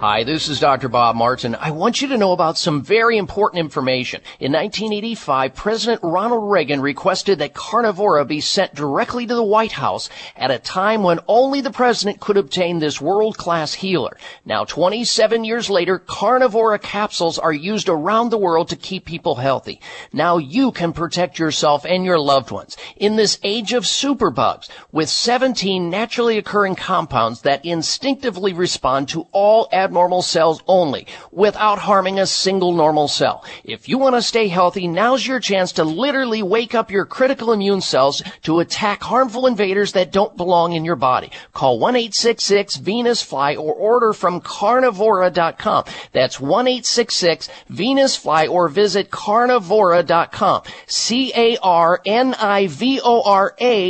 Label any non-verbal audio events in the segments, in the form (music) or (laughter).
Hi, this is Dr. Bob Martin. I want you to know about some very important information. In 1985, President Ronald Reagan requested that Carnivora be sent directly to the White House at a time when only the president could obtain this world-class healer. Now, 27 years later, Carnivora capsules are used around the world to keep people healthy. Now you can protect yourself and your loved ones in this age of superbugs with 17 naturally occurring compounds that instinctively respond to all abnormal cells only without harming a single normal cell. If you want to stay healthy, now's your chance to literally wake up your critical immune cells to attack harmful invaders that don't belong in your body. Call 1-866-VENUS-FLY or order from carnivora.com. That's 1-866-VENUS-FLY or visit carnivora.com. C-A-R-N-I-V-O-R-A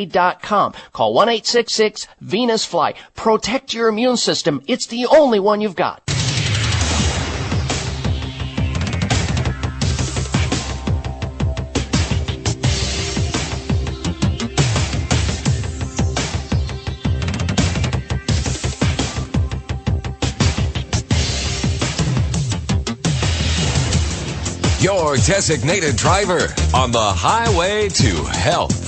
dot com. Call 1-866-VENUS-FLY. Protect your immune system. It's the only one you've got. Your designated driver on the highway to health.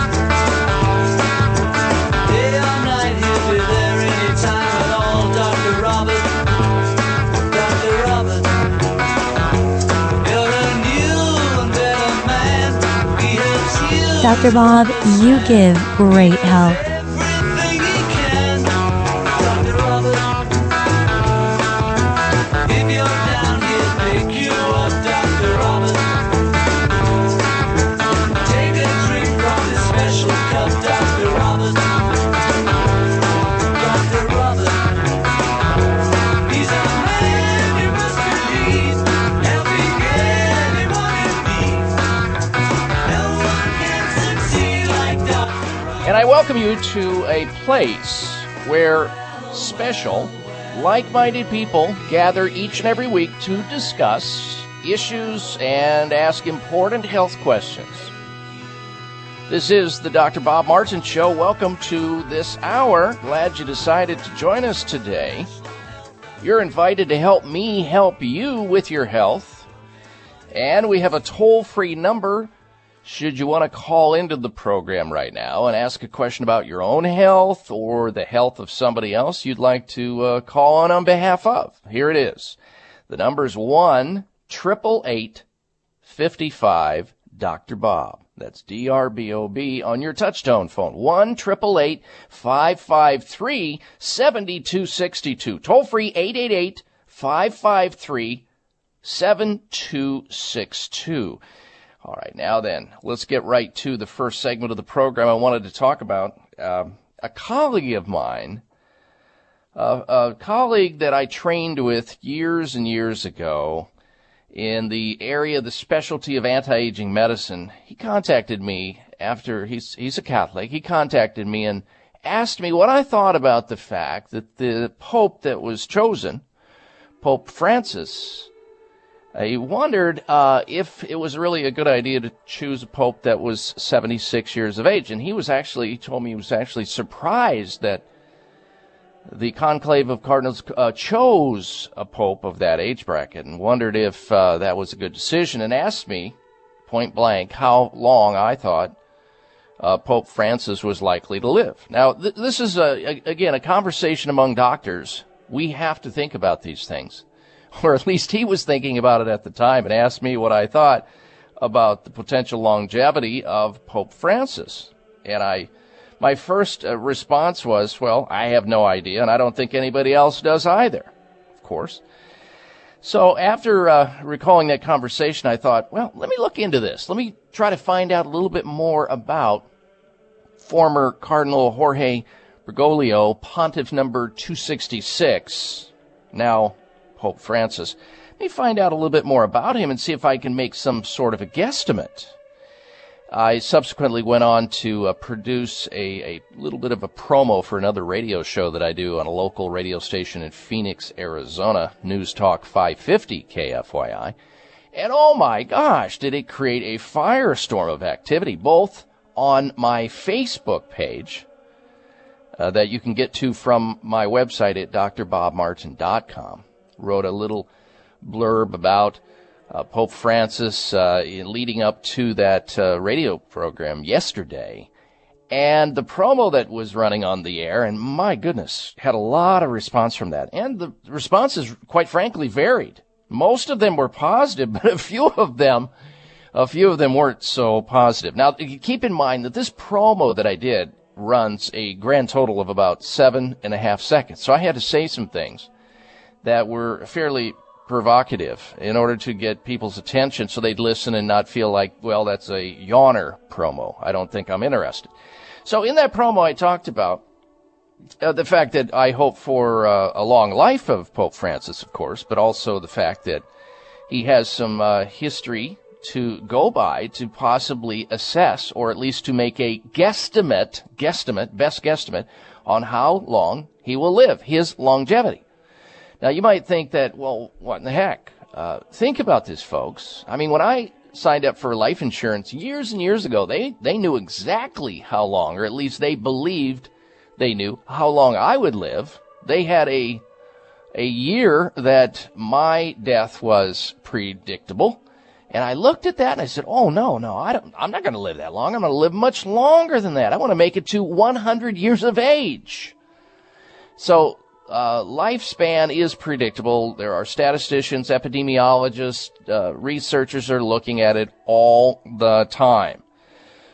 Dr. Bob, you give great help. Welcome you to a place where special, like minded people gather each and every week to discuss issues and ask important health questions. This is the Dr. Bob Martin Show. Welcome to this hour. Glad you decided to join us today. You're invited to help me help you with your health. And we have a toll free number should you want to call into the program right now and ask a question about your own health or the health of somebody else you'd like to uh, call on on behalf of, here it is. The number is 1 888 55 Dr. Bob. That's D R B O B on your touchtone phone. 1 888 553 7262. Toll free 888 553 7262. All right, now then, let's get right to the first segment of the program I wanted to talk about. Um, a colleague of mine, uh, a colleague that I trained with years and years ago in the area, of the specialty of anti-aging medicine, he contacted me after he's he's a Catholic. He contacted me and asked me what I thought about the fact that the Pope that was chosen, Pope Francis, he wondered uh, if it was really a good idea to choose a pope that was 76 years of age. And he was actually, he told me he was actually surprised that the conclave of cardinals uh, chose a pope of that age bracket and wondered if uh, that was a good decision and asked me point blank how long I thought uh, Pope Francis was likely to live. Now, th- this is, a, a, again, a conversation among doctors. We have to think about these things. (laughs) or at least he was thinking about it at the time and asked me what I thought about the potential longevity of Pope Francis. And I my first uh, response was, well, I have no idea, and I don't think anybody else does either, of course. So after uh, recalling that conversation, I thought, well, let me look into this. Let me try to find out a little bit more about former Cardinal Jorge Bergoglio, Pontiff number 266, now Pope Francis. Let me find out a little bit more about him and see if I can make some sort of a guesstimate. I subsequently went on to uh, produce a, a little bit of a promo for another radio show that I do on a local radio station in Phoenix, Arizona, News Talk 550 KFYI. And oh my gosh, did it create a firestorm of activity, both on my Facebook page uh, that you can get to from my website at drbobmartin.com. Wrote a little blurb about uh, Pope Francis uh, leading up to that uh, radio program yesterday. And the promo that was running on the air, and my goodness, had a lot of response from that. And the responses, quite frankly, varied. Most of them were positive, (laughs) but a few of them, a few of them weren't so positive. Now, keep in mind that this promo that I did runs a grand total of about seven and a half seconds. So I had to say some things that were fairly provocative in order to get people's attention so they'd listen and not feel like, well, that's a yawner promo. I don't think I'm interested. So in that promo, I talked about uh, the fact that I hope for uh, a long life of Pope Francis, of course, but also the fact that he has some uh, history to go by to possibly assess or at least to make a guesstimate, guesstimate, best guesstimate on how long he will live, his longevity. Now, you might think that, well, what in the heck? Uh, think about this, folks. I mean, when I signed up for life insurance years and years ago, they, they knew exactly how long, or at least they believed they knew how long I would live. They had a, a year that my death was predictable. And I looked at that and I said, "Oh no, no, I don't. I'm not going to live that long. I'm going to live much longer than that. I want to make it to 100 years of age." So uh, lifespan is predictable. There are statisticians, epidemiologists, uh, researchers are looking at it all the time.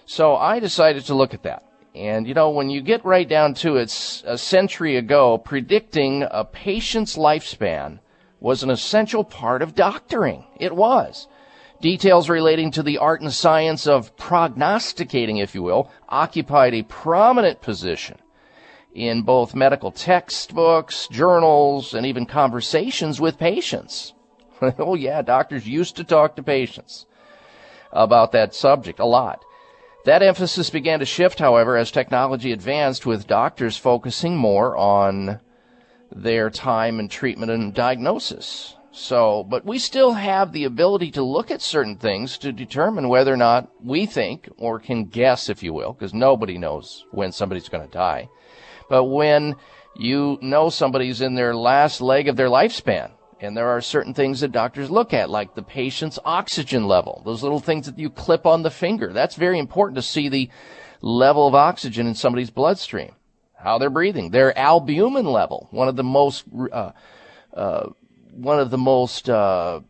So I decided to look at that. And you know, when you get right down to it, a century ago, predicting a patient's lifespan was an essential part of doctoring. It was. Details relating to the art and science of prognosticating, if you will, occupied a prominent position in both medical textbooks, journals, and even conversations with patients. (laughs) oh, yeah, doctors used to talk to patients about that subject a lot. That emphasis began to shift, however, as technology advanced, with doctors focusing more on their time and treatment and diagnosis. So, but we still have the ability to look at certain things to determine whether or not we think, or can guess, if you will, because nobody knows when somebody's going to die but when you know somebody's in their last leg of their lifespan. And there are certain things that doctors look at, like the patient's oxygen level, those little things that you clip on the finger. That's very important to see the level of oxygen in somebody's bloodstream, how they're breathing, their albumin level, one of the most, uh, uh, one of the most, uh,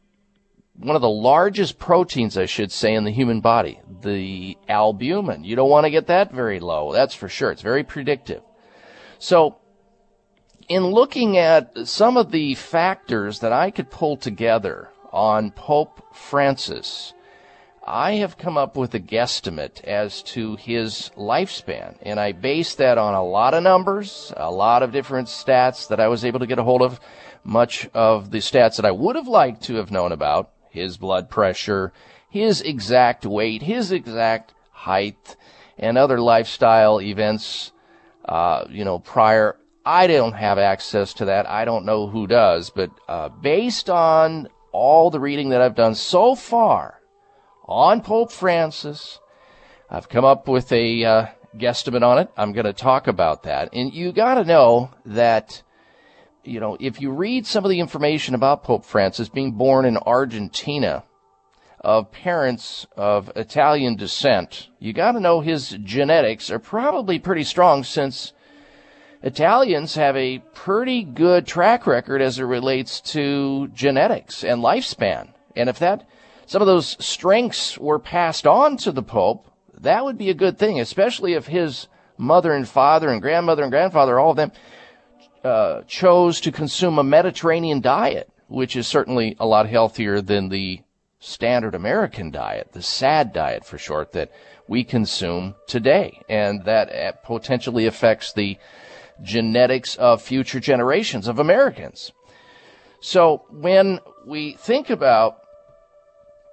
one of the largest proteins, I should say, in the human body, the albumin. You don't want to get that very low. That's for sure. It's very predictive. So, in looking at some of the factors that I could pull together on Pope Francis, I have come up with a guesstimate as to his lifespan, and I base that on a lot of numbers, a lot of different stats that I was able to get a hold of, much of the stats that I would have liked to have known about, his blood pressure, his exact weight, his exact height, and other lifestyle events uh, you know, prior. I don't have access to that. I don't know who does, but uh, based on all the reading that I've done so far on Pope Francis, I've come up with a uh, guesstimate on it. I'm going to talk about that. And you got to know that, you know, if you read some of the information about Pope Francis being born in Argentina, of parents of Italian descent, you got to know his genetics are probably pretty strong since Italians have a pretty good track record as it relates to genetics and lifespan. And if that some of those strengths were passed on to the Pope, that would be a good thing, especially if his mother and father and grandmother and grandfather, all of them, uh, chose to consume a Mediterranean diet, which is certainly a lot healthier than the standard American diet, the SAD diet for short, that we consume today. And that uh, potentially affects the genetics of future generations of Americans. So when we think about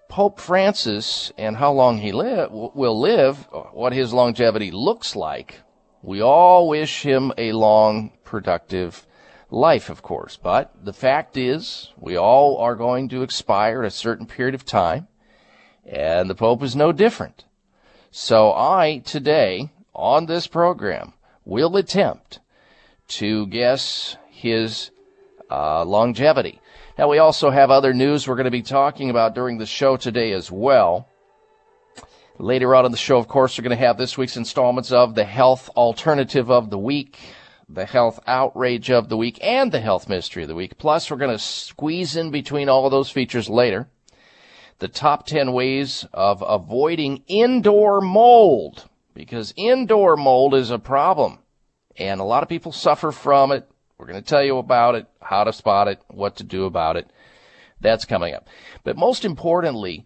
Pope Francis and how long he li- will live, what his longevity looks like, we all wish him a long, productive life, of course. But the fact is, we all are going to expire at a certain period of time, and the Pope is no different. So I, today, on this program, will attempt to guess his uh, longevity. Now, we also have other news we're going to be talking about during the show today as well. Later on in the show, of course, we're going to have this week's installments of the Health Alternative of the Week, the Health Outrage of the Week, and the Health Mystery of the Week. Plus, we're going to squeeze in between all of those features later the top 10 ways of avoiding indoor mold, because indoor mold is a problem, and a lot of people suffer from it. We're going to tell you about it, how to spot it, what to do about it. That's coming up. But most importantly,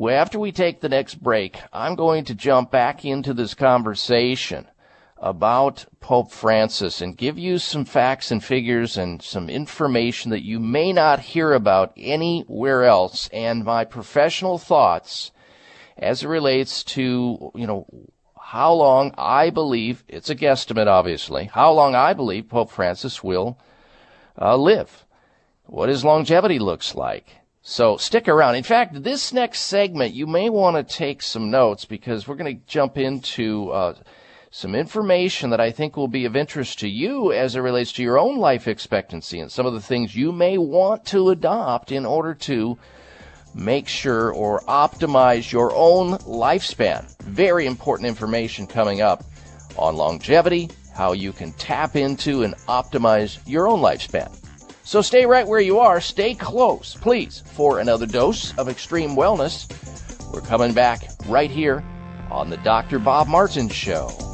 after we take the next break, I'm going to jump back into this conversation about Pope Francis and give you some facts and figures and some information that you may not hear about anywhere else and my professional thoughts as it relates to, you know, how long I believe, it's a guesstimate obviously, how long I believe Pope Francis will uh, live, what his longevity looks like. So stick around. In fact, this next segment, you may want to take some notes because we're going to jump into uh, some information that I think will be of interest to you as it relates to your own life expectancy and some of the things you may want to adopt in order to make sure or optimize your own lifespan. Very important information coming up on longevity, how you can tap into and optimize your own lifespan. So stay right where you are, stay close, please, for another dose of extreme wellness. We're coming back right here on the Dr. Bob Martin Show.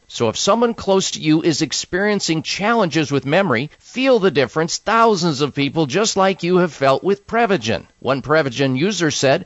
So if someone close to you is experiencing challenges with memory, feel the difference thousands of people just like you have felt with Prevagen. One Prevagen user said,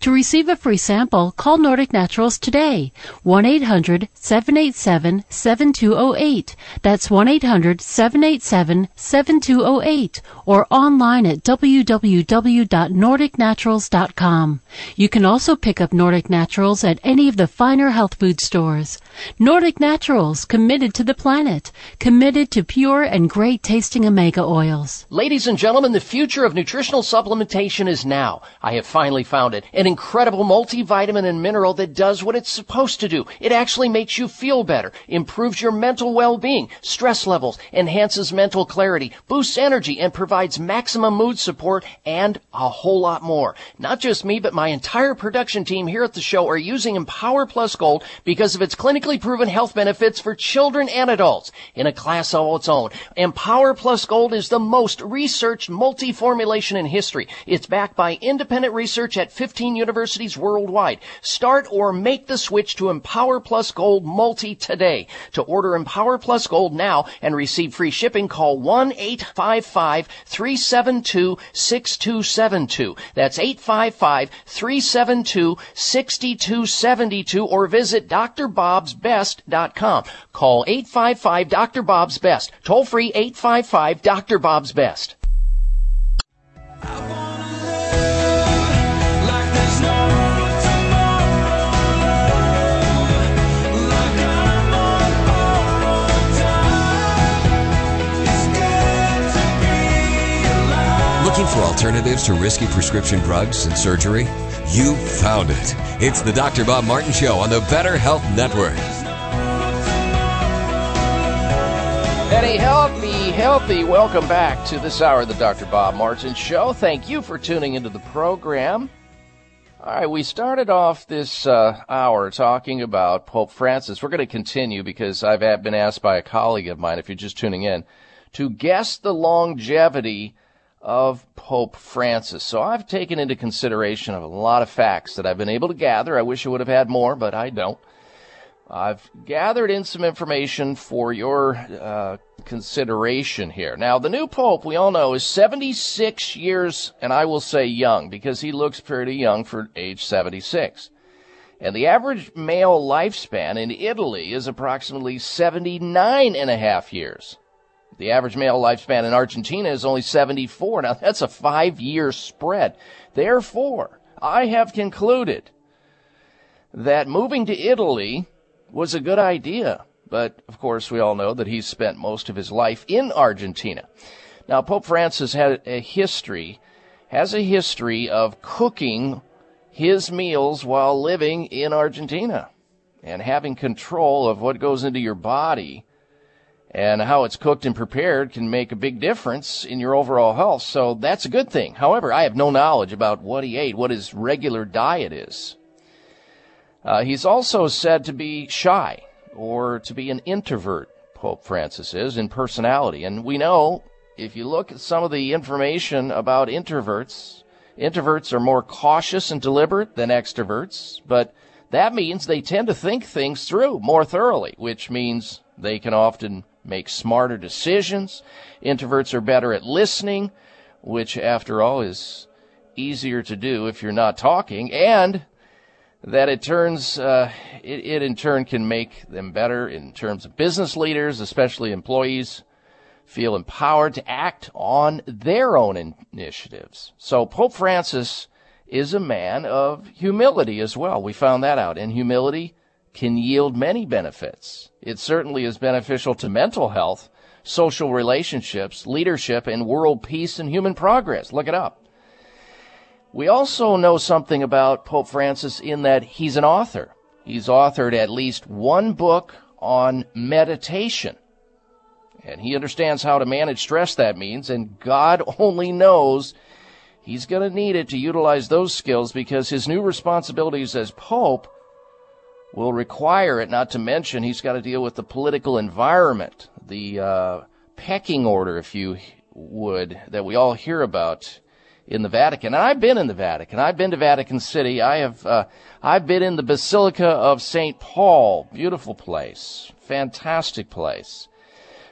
To receive a free sample, call Nordic Naturals today. 1-800-787-7208. That's 1-800-787-7208 or online at www.nordicnaturals.com. You can also pick up Nordic Naturals at any of the finer health food stores. Nordic Naturals, committed to the planet, committed to pure and great tasting omega oils. Ladies and gentlemen, the future of nutritional supplementation is now. I have finally found it. an incredible multivitamin and mineral that does what it's supposed to do. It actually makes you feel better, improves your mental well-being, stress levels, enhances mental clarity, boosts energy, and provides maximum mood support and a whole lot more. Not just me, but my entire production team here at the show are using Empower Plus Gold because of its clinically proven health benefits for children and adults in a class all its own. Empower Plus Gold is the most researched multi-formulation in history. It's backed by independent research at 15 universities worldwide. Start or make the switch to Empower Plus Gold Multi today. To order Empower Plus Gold now and receive free shipping, call 1-855-372-6272. That's 855-372-6272 or visit drbobsbest.com. Call 855 Dr. Bob's Best. Toll free 855 Dr. Bob's Best. Looking for alternatives to risky prescription drugs and surgery? You found it. It's the Dr. Bob Martin Show on the Better Health Network. Any healthy, healthy, welcome back to this hour of the Dr. Bob Martin Show. Thank you for tuning into the program. All right, we started off this uh, hour talking about Pope Francis. We're going to continue because I've been asked by a colleague of mine, if you're just tuning in, to guess the longevity of Pope Francis. So I've taken into consideration a lot of facts that I've been able to gather. I wish I would have had more, but I don't. I've gathered in some information for your uh, consideration here. Now, the new Pope, we all know, is 76 years, and I will say young, because he looks pretty young for age 76. And the average male lifespan in Italy is approximately 79 and a half years. The average male lifespan in Argentina is only 74. Now, that's a five year spread. Therefore, I have concluded that moving to Italy was a good idea. But of course, we all know that he's spent most of his life in Argentina. Now, Pope Francis had a history, has a history of cooking his meals while living in Argentina and having control of what goes into your body and how it's cooked and prepared can make a big difference in your overall health. So that's a good thing. However, I have no knowledge about what he ate, what his regular diet is. Uh, he's also said to be shy or to be an introvert, Pope Francis is, in personality. And we know, if you look at some of the information about introverts, introverts are more cautious and deliberate than extroverts, but that means they tend to think things through more thoroughly, which means they can often make smarter decisions. Introverts are better at listening, which, after all, is easier to do if you're not talking, and that it turns uh, it, it in turn can make them better in terms of business leaders, especially employees, feel empowered to act on their own initiatives. So Pope Francis is a man of humility as well. We found that out, and humility can yield many benefits. It certainly is beneficial to mental health, social relationships, leadership, and world peace and human progress. Look it up. We also know something about Pope Francis in that he's an author. He's authored at least one book on meditation. And he understands how to manage stress, that means, and God (laughs) only knows he's going to need it to utilize those skills because his new responsibilities as Pope will require it, not to mention he's got to deal with the political environment, the uh, pecking order, if you would, that we all hear about in the Vatican. And I've been in the Vatican. I've been to Vatican City. I have, uh, I've been in the Basilica of St. Paul. Beautiful place. Fantastic place.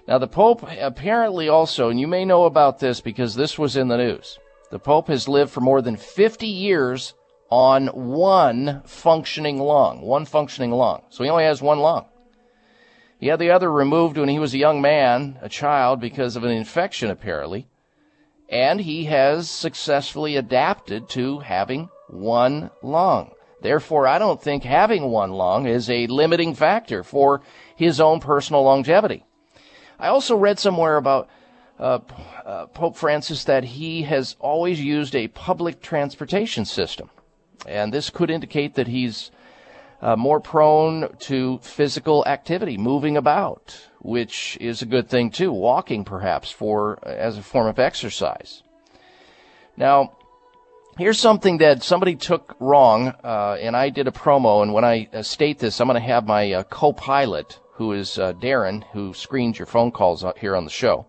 Now the Pope apparently also, and you may know about this because this was in the news, the Pope has lived for more than 50 years on one functioning lung, one functioning lung. So he only has one lung. He had the other removed when he was a young man, a child, because of an infection apparently. And he has successfully adapted to having one lung. Therefore, I don't think having one lung is a limiting factor for his own personal longevity. I also read somewhere about uh, uh, Pope Francis that he has always used a public transportation system. And this could indicate that he's uh, more prone to physical activity, moving about, which is a good thing too. Walking, perhaps, for as a form of exercise. Now, here's something that somebody took wrong, uh, and I did a promo. And when I uh, state this, I'm going to have my uh, co-pilot, who is uh, Darren, who screens your phone calls here on the show.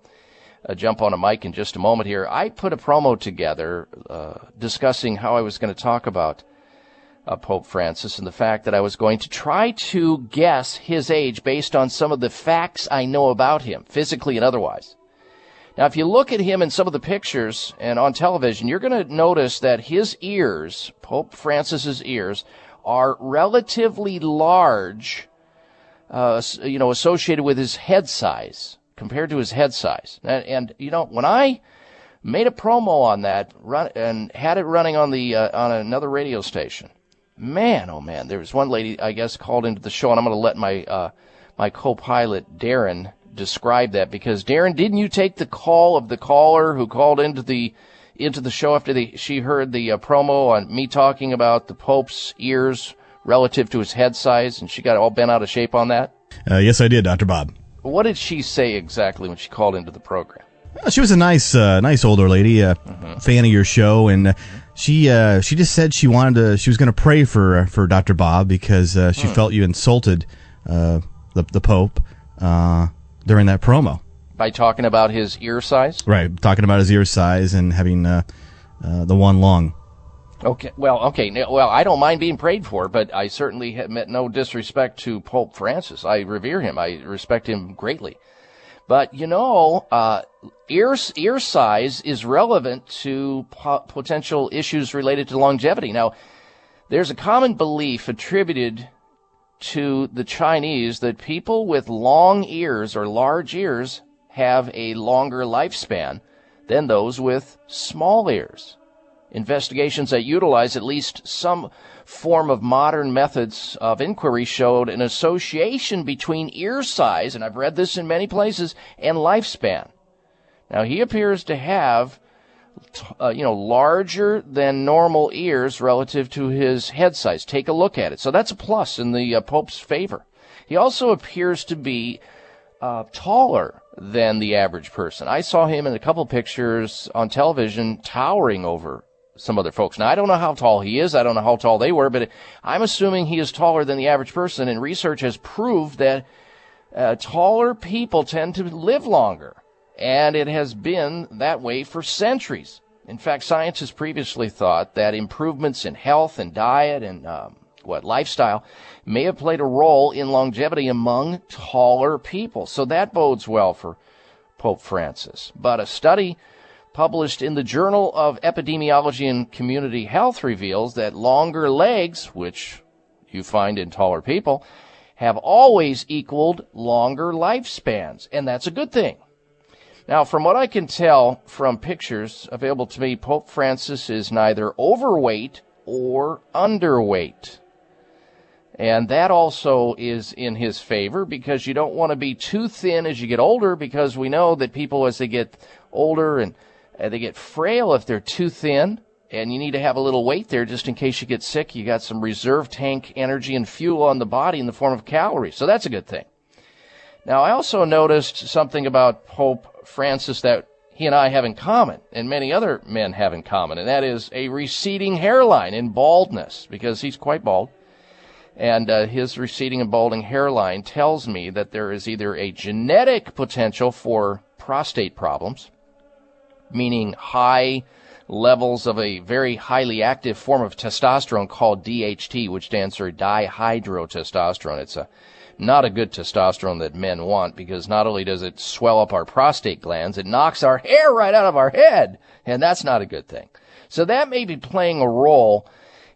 Uh, jump on a mic in just a moment here. I put a promo together uh, discussing how I was going to talk about uh, Pope Francis and the fact that I was going to try to guess his age based on some of the facts I know about him, physically and otherwise. Now, if you look at him in some of the pictures and on television, you're going to notice that his ears, Pope Francis's ears, are relatively large, uh, you know, associated with his head size compared to his head size. And, and you know, when I made a promo on that run and had it running on the uh, on another radio station, man, oh man, there was one lady I guess called into the show, and I'm going to let my uh, my co-pilot Darren describe that because Darren, didn't you take the call of the caller who called into the into the show after the she heard the uh, promo on me talking about the Pope's ears relative to his head size, and she got all bent out of shape on that? Uh, yes, I did, Doctor Bob. What did she say exactly when she called into the program? Uh, she was a nice, uh, nice older lady, a mm-hmm. fan of your show, and uh, she uh, she just said she wanted to, she was going to pray for uh, for Doctor Bob because uh, she hmm. felt you insulted the the Pope during that promo by talking about his ear size. Right, talking about his ear size and having the one long. Okay, well, okay, well, I don't mind being prayed for, but I certainly have met no disrespect to Pope Francis. I revere him. I respect him greatly. But you know, uh, ear ear size is relevant to po- potential issues related to longevity. Now, there's a common belief attributed to the Chinese that people with long ears or large ears have a longer lifespan than those with small ears. Investigations that utilize at least some form of modern methods of inquiry showed an association between ear size, and I've read this in many places, and lifespan. Now he appears to have, uh, you know, larger than normal ears relative to his head size. Take a look at it. So that's a plus in the uh, Pope's favor. He also appears to be uh, taller than the average person. I saw him in a couple pictures on television towering over some other folks. Now, I don't know how tall he is. I don't know how tall they were, but I'm assuming he is taller than the average person. And research has proved that uh, taller people tend to live longer. And it has been that way for centuries. In fact, science has previously thought that improvements in health and diet and um, what lifestyle may have played a role in longevity among taller people. So that bodes well for Pope Francis. But a study published in the Journal of Epidemiology and Community Health reveals that longer legs, which you find in taller people, have always equaled longer lifespans, and that's a good thing. Now, from what I can tell from pictures available to me, Pope Francis is neither overweight or underweight. And that also is in his favor because you don't want to be too thin as you get older because we know that people as they get older and uh, they get frail if they're too thin, and you need to have a little weight there just in case you get sick. You got some reserve tank energy and fuel on the body in the form of calories. So that's a good thing. Now, I also noticed something about Pope Francis that he and I have in common, and many other men have in common, and that is a receding hairline and baldness, because he's quite bald. And uh, his receding and balding hairline tells me that there is either a genetic potential for prostate problems, meaning high levels of a very highly active form of testosterone called DHT, which stands for dihydrotestosterone. It's a not a good testosterone that men want because not only does it swell up our prostate glands, it knocks our hair right out of our head, and that's not a good thing. So that may be playing a role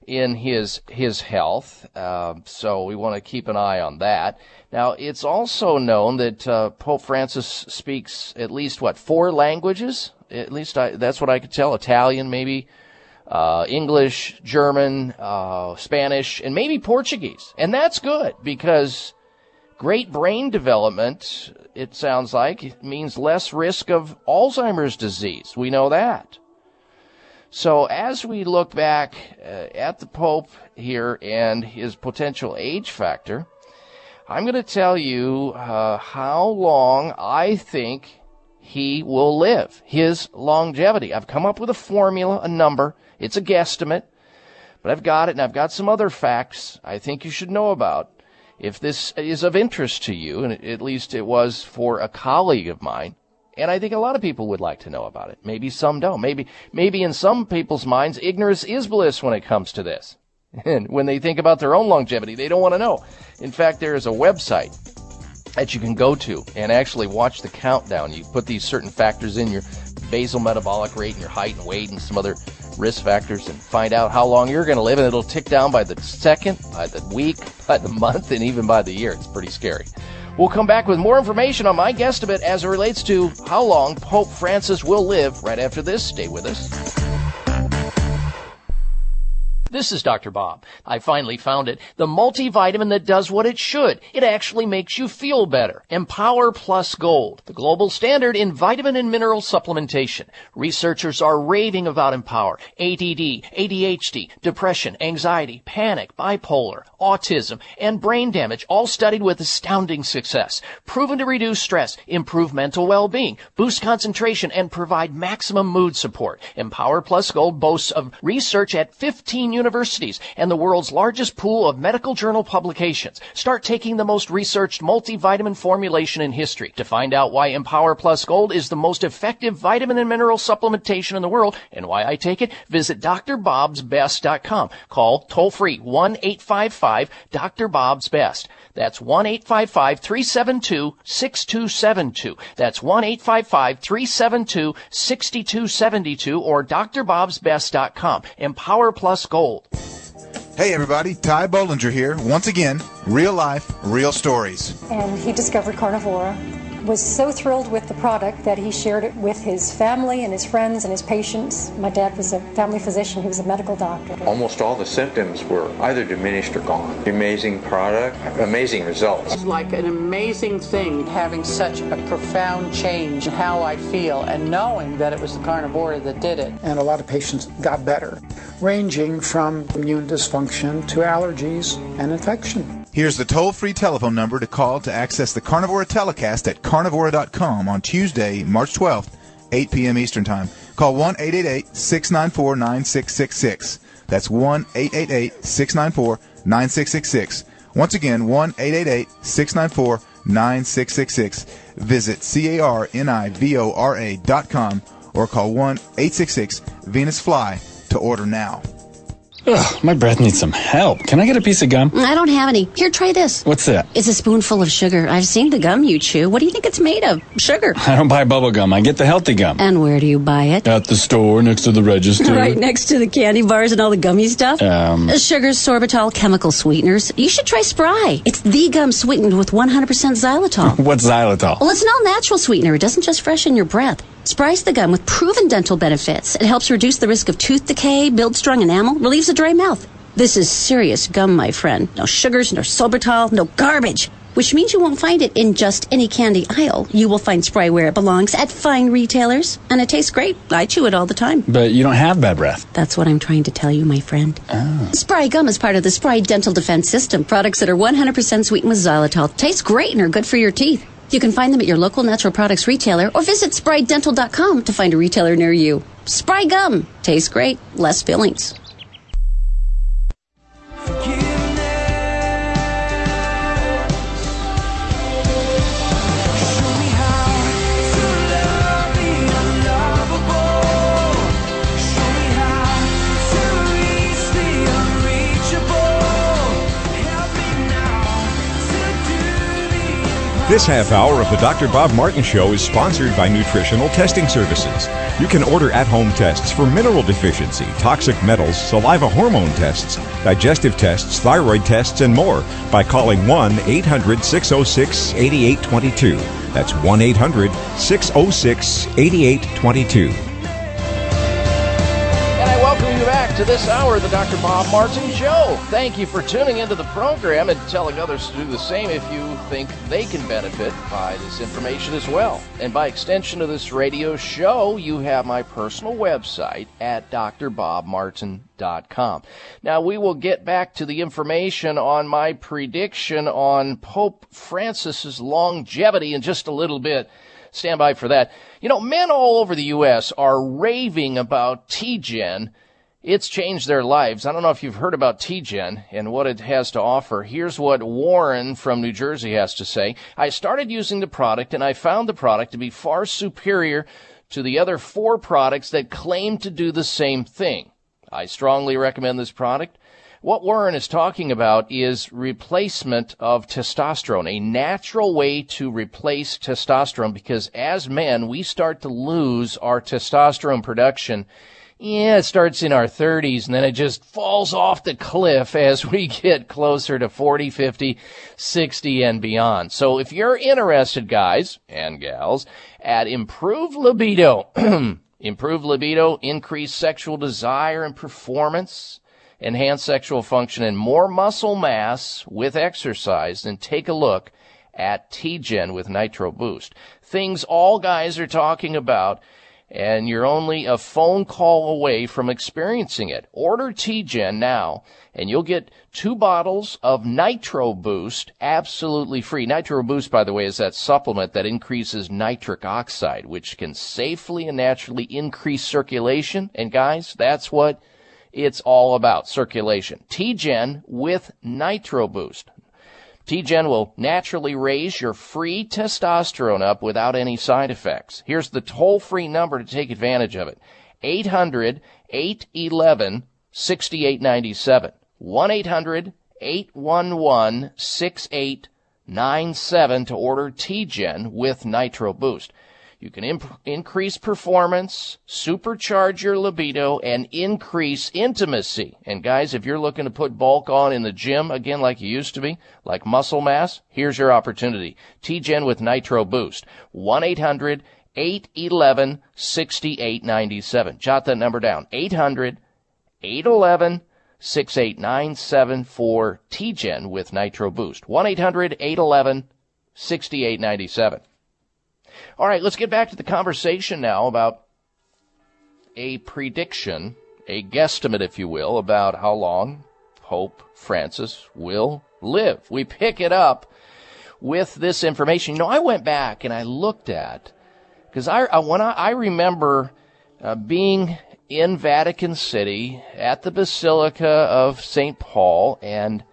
in his his health. Uh, so we want to keep an eye on that. Now, it's also known that uh, Pope Francis speaks at least what four languages at least I, that's what I could tell. Italian, maybe, uh, English, German, uh, Spanish, and maybe Portuguese. And that's good because great brain development, it sounds like, means less risk of Alzheimer's disease. We know that. So as we look back uh, at the Pope here and his potential age factor, I'm going to tell you uh, how long I think he will live, his longevity. I've come up with a formula, a number. It's a guesstimate, but I've got it and I've got some other facts I think you should know about. If this is of interest to you, and at least it was for a colleague of mine, and I think a lot of people would like to know about it. Maybe some don't. Maybe, maybe in some people's minds, ignorance is bliss when it comes to this. (laughs) And when they think about their own longevity, they don't want to know. In fact, there is a website that you can go to and actually watch the countdown. You put these certain factors in your basal metabolic rate and your height and weight and some other risk factors and find out how long you're going to live and it'll tick down by the second, by the week, (laughs) by the month, and even by the year. It's pretty scary. We'll come back with more information on my guesstimate as it relates to how long Pope Francis will live right after this. Stay with us. This is Dr. Bob. I finally found it. The multivitamin that does what it should. It actually makes you feel better. Empower Plus Gold, the global standard in vitamin and mineral supplementation. Researchers are raving about Empower. ADD, ADHD, depression, anxiety, panic, bipolar, autism, and brain damage, all studied with astounding success. Proven to reduce stress, improve mental well-being, boost concentration, and provide maximum mood support. Empower Plus Gold boasts of research at 15 universities and the world's largest pool of medical journal publications. Start taking the most researched multivitamin formulation in history. To find out why Empower Plus Gold is the most effective vitamin and mineral supplementation in the world and why I take it, visit drbobsbest.com. Call toll free 1-855 Dr. Bob's Best. That's 1-855-372-6272. That's 1-855-372-6272 or drbobsbest.com. Empower Plus Gold. Hey everybody, Ty Bollinger here. Once again, real life, real stories. And he discovered Carnivora was so thrilled with the product that he shared it with his family and his friends and his patients. My dad was a family physician, he was a medical doctor. Almost all the symptoms were either diminished or gone. Amazing product, amazing results. It's like an amazing thing having such a profound change in how I feel and knowing that it was the carnivora that did it. And a lot of patients got better, ranging from immune dysfunction to allergies and infection. Here's the toll free telephone number to call to access the Carnivora telecast at carnivora.com on Tuesday, March 12th, 8 p.m. Eastern Time. Call 1 888 694 9666. That's 1 888 694 9666. Once again, 1 888 694 9666. Visit carnivora.com or call 1 866 Venus Fly to order now. Ugh, my breath needs some help. Can I get a piece of gum? I don't have any. Here, try this. What's that? It's a spoonful of sugar. I've seen the gum you chew. What do you think it's made of? Sugar. I don't buy bubble gum. I get the healthy gum. And where do you buy it? At the store next to the register. (laughs) Right next to the candy bars and all the gummy stuff? Um. Sugars, sorbitol, chemical sweeteners. You should try Spry. It's the gum sweetened with 100% xylitol. (laughs) What's xylitol? Well, it's an all natural sweetener. It doesn't just freshen your breath. Spry's the gum with proven dental benefits. It helps reduce the risk of tooth decay, builds strong enamel, relieves a dry mouth. This is serious gum, my friend. No sugars, no sorbitol, no garbage. Which means you won't find it in just any candy aisle. You will find Spry where it belongs at fine retailers. And it tastes great. I chew it all the time. But you don't have bad breath. That's what I'm trying to tell you, my friend. Oh. Spry gum is part of the Spry Dental Defense System. Products that are 100% sweetened with xylitol. Taste great and are good for your teeth. You can find them at your local natural products retailer or visit sprydental.com to find a retailer near you. Spry gum. Tastes great. Less fillings. This half hour of the Dr. Bob Martin Show is sponsored by Nutritional Testing Services. You can order at home tests for mineral deficiency, toxic metals, saliva hormone tests, digestive tests, thyroid tests, and more by calling 1 800 606 8822. That's 1 800 606 8822. And I welcome you back to this hour of the Dr. Bob Martin Show. Thank you for tuning into the program and telling others to do the same if you think they can benefit by this information as well. And by extension of this radio show, you have my personal website at drbobmartin.com. Now, we will get back to the information on my prediction on Pope Francis's longevity in just a little bit. Stand by for that. You know, men all over the U.S. are raving about TGen. It's changed their lives. I don't know if you've heard about TGen and what it has to offer. Here's what Warren from New Jersey has to say. I started using the product and I found the product to be far superior to the other four products that claim to do the same thing. I strongly recommend this product. What Warren is talking about is replacement of testosterone, a natural way to replace testosterone because as men, we start to lose our testosterone production. Yeah, it starts in our 30s and then it just falls off the cliff (laughs) as we get closer to 40, 50, 60 and beyond. So if you're interested, guys and gals, at improved libido, (clears throat) improved libido, increased sexual desire and performance, enhance sexual function and more muscle mass with exercise, then take a look at T-Gen with Nitro Boost. Things all guys are talking about and you're only a phone call away from experiencing it. Order T-Gen now and you'll get two bottles of Nitro Boost absolutely free. Nitro Boost, by the way, is that supplement that increases nitric oxide, which can safely and naturally increase circulation. And guys, that's what it's all about circulation. T-Gen with Nitro Boost. T-Gen will naturally raise your free testosterone up without any side effects. Here's the toll-free number to take advantage of it. 800-811-6897. 1-800-811-6897 to order T-Gen with Nitro Boost. You can imp- increase performance, supercharge your libido, and increase intimacy. And guys, if you're looking to put bulk on in the gym again like you used to be, like muscle mass, here's your opportunity. T-Gen with Nitro Boost. 1-800 811 6897. Jot that number down. 800 811 6897 for T-Gen with Nitro Boost. 1 800 811 6897. All right, let's get back to the conversation now about a prediction, a guesstimate, if you will, about how long Pope Francis will live. We pick it up with this information. You know, I went back and I looked at because I, I when I, I remember uh, being in Vatican City at the Basilica of St. Paul and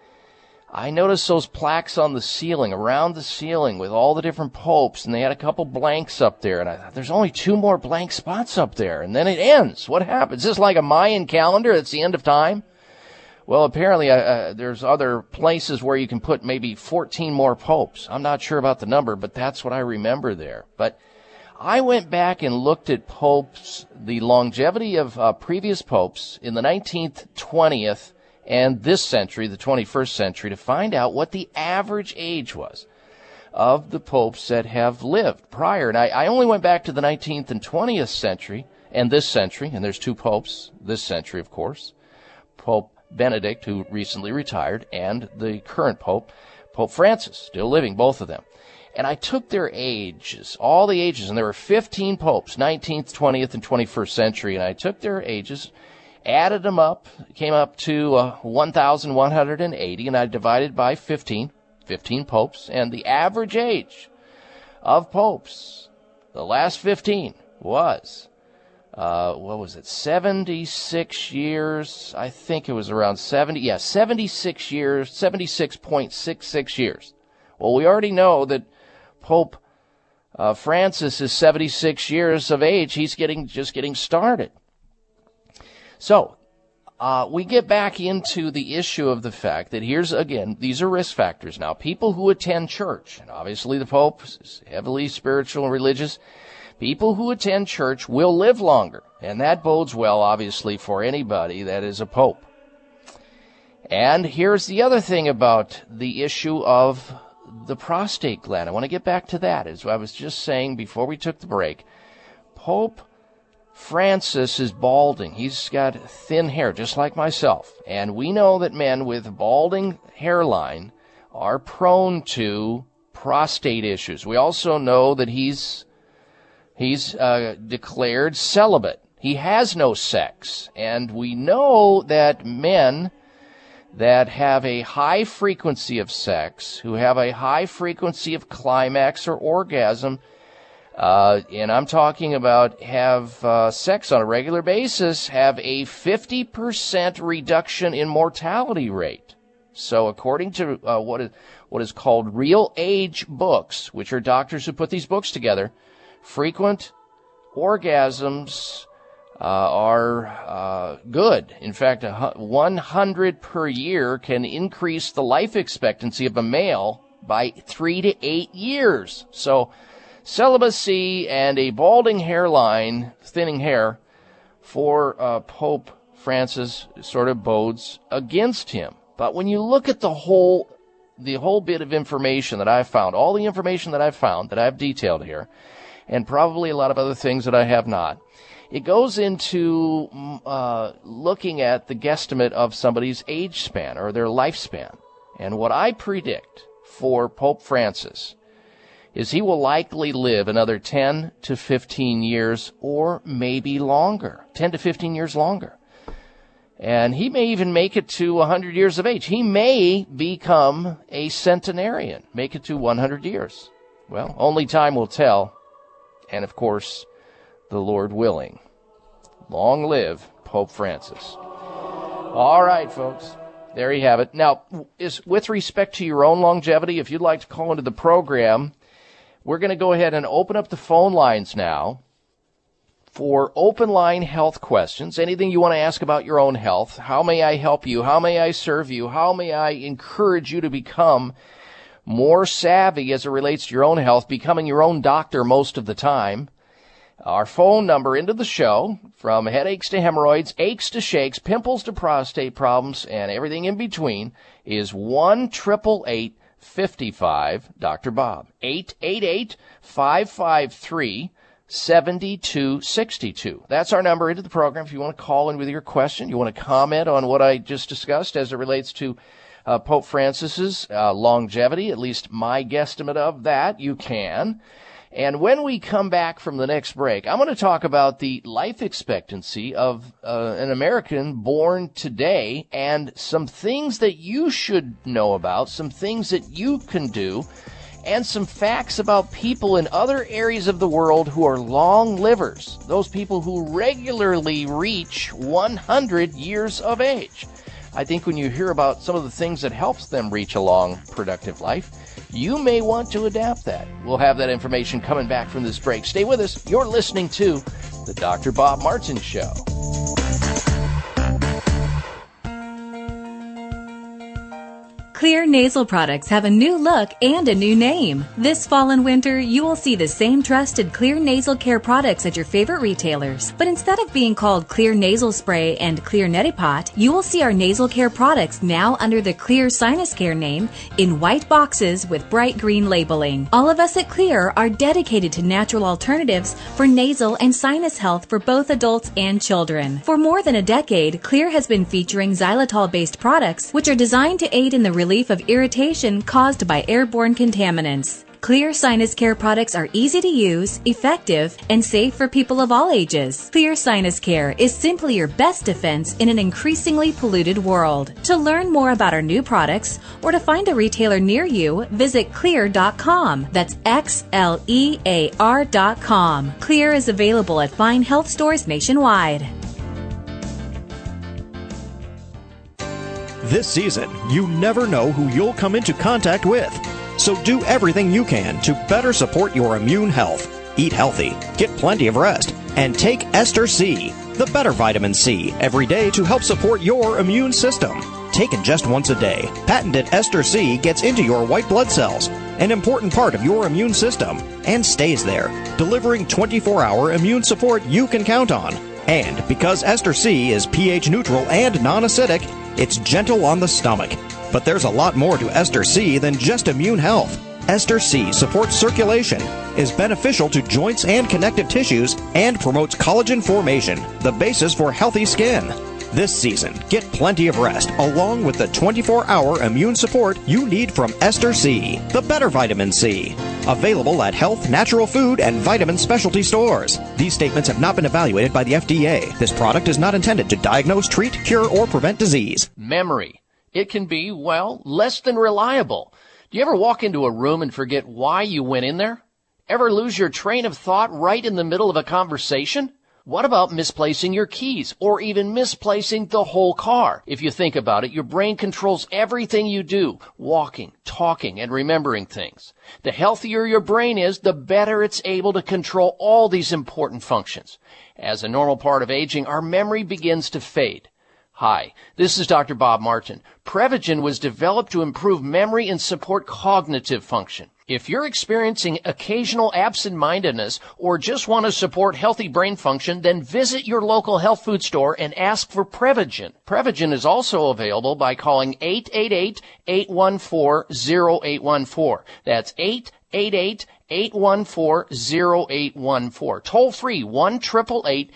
I noticed those plaques on the ceiling, around the ceiling with all the different popes, and they had a couple blanks up there, and I thought, there's only two more blank spots up there, and then it ends. What happens? Is this like a Mayan calendar? It's the end of time? Well, apparently, uh, uh, there's other places where you can put maybe 14 more popes. I'm not sure about the number, but that's what I remember there. But I went back and looked at popes, the longevity of uh, previous popes in the 19th, 20th, and this century, the 21st century, to find out what the average age was of the popes that have lived prior. And I, I only went back to the 19th and 20th century and this century, and there's two popes this century, of course. Pope Benedict, who recently retired, and the current pope, Pope Francis, still living, both of them. And I took their ages, all the ages, and there were 15 popes, 19th, 20th, and 21st century, and I took their ages added them up, came up to uh, 1,180, and I divided by 15, 15 popes, and the average age of popes, the last 15, was, uh, what was it, 76 years? I think it was around 70, yeah, 76 years, 76.66 years. Well, we already know that Pope uh, Francis is 76 years of age. He's getting, just getting started. So, uh, we get back into the issue of the fact that here's again, these are risk factors now. People who attend church, and obviously the Pope is heavily spiritual and religious, people who attend church will live longer. And that bodes well, obviously, for anybody that is a Pope. And here's the other thing about the issue of the prostate gland. I want to get back to that. As I was just saying before we took the break, Pope Francis is balding. He's got thin hair, just like myself. And we know that men with balding hairline are prone to prostate issues. We also know that he's he's uh, declared celibate. He has no sex, and we know that men that have a high frequency of sex, who have a high frequency of climax or orgasm, uh, and I'm talking about have uh, sex on a regular basis, have a 50% reduction in mortality rate. So, according to uh, what is what is called real age books, which are doctors who put these books together, frequent orgasms uh, are uh, good. In fact, 100 per year can increase the life expectancy of a male by three to eight years. So, celibacy and a balding hairline, thinning hair, for uh, Pope Francis sort of bodes against him. But when you look at the whole, the whole bit of information that I've found, all the information that I've found that I've detailed here, and probably a lot of other things that I have not, it goes into mm, uh, looking at the guesstimate of somebody's age span or their lifespan. And what I predict for Pope Francis is he will likely live another 10 to 15 years or maybe longer. 10 to 15 years longer. And he may even make it to 100 years of age. He may become a centenarian, make it to 100 years. Well, only time will tell. And of course, the Lord willing. Long live Pope Francis. All right, folks. There you have it. Now, is with respect to your own longevity, if you'd like to call into the program, we're going to go ahead and open up the phone lines now for open line health questions. Anything you want to ask about your own health. How may I help you? How may I serve you? How may I encourage you to become more savvy as it relates to your own health, becoming your own doctor most of the time? Our phone number into the show, from headaches to hemorrhoids, aches to shakes, pimples to prostate problems, and everything in between, is 1 55 Dr. Bob. 888 553 7262. That's our number into the program. If you want to call in with your question, you want to comment on what I just discussed as it relates to uh, Pope Francis's uh, longevity, at least my guesstimate of that, you can. And when we come back from the next break, I'm going to talk about the life expectancy of uh, an American born today and some things that you should know about, some things that you can do, and some facts about people in other areas of the world who are long livers, those people who regularly reach 100 years of age. I think when you hear about some of the things that helps them reach a long, productive life, you may want to adapt that. We'll have that information coming back from this break. Stay with us. You're listening to The Dr. Bob Martin Show. Xlear nasal products have a new look and a new name. This fall and winter, you will see the same trusted Xlear nasal care products at your favorite retailers. But instead of being called Xlear nasal spray and Xlear neti pot, you will see our nasal care products now under the Xlear sinus care name in white boxes with bright green labeling. All of us at Xlear are dedicated to natural alternatives for nasal and sinus health for both adults and children. For more than a decade, Xlear has been featuring xylitol based products which are designed to aid in the relief of irritation caused by airborne contaminants. Xlear Sinus Care products are easy to use, effective, and safe for people of all ages. Xlear Sinus Care is simply your best defense in an increasingly polluted world. To learn more about our new products or to find a retailer near you, visit xlear.com. That's X L E A R.com. Xlear is available at fine health stores nationwide. This season, you never know who you'll come into contact with. So do everything you can to better support your immune health. Eat healthy, get plenty of rest, and take Ester C, the better vitamin C, every day to help support your immune system. Taken just once a day, patented Ester C gets into your white blood cells, an important part of your immune system, and stays there, delivering 24 hour immune support you can count on. And because Ester C is pH neutral and non acidic, it's gentle on the stomach. But there's a lot more to Ester C than just immune health. Ester C supports circulation, is beneficial to joints and connective tissues and promotes collagen formation, the basis for healthy skin. This season, get plenty of rest along with the 24 hour immune support you need from Ester C, the better vitamin C. Available at health, natural food, and vitamin specialty stores. These statements have not been evaluated by the FDA. This product is not intended to diagnose, treat, cure, or prevent disease. Memory. It can be, well, less than reliable. Do you ever walk into a room and forget why you went in there? Ever lose your train of thought right in the middle of a conversation? What about misplacing your keys or even misplacing the whole car? If you think about it, your brain controls everything you do, walking, talking, and remembering things. The healthier your brain is, the better it's able to control all these important functions. As a normal part of aging, our memory begins to fade. Hi, this is Dr. Bob Martin. Prevagen was developed to improve memory and support cognitive function. If you're experiencing occasional absent-mindedness or just want to support healthy brain function, then visit your local health food store and ask for Prevagen. Prevagen is also available by calling 888-814-0814. That's 888 814-0814. Toll free 1 814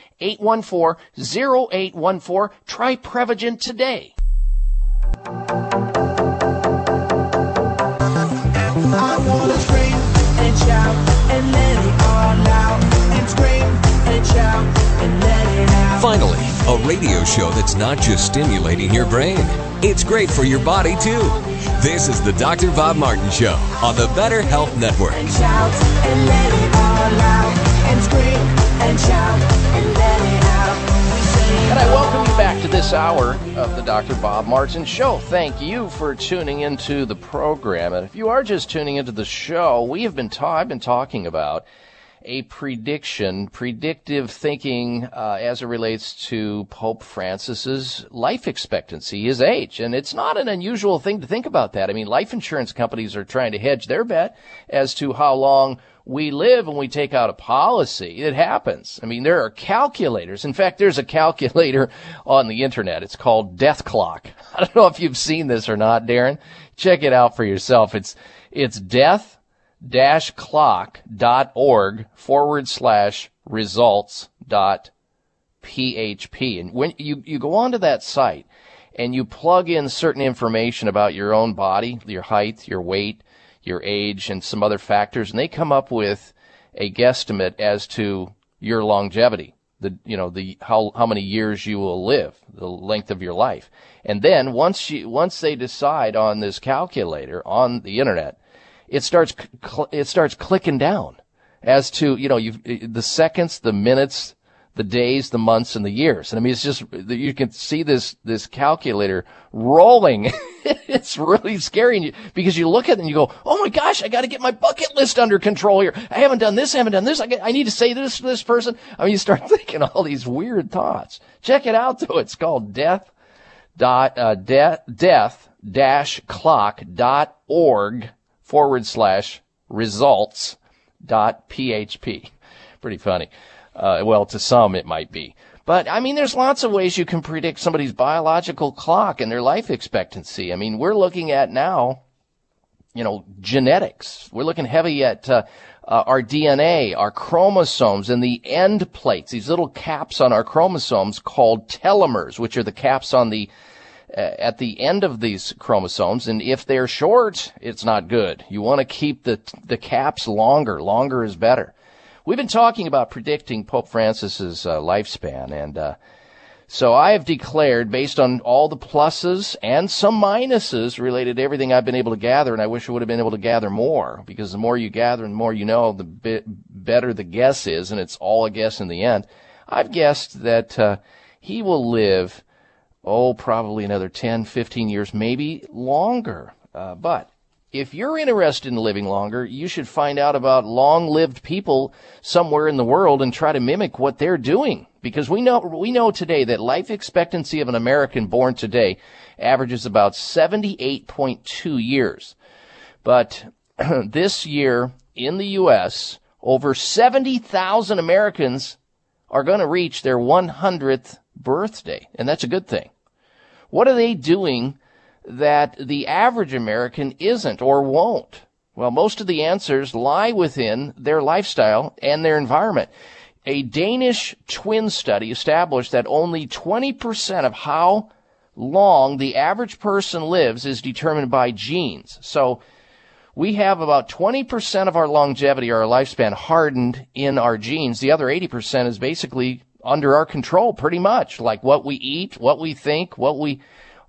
Try Prevagen today. I wanna scream and shout and let it all out. And scream and shout and let it out. Finally, a radio show that's not just stimulating your brain, it's great for your body too. This is the Dr. Bob Martin Show on the Better Health Network. And shout and let it all out. And scream and shout and let it out. And I welcome you back to this hour of the Dr. Bob Martin Show. Thank you for tuning into the program. And if you are just tuning into the show, we have been ta- I've been talking about a prediction, predictive thinking uh, as it relates to Pope Francis's life expectancy, his age. And it's not an unusual thing to think about that. I mean, life insurance companies are trying to hedge their bet as to how long we live when we take out a policy. It happens. I mean, there are calculators. In fact, there's a calculator on the internet. It's called Death Clock. (laughs) I don't know if you've seen this or not, Darren. Check it out for yourself. It's, it's death dash clock dot org forward slash results dot php. And when you, you go onto that site and you plug in certain information about your own body, your height, your weight, your age, and some other factors, and they come up with a guesstimate as to your longevity. The, you know, the, how, how many years you will live, the length of your life. And then once you, once they decide on this calculator on the internet, it starts, cl- it starts clicking down as to, you know, you the seconds, the minutes, the days, the months, and the years. And I mean, it's just, you can see this, this calculator rolling. (laughs) it's really scary because you look at it and you go, oh my gosh, I got to get my bucket list under control here. I haven't done this, I haven't done this. I, get, I need to say this to this person. I mean, you start (laughs) thinking all these weird thoughts. Check it out though. It's called death dot, uh, de- death dash clock dot org forward slash results dot php. Pretty funny. Uh, well, to some it might be. But I mean, there's lots of ways you can predict somebody's biological clock and their life expectancy. I mean, we're looking at now, you know, genetics. We're looking heavy at uh, uh, our DNA, our chromosomes, and the end plates. These little caps on our chromosomes called telomeres, which are the caps on the at the end of these chromosomes. And if they're short, it's not good. You want to keep the the caps longer. Longer is better. We've been talking about predicting Pope Francis's uh, lifespan, and uh, so I have declared, based on all the pluses and some minuses related to everything I've been able to gather, and I wish I would have been able to gather more, because the more you gather and the more you know, the better the guess is, and it's all a guess in the end. I've guessed that uh, he will live, oh, probably another 10, 15 years, maybe longer. Uh, but if you're interested in living longer, you should find out about long-lived people somewhere in the world and try to mimic what they're doing. Because we know, we know today that life expectancy of an American born today averages about 78.2 years. But (clears throat) this year in the U.S., over 70,000 Americans are going to reach their 100th birthday. And that's a good thing. What are they doing that the average American isn't or won't. Well, most of the answers lie within their lifestyle and their environment. A Danish twin study established that only 20% of how long the average person lives is determined by genes. So we have about 20% of our longevity or our lifespan hardened in our genes. The other 80% is basically under our control pretty much, like what we eat, what we think, what we,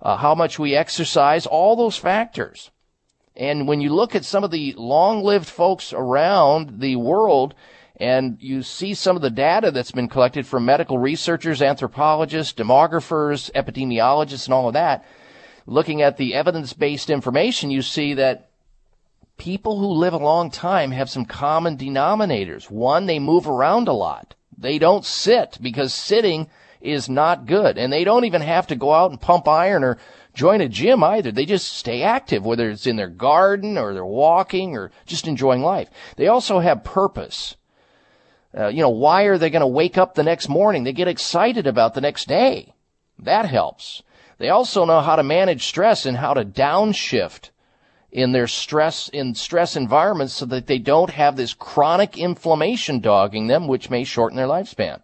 uh, how much we exercise, all those factors. And when you look at some of the long-lived folks around the world, and you see some of the data that's been collected from medical researchers, anthropologists, demographers, epidemiologists, and all of that, looking at the evidence-based information, you see that people who live a long time have some common denominators. One, they move around a lot. They don't sit because sitting is not good. And they don't even have to go out and pump iron or join a gym either. They just stay active, whether it's in their garden or they're walking or just enjoying life. They also have purpose. Uh, you know, why are they going to wake up the next morning? They get excited about the next day. That helps. They also know how to manage stress and how to downshift in their stress in stress environments so that they don't have this chronic inflammation dogging them which may shorten their lifespan.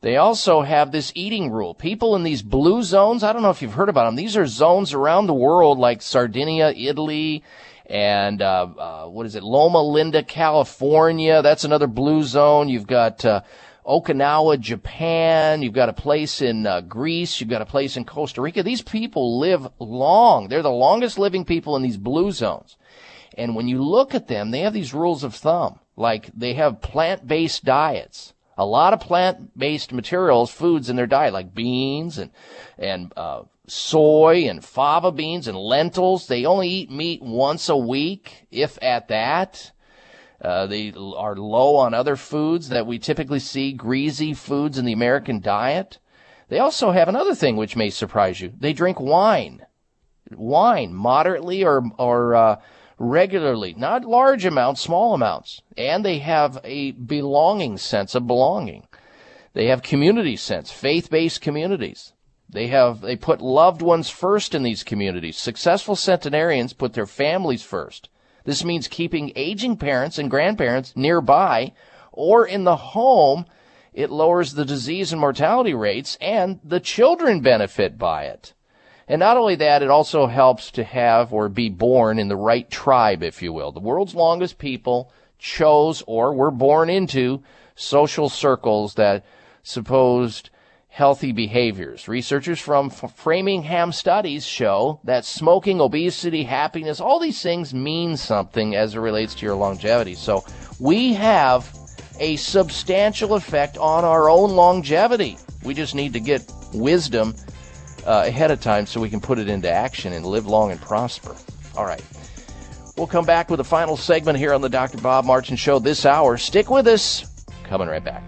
They also have this eating rule. People in these blue zones, I don't know if you've heard about them. These are zones around the world like Sardinia, Italy, and uh, uh, what is it, Loma Linda, California. That's another blue zone. You've got uh, Okinawa, Japan. You've got a place in uh, Greece. You've got a place in Costa Rica. These people live long. They're the longest living people in these blue zones. And when you look at them, they have these rules of thumb. Like they have plant-based diets. A lot of plant-based materials, foods in their diet, like beans and and uh, soy and fava beans and lentils. They only eat meat once a week, if at that. Uh, they are low on other foods that we typically see, greasy foods in the American diet. They also have another thing which may surprise you. They drink wine. Wine, moderately or, or, uh, regularly. Not large amounts, small amounts. And they have a belonging sense of belonging. They have community sense, faith-based communities. They have, they put loved ones first in these communities. Successful centenarians put their families first. This means keeping aging parents and grandparents nearby or in the home. It lowers the disease and mortality rates and the children benefit by it. And not only that, it also helps to have or be born in the right tribe, if you will. The world's longest people chose or were born into social circles that supposed healthy behaviors. Researchers from Framingham studies show that smoking, obesity, happiness, all these things mean something as it relates to your longevity. So we have a substantial effect on our own longevity. We just need to get wisdom uh, ahead of time so we can put it into action and live long and prosper. All right. We'll come back with a final segment here on the Dr. Bob Martin Show this hour. Stick with us. Coming right back.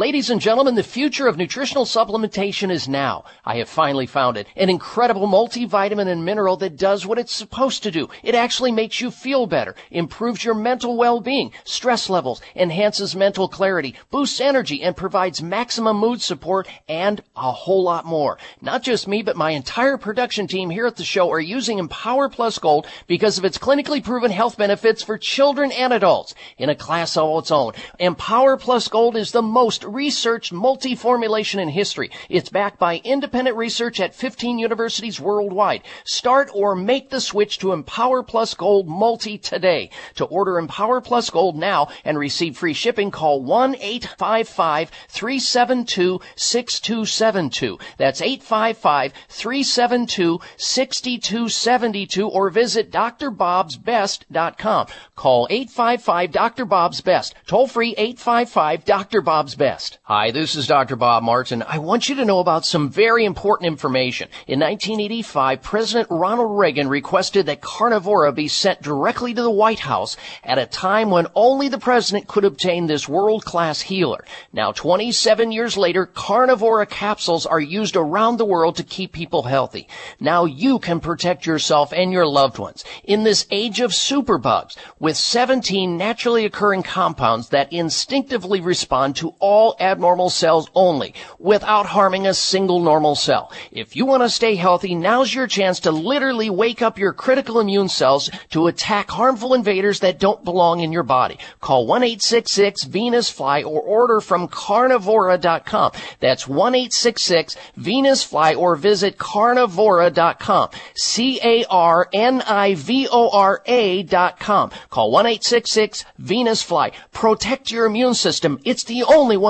Ladies and gentlemen, the future of nutritional supplementation is now. I have finally found it. An incredible multivitamin and mineral that does what it's supposed to do. It actually makes you feel better, improves your mental well-being, stress levels, enhances mental clarity, boosts energy, and provides maximum mood support and a whole lot more. Not just me, but my entire production team here at the show are using Empower Plus Gold because of its clinically proven health benefits for children and adults in a class all its own. Empower Plus Gold is the most researched multi-formulation in history. It's backed by independent research at 15 universities worldwide. Start or make the switch to Empower Plus Gold Multi today. To order Empower Plus Gold now and receive free shipping, call 1-855-372-6272. That's 855-372-6272 or visit drbobsbest.com. Call 855 Dr. Bob's Best. Toll free 855 Dr. Bob's Best. Hi, this is Dr. Bob Martin. I want you to know about some very important information. In 1985, President Ronald Reagan requested that Carnivora be sent directly to the White House at a time when only the president could obtain this world-class healer. Now, 27 years later, Carnivora capsules are used around the world to keep people healthy. Now you can protect yourself and your loved ones. In this age of superbugs, with 17 naturally occurring compounds that instinctively respond to all abnormal cells only without harming a single normal cell. If you want to stay healthy, now's your chance to literally wake up your critical immune cells to attack harmful invaders that don't belong in your body. Call 1-866-VENUS-FLY or order from carnivora.com. That's 1-866-VENUS-FLY or visit carnivora.com. C-A-R-N-I-V-O-R-A dot com. Call 1-866-VENUS-FLY. Protect your immune system. It's the only one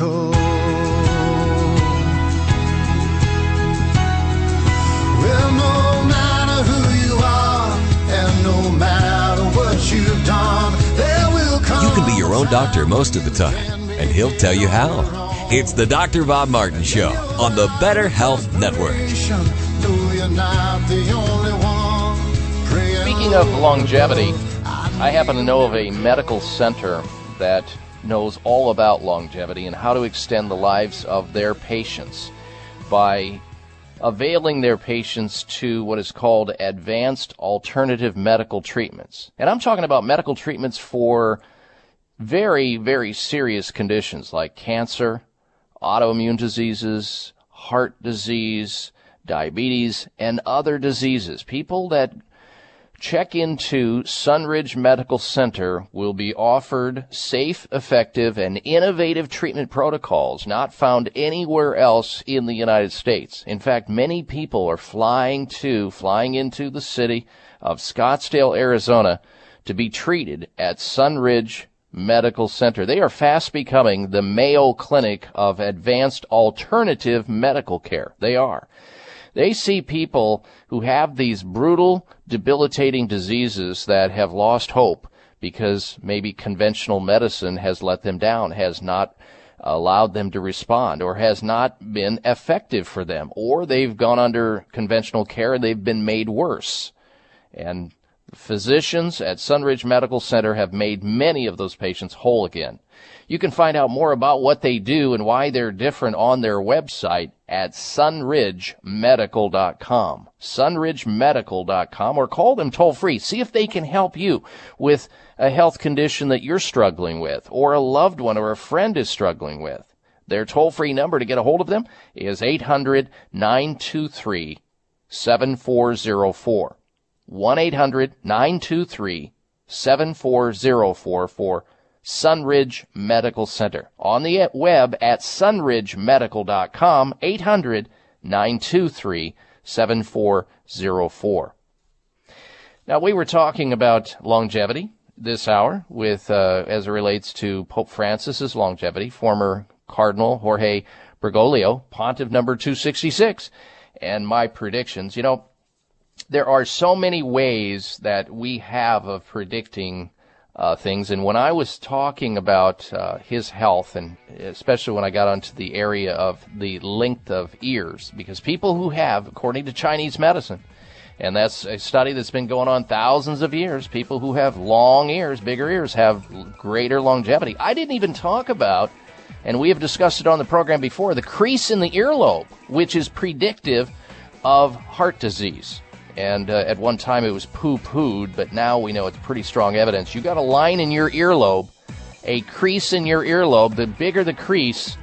Need a miracle. Well, no matter who you are, and no matter what you've done, there will come. You can be your own doctor most of the time, and he'll tell you how. It's the Dr. Bob Martin Show on the Better Health Network. No, you're not the only one. Praying Speaking of longevity, I happen to know of a medical center that knows all about longevity and how to extend the lives of their patients by availing their patients to what is called advanced alternative medical treatments. And I'm talking about medical treatments for very, very serious conditions like cancer, autoimmune diseases, heart disease, diabetes, and other diseases. People that check into Sunridge Medical Center will be offered safe, effective, and innovative treatment protocols not found anywhere else in the United States. In fact, many people are flying to, flying into the city of Scottsdale, Arizona to be treated at Sunridge Medical Center. They are fast becoming the Mayo Clinic of advanced alternative medical care. They are. They see people who have these brutal, debilitating diseases that have lost hope because maybe conventional medicine has let them down, has not allowed them to respond, or has not been effective for them, or they've gone under conventional care and they've been made worse. And physicians at Sunridge Medical Center have made many of those patients whole again. You can find out more about what they do and why they're different on their website at sunridgemedical.com. sunridgemedical.com or call them toll free. See if they can help you with a health condition that you're struggling with or a loved one or a friend is struggling with. Their toll free number to get a hold of them is 800 923 7404. 1 800 923 7404 for Sunridge Medical Center. On the web at sunridgemedical.com, 800 923 7404. Now, we were talking about longevity this hour with, uh, as it relates to Pope Francis's longevity, former Cardinal Jorge Bergoglio, Pontiff number 266, and my predictions. You know, there are so many ways that we have of predicting uh, things. And when I was talking about uh, his health, and especially when I got onto the area of the length of ears, because people who have, according to Chinese medicine, and that's a study that's been going on thousands of years, people who have long ears, bigger ears, have greater longevity. I didn't even talk about, and we have discussed it on the program before, the crease in the earlobe, which is predictive of heart disease and uh, at one time it was poo pooed, but now we know it's pretty strong evidence. You got a line in your earlobe, a crease in your earlobe. The bigger the crease,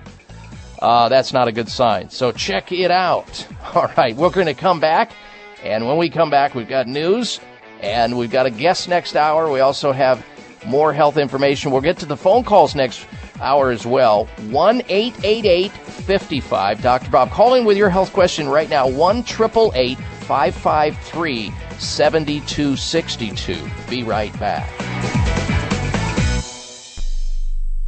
uh, that's not a good sign. So check it out. (laughs) All right, we're going to come back, and when we come back, we've got news, and we've got a guest next hour. We also have more health information. We'll get to the phone calls next hour as well. 1 888 55 Dr. Bob. Calling with your health question right now 1 888 553 7262. Be right back.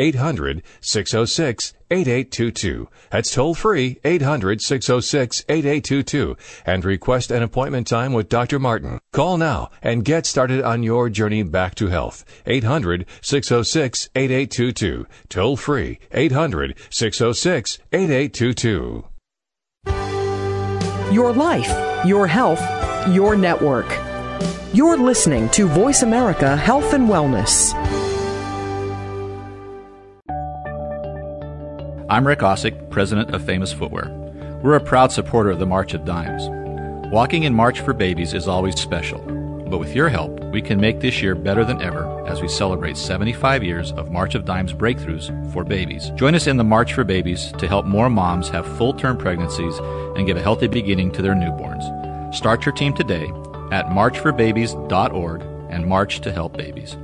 800 606 8822. That's toll free 800 606 8822 and request an appointment time with Dr. Martin. Call now and get started on your journey back to health. 800 606 8822. Toll free 800 606 8822. Your life, your health, your network. You're listening to Voice America Health and Wellness. I'm Rick Ausick, president of Famous Footwear. We're a proud supporter of the March of Dimes. Walking in March for Babies is always special, but with your help, we can make this year better than ever as we celebrate 75 years of March of Dimes breakthroughs for babies. Join us in the March for Babies to help more moms have full term pregnancies and give a healthy beginning to their newborns. Start your team today at marchforbabies.org and march to help babies.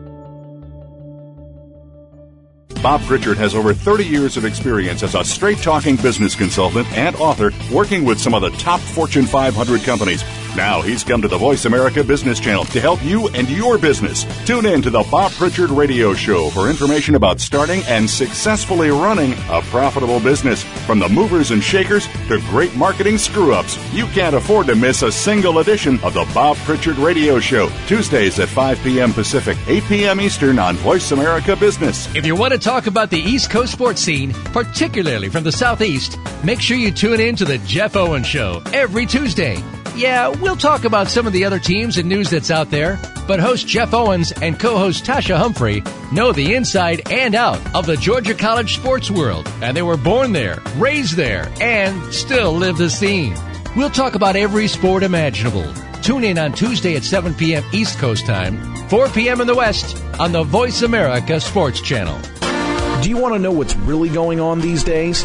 Bob Pritchard has over 30 years of experience as a straight talking business consultant and author working with some of the top Fortune 500 companies. Now he's come to the Voice America Business Channel to help you and your business. Tune in to the Bob Pritchard Radio Show for information about starting and successfully running a profitable business. From the movers and shakers to great marketing screw ups, you can't afford to miss a single edition of the Bob Pritchard Radio Show. Tuesdays at 5 p.m. Pacific, 8 p.m. Eastern on Voice America Business. If you want to talk about the East Coast sports scene, particularly from the Southeast, make sure you tune in to the Jeff Owen Show every Tuesday. Yeah, we'll talk about some of the other teams and news that's out there, but host Jeff Owens and co-host Tasha Humphrey know the inside and out of the Georgia College sports world, and they were born there, raised there, and still live the scene. We'll talk about every sport imaginable. Tune in on Tuesday at 7 p.m. East Coast time, 4 p.m. in the West on the Voice America Sports Channel. Do you want to know what's really going on these days?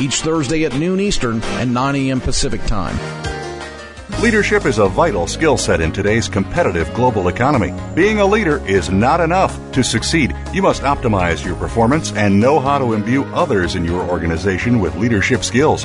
each Thursday at noon Eastern and 9 a.m. Pacific Time. Leadership is a vital skill set in today's competitive global economy. Being a leader is not enough. To succeed, you must optimize your performance and know how to imbue others in your organization with leadership skills.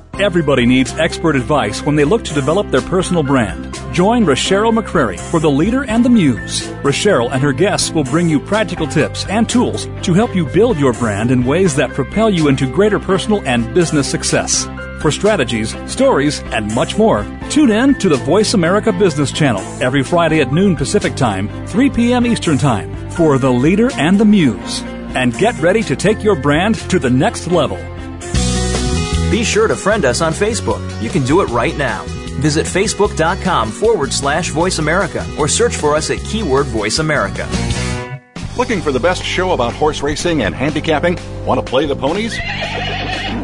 Everybody needs expert advice when they look to develop their personal brand. Join Rochelle McCrary for The Leader and the Muse. Rochelle and her guests will bring you practical tips and tools to help you build your brand in ways that propel you into greater personal and business success. For strategies, stories, and much more, tune in to the Voice America Business Channel every Friday at noon Pacific Time, 3 p.m. Eastern Time for The Leader and the Muse. And get ready to take your brand to the next level. Be sure to friend us on Facebook. You can do it right now. Visit facebook.com forward slash voice America or search for us at keyword voice America. Looking for the best show about horse racing and handicapping? Want to play the ponies?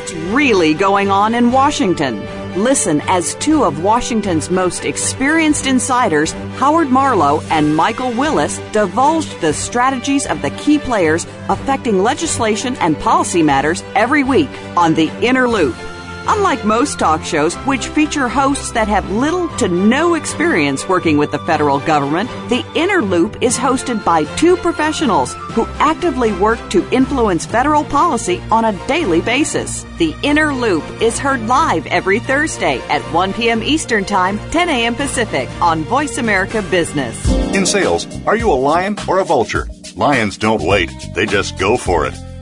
What's really going on in Washington? Listen as two of Washington's most experienced insiders, Howard Marlowe and Michael Willis, divulged the strategies of the key players affecting legislation and policy matters every week on The Inner Loop. Unlike most talk shows, which feature hosts that have little to no experience working with the federal government, The Inner Loop is hosted by two professionals who actively work to influence federal policy on a daily basis. The Inner Loop is heard live every Thursday at 1 p.m. Eastern Time, 10 a.m. Pacific on Voice America Business. In sales, are you a lion or a vulture? Lions don't wait, they just go for it.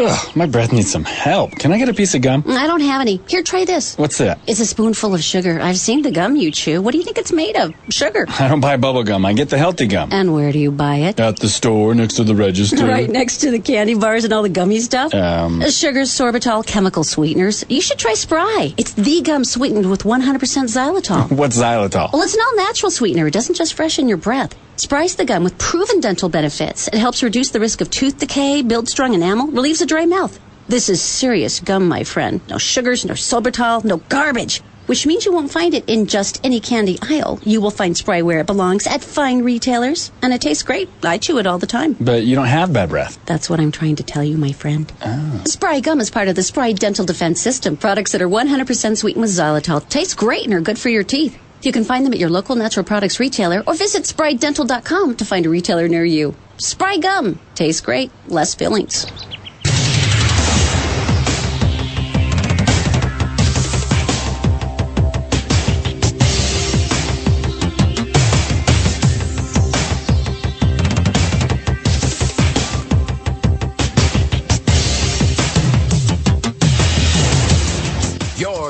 Ugh, my breath needs some help. Can I get a piece of gum? I don't have any. Here, try this. What's that? It's a spoonful of sugar. I've seen the gum you chew. What do you think it's made of? Sugar. I don't buy bubble gum. I get the healthy gum. And where do you buy it? At the store next to the register. (laughs) Right next to the candy bars and all the gummy stuff? Um. Sugars, sorbitol, chemical sweeteners. You should try Spry. It's the gum sweetened with 100% xylitol. (laughs) What's xylitol? Well, it's an all natural sweetener. It doesn't just freshen your breath. Spry's the gum with proven dental benefits. It helps reduce the risk of tooth decay, builds strong enamel, relieves a dry mouth. This is serious gum, my friend. No sugars, no sorbitol, no garbage. Which means you won't find it in just any candy aisle. You will find Spry where it belongs at fine retailers. And it tastes great. I chew it all the time. But you don't have bad breath. That's what I'm trying to tell you, my friend. Oh. Spry gum is part of the Spry Dental Defense System. Products that are 100% sweetened with xylitol. Taste great and are good for your teeth. You can find them at your local natural products retailer or visit sprydental.com to find a retailer near you. Spry gum. Tastes great. Less fillings.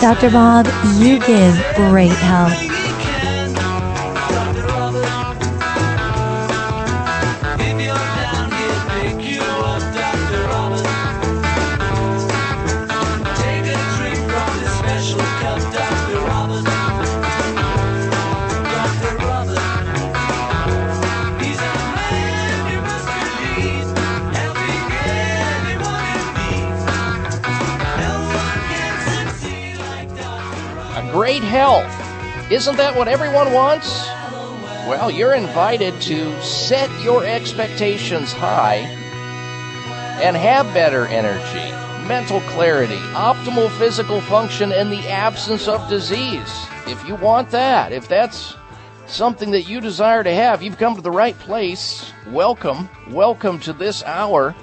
Dr. Bob, you give great help. Great health. Isn't that what everyone wants? Well, you're invited to set your expectations high and have better energy, mental clarity, optimal physical function, and the absence of disease. If you want that, if that's something that you desire to have, you've come to the right place. Welcome, welcome to this hour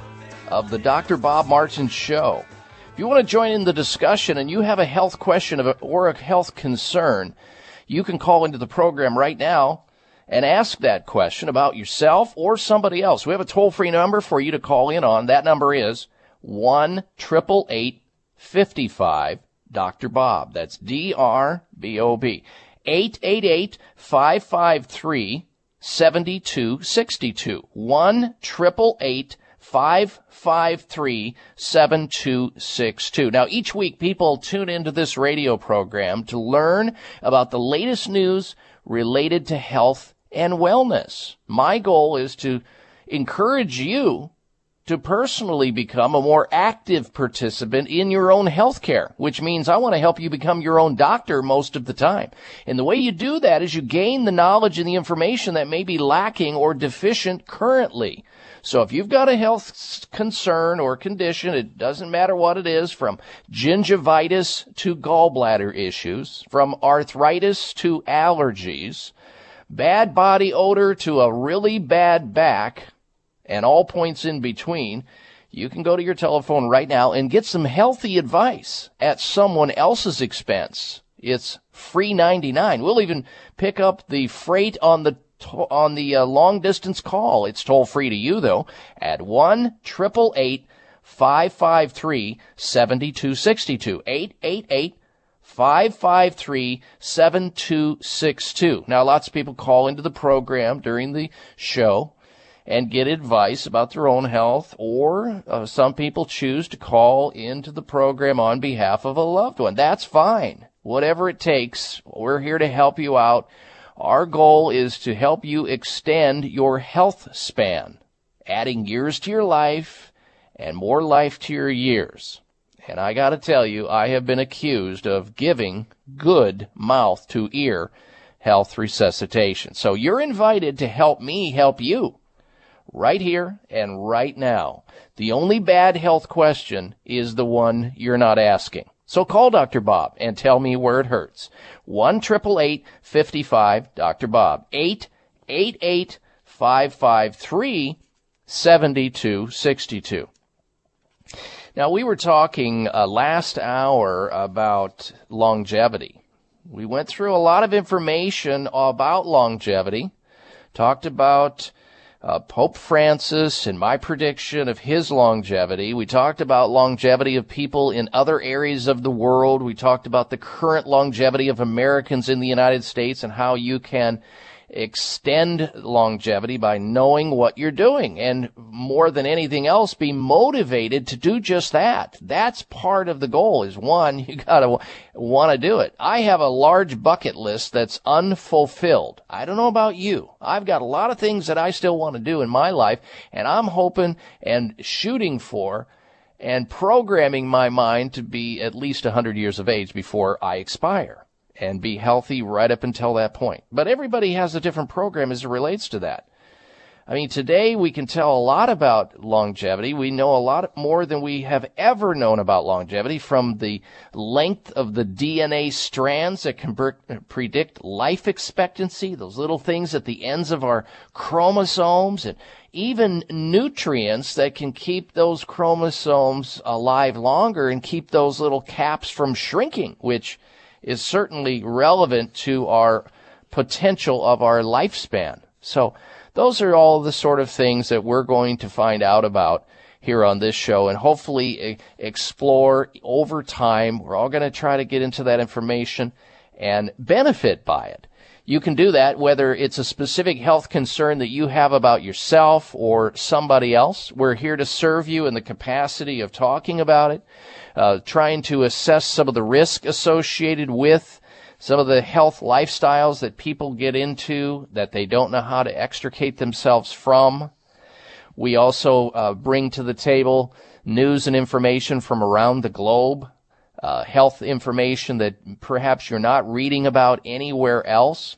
of the Dr. Bob Martin Show. If you want to join in the discussion and you have a health question or a health concern, you can call into the program right now and ask that question about yourself or somebody else. We have a toll free number for you to call in on. That number is 1 55 Dr. Bob. That's D R B O B. 888 553 7262. 1 553 7262. Now, each week people tune into this radio program to learn about the latest news related to health and wellness. My goal is to encourage you to personally become a more active participant in your own health care, which means I want to help you become your own doctor most of the time. And the way you do that is you gain the knowledge and the information that may be lacking or deficient currently. So if you've got a health concern or condition, it doesn't matter what it is, from gingivitis to gallbladder issues, from arthritis to allergies, bad body odor to a really bad back, and all points in between, you can go to your telephone right now and get some healthy advice at someone else's expense. It's free 99. We'll even pick up the freight on the on the uh, long distance call. It's toll free to you though at 1 553 7262 888 553 7262. Now lots of people call into the program during the show and get advice about their own health, or uh, some people choose to call into the program on behalf of a loved one. That's fine. Whatever it takes, we're here to help you out. Our goal is to help you extend your health span, adding years to your life and more life to your years. And I gotta tell you, I have been accused of giving good mouth to ear health resuscitation. So you're invited to help me help you right here and right now. The only bad health question is the one you're not asking. So call Dr. Bob and tell me where it hurts. 1 55 Dr. Bob. 888 553 7262. Now, we were talking uh, last hour about longevity. We went through a lot of information about longevity, talked about uh, Pope Francis and my prediction of his longevity. We talked about longevity of people in other areas of the world. We talked about the current longevity of Americans in the United States and how you can extend longevity by knowing what you're doing and more than anything else be motivated to do just that. That's part of the goal is one, you gotta want to do it. I have a large bucket list that's unfulfilled. I don't know about you. I've got a lot of things that I still want to do in my life and I'm hoping and shooting for and programming my mind to be at least 100 years of age before I expire and be healthy right up until that point. But everybody has a different program as it relates to that. I mean, today we can tell a lot about longevity. We know a lot more than we have ever known about longevity from the length of the DNA strands that can predict life expectancy, those little things at the ends of our chromosomes, and even nutrients that can keep those chromosomes alive longer and keep those little caps from shrinking, which is certainly relevant to our potential of our lifespan. So those are all the sort of things that we're going to find out about here on this show and hopefully explore over time. We're all going to try to get into that information and benefit by it. You can do that whether it's a specific health concern that you have about yourself or somebody else. We're here to serve you in the capacity of talking about it uh, trying to assess some of the risk associated with some of the health lifestyles that people get into that they don't know how to extricate themselves from. We also uh, bring to the table news and information from around the globe uh, health information that perhaps you're not reading about anywhere else.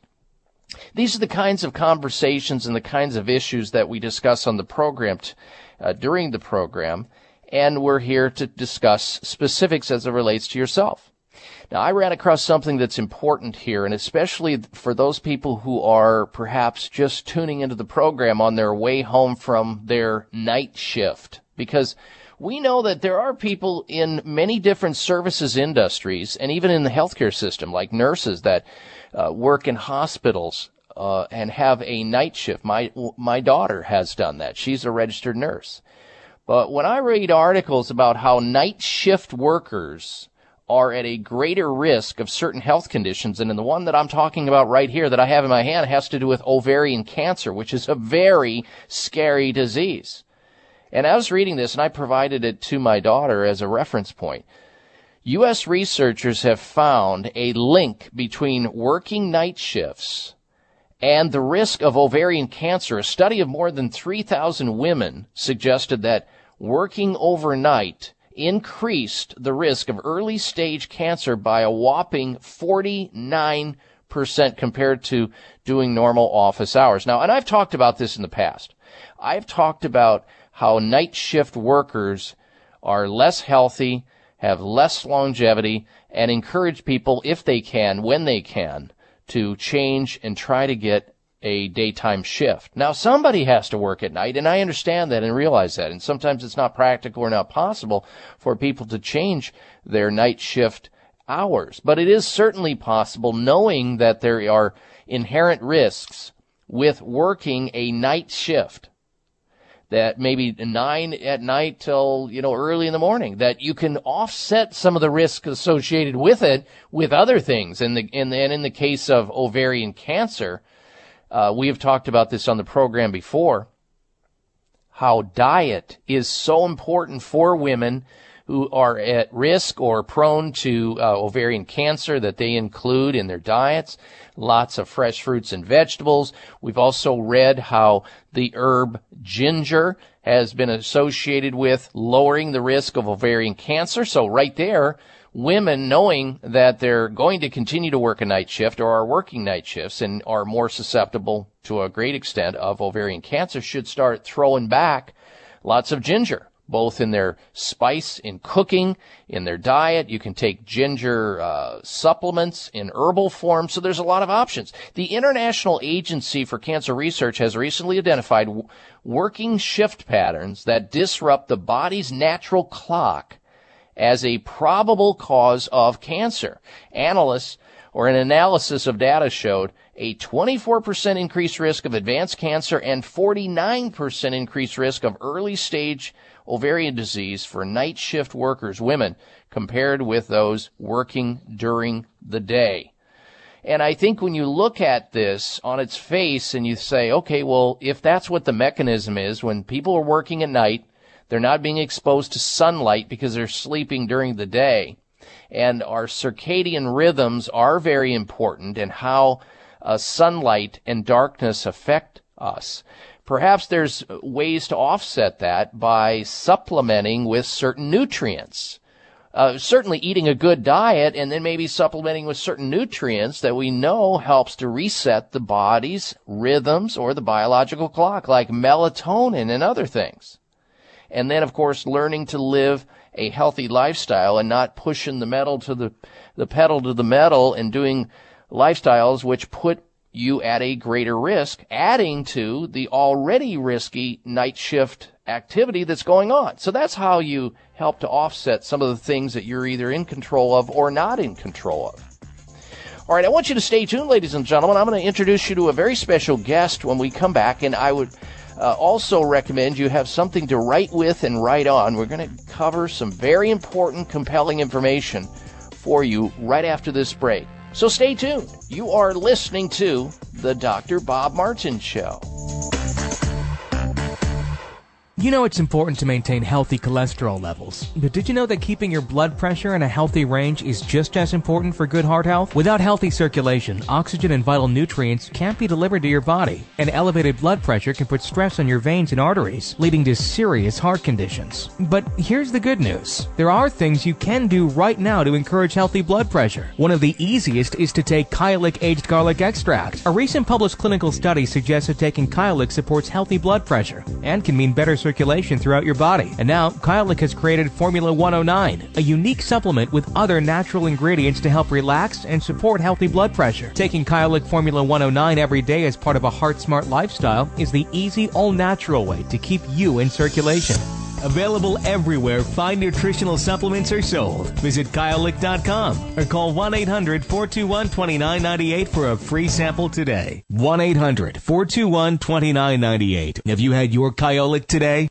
These are the kinds of conversations and the kinds of issues that we discuss on the program t- uh, during the program, and we're here to discuss specifics as it relates to yourself. Now, I ran across something that's important here, and especially for those people who are perhaps just tuning into the program on their way home from their night shift, because we know that there are people in many different services industries and even in the healthcare system, like nurses that uh, work in hospitals uh, and have a night shift. My my daughter has done that. She's a registered nurse. But when I read articles about how night shift workers are at a greater risk of certain health conditions. And in the one that I'm talking about right here that I have in my hand has to do with ovarian cancer, which is a very scary disease. And I was reading this and I provided it to my daughter as a reference point. U.S. researchers have found a link between working night shifts and the risk of ovarian cancer. A study of more than 3,000 women suggested that working overnight increased the risk of early stage cancer by a whopping 49% compared to doing normal office hours. Now, and I've talked about this in the past. I've talked about how night shift workers are less healthy, have less longevity, and encourage people, if they can, when they can, to change and try to get a daytime shift. Now somebody has to work at night and I understand that and realize that. And sometimes it's not practical or not possible for people to change their night shift hours. But it is certainly possible knowing that there are inherent risks with working a night shift that maybe nine at night till you know early in the morning that you can offset some of the risk associated with it with other things and the in the case of ovarian cancer uh, we have talked about this on the program before. How diet is so important for women who are at risk or prone to uh, ovarian cancer that they include in their diets. Lots of fresh fruits and vegetables. We've also read how the herb ginger has been associated with lowering the risk of ovarian cancer. So right there, women knowing that they're going to continue to work a night shift or are working night shifts and are more susceptible to a great extent of ovarian cancer should start throwing back lots of ginger both in their spice in cooking in their diet. You can take ginger uh, supplements in herbal form. So there's a lot of options. The international agency for cancer research has recently identified w- working shift patterns that disrupt the body's natural clock as a probable cause of cancer. Analysts or an analysis of data showed a 24% increased risk of advanced cancer and 49% increased risk of early stage ovarian disease for night shift workers, women, compared with those working during the day. And I think when you look at this on its face and you say, okay, well, if that's what the mechanism is, when people are working at night, they're not being exposed to sunlight because they're sleeping during the day. And our circadian rhythms are very important and how uh, sunlight and darkness affect us. Perhaps there's ways to offset that by supplementing with certain nutrients. Uh, certainly eating a good diet and then maybe supplementing with certain nutrients that we know helps to reset the body's rhythms or the biological clock, like melatonin and other things. And then, of course, learning to live a healthy lifestyle and not pushing the metal to the, the pedal to the metal and doing lifestyles which put you at a greater risk, adding to the already risky night shift activity that's going on. So that's how you help to offset some of the things that you're either in control of or not in control of. All right, I want you to stay tuned, ladies and gentlemen. I'm going to introduce you to a very special guest when we come back, and I would uh, also recommend you have something to write with and write on. We're going to cover some very important, compelling information for you right after this break. So stay tuned. You are listening to The Dr. Bob Martin Show. You know it's important to maintain healthy cholesterol levels, but did you know that keeping your blood pressure in a healthy range is just as important for good heart health? Without healthy circulation, oxygen and vital nutrients can't be delivered to your body, and elevated blood pressure can put stress on your veins and arteries, leading to serious heart conditions. But here's the good news. There are things you can do right now to encourage healthy blood pressure. One of the easiest is to take Kyolic aged garlic extract. A recent published clinical study suggests that taking Kyolic supports healthy blood pressure and can mean better circulation throughout your body. And now, Kyolic has created Formula 109, a unique supplement with other natural ingredients to help relax and support healthy blood pressure. Taking Kyolic Formula 109 every day as part of a heart smart lifestyle is the easy, all natural way to keep you in circulation. Available everywhere fine nutritional supplements are sold. Visit Kyolic.com or call 1 800 421 2998 for a free sample today. 1 800 421 2998. Have you had your Kyolic today?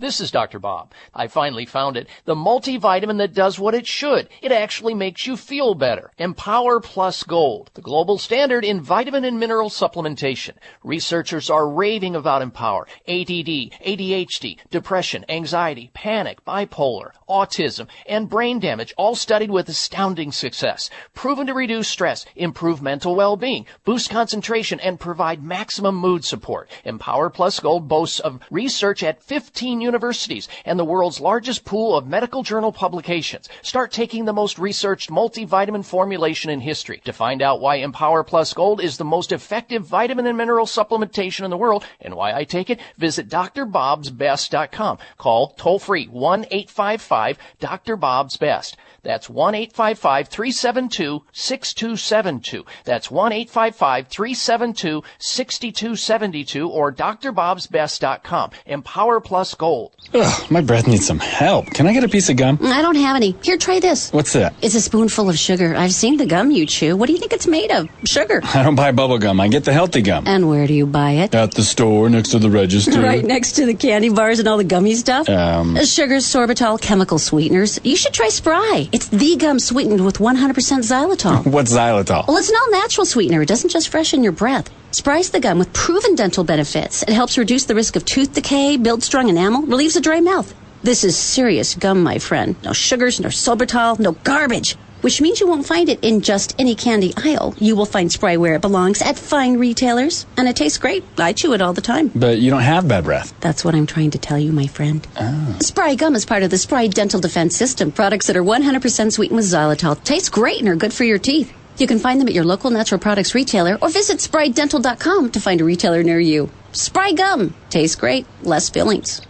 This is Dr. Bob. I finally found it. The multivitamin that does what it should. It actually makes you feel better. Empower Plus Gold, the global standard in vitamin and mineral supplementation. Researchers are raving about Empower. ADD, ADHD, depression, anxiety, panic, bipolar, autism, and brain damage, all studied with astounding success. Proven to reduce stress, improve mental well-being, boost concentration, and provide maximum mood support. Empower Plus Gold boasts of research at 15 universities and the world's largest pool of medical journal publications. Start taking the most researched multivitamin formulation in history. To find out why Empower Plus Gold is the most effective vitamin and mineral supplementation in the world and why I take it, visit drbobsbest.com. Call toll free 1-855 Dr. Bob's Best. That's 1-855-372-6272. That's 1-855-372-6272 or drbobsbest.com. Empower Plus Gold. Ugh, my breath needs some help. Can I get a piece of gum? I don't have any. Here, try this. What's that? It's a spoonful of sugar. I've seen the gum you chew. What do you think it's made of? Sugar. I don't buy bubble gum. I get the healthy gum. And where do you buy it? At the store next to the register. Right next to the candy bars and all the gummy stuff? Um. Sugar, sorbitol, chemical sweeteners. You should try Spry. It's the gum sweetened with 100% xylitol. (laughs) What's xylitol? Well, it's an all natural sweetener. It doesn't just freshen your breath. Spry's the gum with proven dental benefits. It helps reduce the risk of tooth decay, builds strong enamel, relieves a dry mouth. This is serious gum, my friend. No sugars, no sorbitol, no garbage. Which means you won't find it in just any candy aisle. You will find Spry where it belongs at fine retailers. And it tastes great. I chew it all the time. But you don't have bad breath. That's what I'm trying to tell you, my friend. Oh. Spry gum is part of the Spry Dental Defense System. Products that are 100% sweetened with xylitol. Taste great and are good for your teeth. You can find them at your local natural products retailer or visit sprydental.com to find a retailer near you. Spry gum. Tastes great. Less fillings.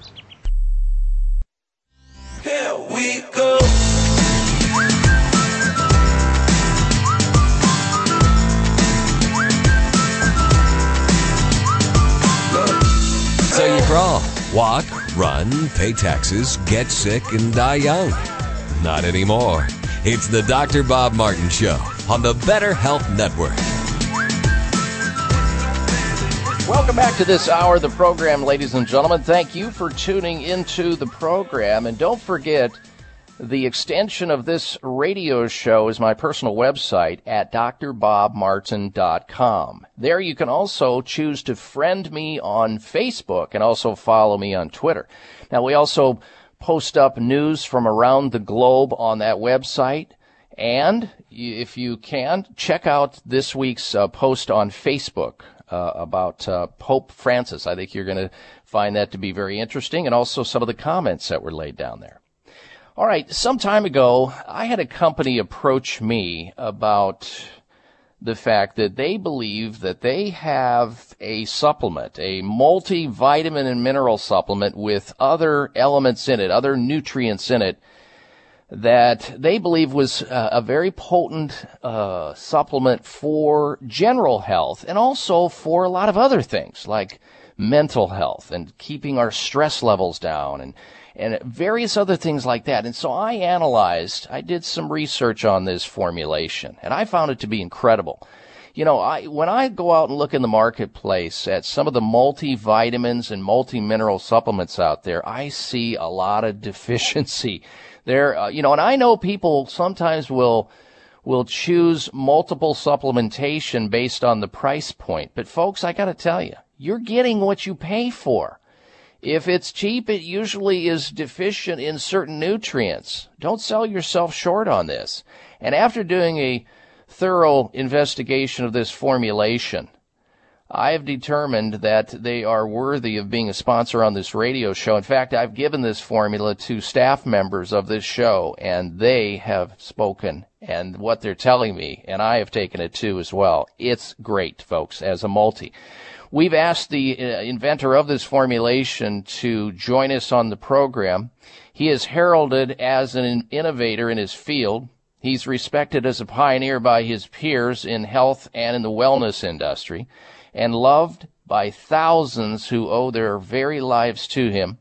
Here we go. So you crawl, walk, run, pay taxes, get sick, and die young. Not anymore. It's the Dr. Bob Martin Show on the Better Health Network. Welcome back to this hour of the program, ladies and gentlemen. Thank you for tuning into the program. And don't forget, the extension of this radio show is my personal website at drbobmartin.com. There you can also choose to friend me on Facebook and also follow me on Twitter. Now we also post up news from around the globe on that website. And if you can, check out this week's uh, post on Facebook uh, about uh, Pope Francis. I think you're going to find that to be very interesting and also some of the comments that were laid down there. All right, some time ago, I had a company approach me about the fact that they believe that they have a supplement, a multivitamin and mineral supplement with other elements in it, other nutrients in it, that they believe was uh, a very potent uh, supplement for general health and also for a lot of other things like mental health and keeping our stress levels down and and various other things like that. And so I analyzed, I did some research on this formulation and I found it to be incredible. You know, I, when I go out and look in the marketplace at some of the multivitamins and multi-mineral supplements out there, I see a lot of (laughs) deficiency there. Uh, you know, and I know people sometimes will, will choose multiple supplementation based on the price point. But folks, I gotta tell you, you're getting what you pay for. If it's cheap, it usually is deficient in certain nutrients. Don't sell yourself short on this. And after doing a thorough investigation of this formulation, I have determined that they are worthy of being a sponsor on this radio show. In fact, I've given this formula to staff members of this show, and they have spoken and what they're telling me, and I have taken it too as well. It's great, folks, as a multi. We've asked the uh, inventor of this formulation to join us on the program. He is heralded as an innovator in his field. He's respected as a pioneer by his peers in health and in the wellness industry and loved by thousands who owe their very lives to him.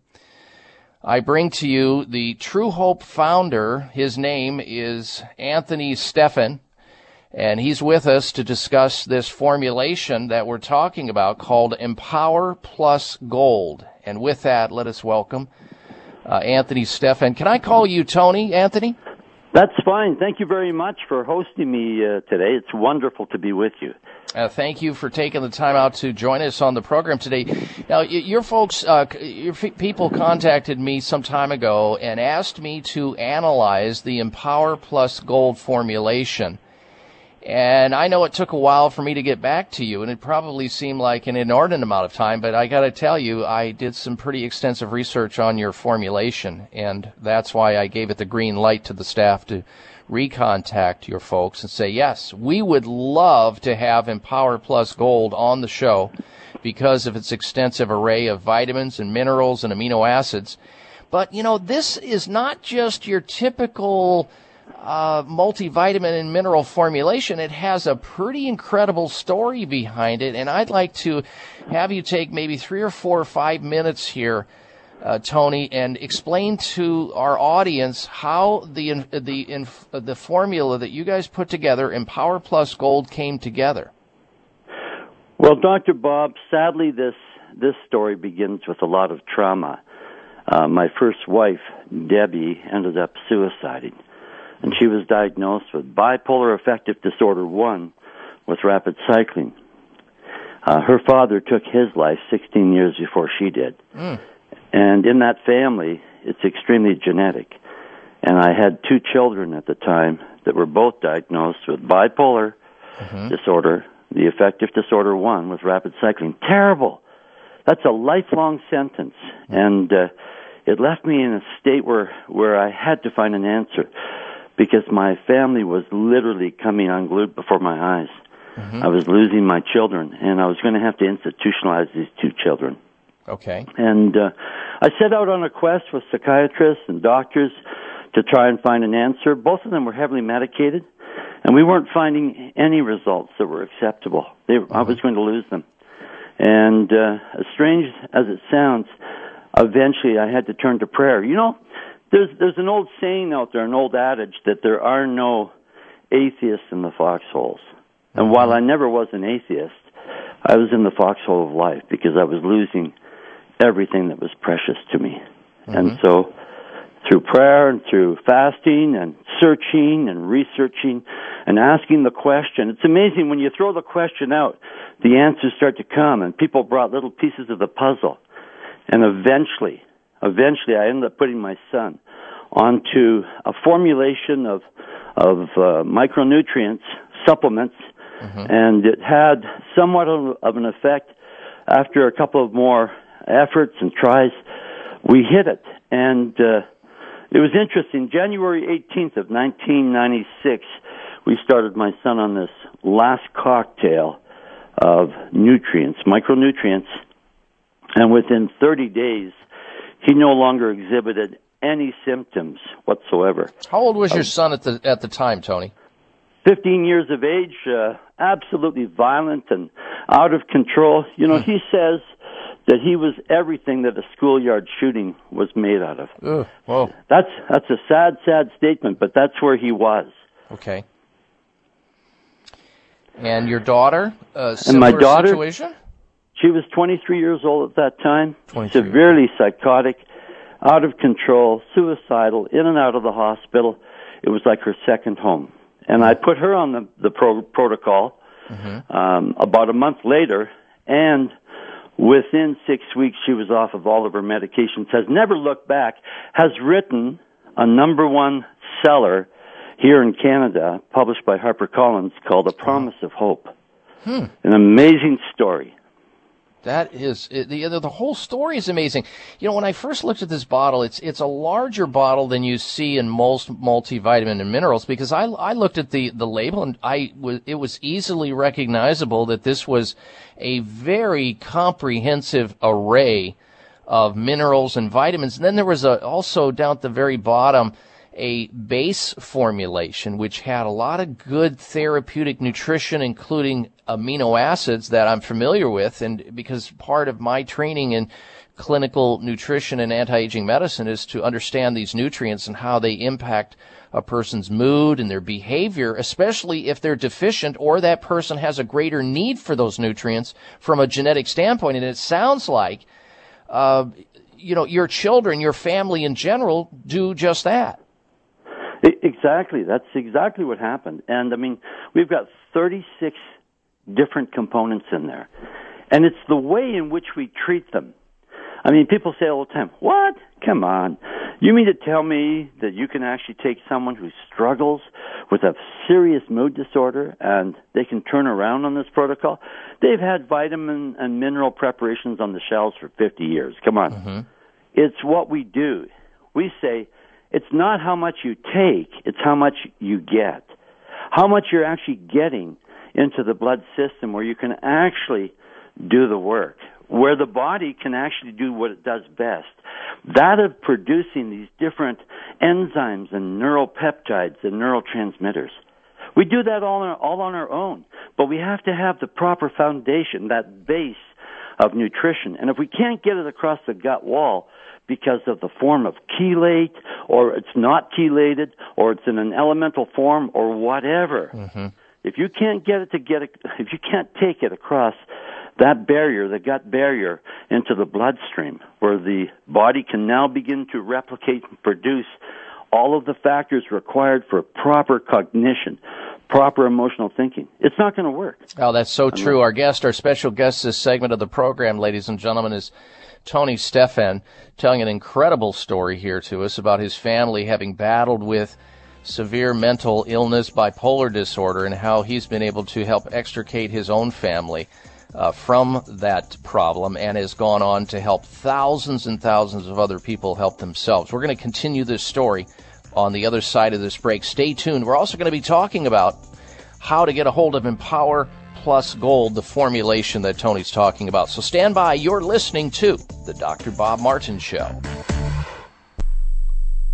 I bring to you the True Hope founder. His name is Anthony Stephan, and he's with us to discuss this formulation that we're talking about called Empower Plus Gold. And with that, let us welcome uh, Anthony Stephan. Can I call you Tony, Anthony? That's fine. Thank you very much for hosting me uh, today. It's wonderful to be with you. Uh, thank you for taking the time out to join us on the program today. Now, your folks, uh, your people contacted me some time ago and asked me to analyze the Empower Plus Gold formulation. And I know it took a while for me to get back to you, and it probably seemed like an inordinate amount of time, but I gotta tell you, I did some pretty extensive research on your formulation, and that's why I gave it the green light to the staff to recontact your folks and say, yes, we would love to have Empower Plus Gold on the show because of its extensive array of vitamins and minerals and amino acids. But, you know, this is not just your typical uh, multivitamin and mineral formulation. It has a pretty incredible story behind it, and I'd like to have you take maybe three or four or five minutes here uh, Tony, and explain to our audience how the the the formula that you guys put together, Empower Plus Gold, came together. Well, Dr. Bob, sadly, this this story begins with a lot of trauma. Uh, my first wife, Debbie, ended up suiciding, and she was diagnosed with bipolar affective disorder one with rapid cycling. Uh, her father took his life 16 years before she did. Mm. And in that family, it's extremely genetic. And I had two children at the time that were both diagnosed with bipolar mm-hmm. disorder, the affective disorder one with rapid cycling. Terrible. That's a lifelong sentence. And uh, it left me in a state where, where I had to find an answer because my family was literally coming unglued before my eyes. Mm-hmm. I was losing my children, and I was going to have to institutionalize these two children. Okay. And uh, I set out on a quest with psychiatrists and doctors to try and find an answer. Both of them were heavily medicated, and we weren't finding any results that were acceptable. They, mm-hmm. I was going to lose them. And uh, as strange as it sounds, eventually I had to turn to prayer. You know, there's there's an old saying out there, an old adage that there are no atheists in the foxholes. And mm-hmm. while I never was an atheist, I was in the foxhole of life because I was losing everything that was precious to me. Mm-hmm. And so, through prayer and through fasting and searching and researching and asking the question, it's amazing when you throw the question out, the answers start to come, and people brought little pieces of the puzzle. And eventually, eventually, I ended up putting my son onto a formulation of of uh, micronutrients supplements, mm-hmm. and it had somewhat of, of an effect after a couple of more efforts and tries, we hit it. And uh, it was interesting. January 18th of 1996, we started my son on this last cocktail of nutrients, micronutrients, and within 30 days, he no longer exhibited any symptoms whatsoever. How old was your son at the at the time, Tony? 15 years of age, uh, absolutely violent and out of control. You know, hmm. he says that he was everything that a schoolyard shooting was made out of. Ugh, whoa. That's that's a sad, sad statement, but that's where he was. Okay. And your daughter, and my daughter, situation? She was 23 years old at that time, severely psychotic, out of control, suicidal, in and out of the hospital. It was like her second home. And I put her on the, the pro- protocol mm-hmm. um, about a month later, and Within six weeks, she was off of all of her medications, has never looked back, has written a number one seller here in Canada, published by HarperCollins, called A Promise of Hope. Hmm. An amazing story. That is the, the whole story is amazing. You know, when I first looked at this bottle, it's it's a larger bottle than you see in most multivitamin and minerals because I I looked at the the label and I was it was easily recognizable that this was a very comprehensive array of minerals and vitamins. And then there was a, also down at the very bottom a base formulation which had a lot of good therapeutic nutrition, including amino acids that I'm familiar with. And because part of my training in clinical nutrition and anti-aging medicine is to understand these nutrients and how they impact a person's mood and their behavior, especially if they're deficient or that person has a greater need for those nutrients from a genetic standpoint. And it sounds like, uh, you know, your children, your family in general do just that. Exactly. That's exactly what happened. And I mean, we've got 36 different components in there. And it's the way in which we treat them. I mean, people say all the time, what? Come on. You mean to tell me that you can actually take someone who struggles with a serious mood disorder and they can turn around on this protocol? They've had vitamin and mineral preparations on the shelves for 50 years. Come on. Mm-hmm. It's what we do. We say, it's not how much you take, it's how much you get. How much you're actually getting into the blood system where you can actually do the work, where the body can actually do what it does best. That of producing these different enzymes and neuropeptides and neurotransmitters. We do that all on, all on our own, but we have to have the proper foundation, that base of nutrition. And if we can't get it across the gut wall, because of the form of chelate, or it's not chelated, or it's in an elemental form, or whatever. Mm-hmm. If you can't get it to get it, (laughs) if you can't take it across that barrier, the gut barrier, into the bloodstream, where the body can now begin to replicate and produce all of the factors required for proper cognition, proper emotional thinking. It's not going to work. Oh, that's so true. Our guest, our special guest this segment of the program, ladies and gentlemen, is Tony Stephan telling an incredible story here to us about his family having battled with severe mental illness, bipolar disorder, and how he's been able to help extricate his own family uh, from that problem and has gone on to help thousands and thousands of other people help themselves. We're going to continue this story on the other side of this break. Stay tuned. We're also going to be talking about how to get a hold of Empower Plus Gold, the formulation that Tony's talking about. So stand by. You're listening to The Dr. Bob Martin Show.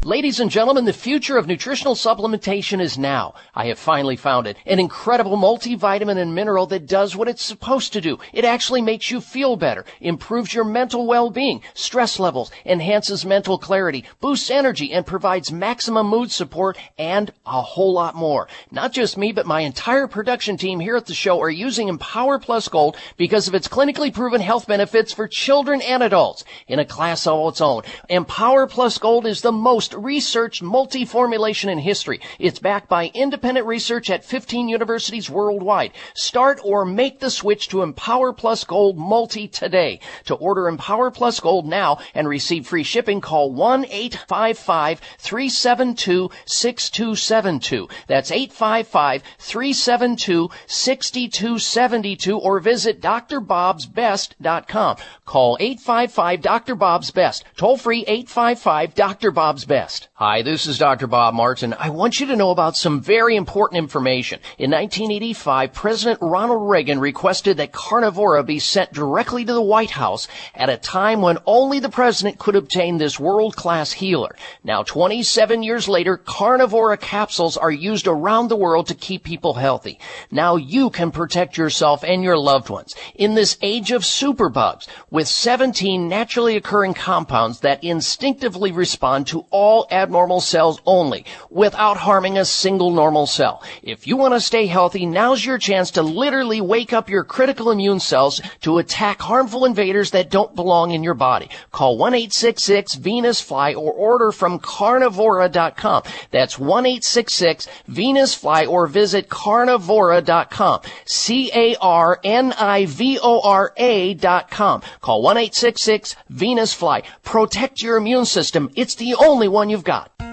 Ladies and gentlemen, the future of nutritional supplementation is now. I have finally found it. An incredible multivitamin and mineral that does what it's supposed to do. It actually makes you feel better, improves your mental well-being, stress levels, enhances mental clarity, boosts energy, and provides maximum mood support and a whole lot more. Not just me, but my entire production team here at the show are using Empower Plus Gold because of its clinically proven health benefits for children and adults. In a class all its own, Empower Plus Gold is the most researched multi-formulation in history. It's backed by independent research at 15 universities worldwide. Start or make the switch to Empower Plus Gold Multi today. To order Empower Plus Gold now and receive free shipping, call 1-855-372-6272. That's 855-372-6272 or visit drbobsbest.com. Call 855-DRBOBS-BEST. Toll free 855-DRBOBS-BEST. Hi, this is Dr. Bob Martin. I want you to know about some very important information. In 1985, President Ronald Reagan requested that Carnivora be sent directly to the White House at a time when only the president could obtain this world-class healer. Now, 27 years later, Carnivora capsules are used around the world to keep people healthy. Now you can protect yourself and your loved ones in this age of superbugs with 17 naturally occurring compounds that instinctively respond to all all abnormal cells only, without harming a single normal cell. If you want to stay healthy, now's your chance to literally wake up your critical immune cells to attack harmful invaders that don't belong in your body. Call 1-866-VENUS-FLY or order from carnivora.com. That's 1-866-VENUS-FLY or visit carnivora.com. C-A-R-N-I-V-O-R-A dot com. Call 1-866-VENUS-FLY. Protect your immune system. It's the only one you've got.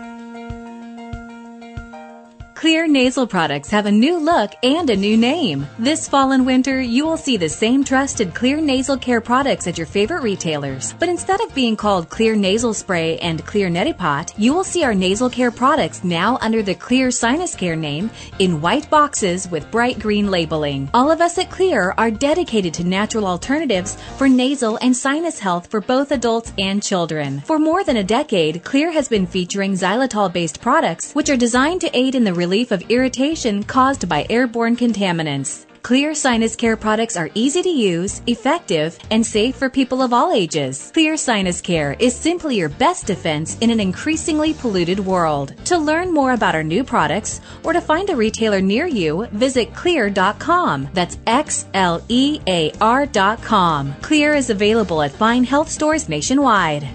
Xlear nasal products have a new look and a new name. This fall and winter, you will see the same trusted Xlear nasal care products at your favorite retailers. But instead of being called Xlear nasal spray and Xlear neti pot, you will see our nasal care products now under the Xlear sinus care name in white boxes with bright green labeling. All of us at Xlear are dedicated to natural alternatives for nasal and sinus health for both adults and children. For more than a decade, Xlear has been featuring xylitol based products which are designed to aid in the relief of irritation caused by airborne contaminants. Xlear sinus care products are easy to use, effective, and safe for people of all ages. Xlear sinus care is simply your best defense in an increasingly polluted world. To learn more about our new products or to find a retailer near you, visit xlear.com. That's X L E A R.com. Xlear is available at fine health stores nationwide.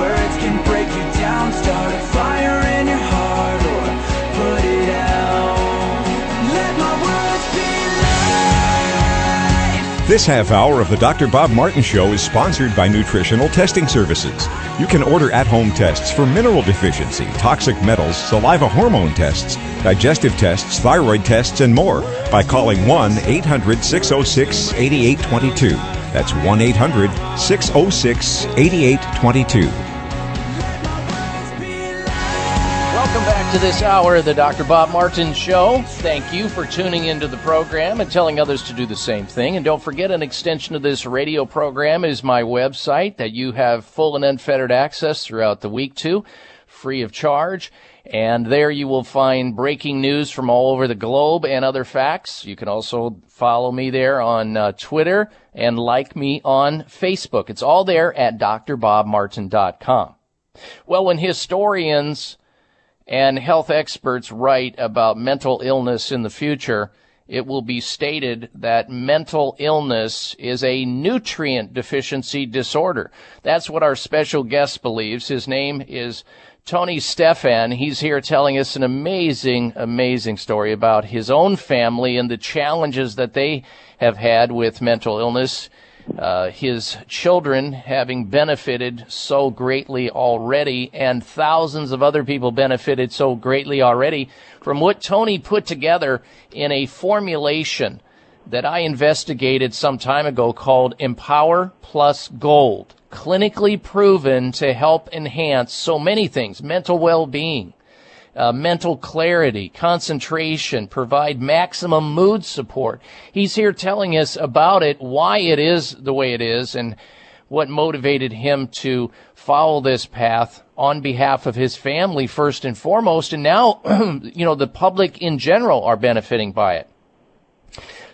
Words can break you down, start a fire in your heart, or put it out. Let my words be. This half hour of the Dr. Bob Martin Show is sponsored by Nutritional Testing Services. You can order at home tests for mineral deficiency, toxic metals, saliva hormone tests, digestive tests, thyroid tests, and more by calling 1 800 606 8822. That's 1 800 606 8822. To this hour of the Dr. Bob Martin Show. Thank you for tuning into the program and telling others to do the same thing. And don't forget, an extension of this radio program is my website that you have full and unfettered access throughout the week to, free of charge. And there you will find breaking news from all over the globe and other facts. You can also follow me there on uh, Twitter and like me on Facebook. It's all there at drbobmartin.com. Well, when historians and health experts write about mental illness in the future, it will be stated that mental illness is a nutrient deficiency disorder. That's what our special guest believes. His name is Tony Stephan. He's here telling us an amazing, amazing story about his own family and the challenges that they have had with mental illness. Uh, his children having benefited so greatly already, and thousands of other people benefited so greatly already from what Tony put together in a formulation that I investigated some time ago called Empower Plus Gold, clinically proven to help enhance so many things mental well being, uh, mental clarity, concentration, provide maximum mood support. He's here telling us about it, why it is the way it is, and what motivated him to follow this path on behalf of his family first and foremost, and now, (clears throat) you know, the public in general are benefiting by it.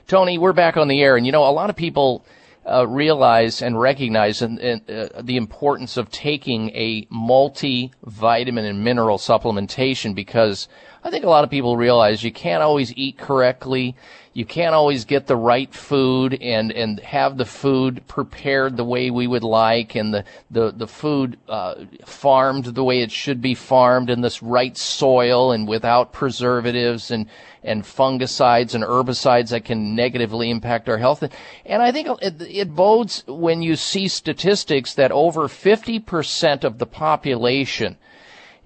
Tony, we're back on the air, and you know, a lot of people uh, realize and recognize uh, the importance of taking a multivitamin and mineral supplementation because I think a lot of people realize you can't always eat correctly. You can't always get the right food and, and have the food prepared the way we would like and the, the, the food uh, farmed the way it should be farmed in this right soil and without preservatives and, and fungicides and herbicides that can negatively impact our health. And I think it, it bodes when you see statistics that over 50% of the population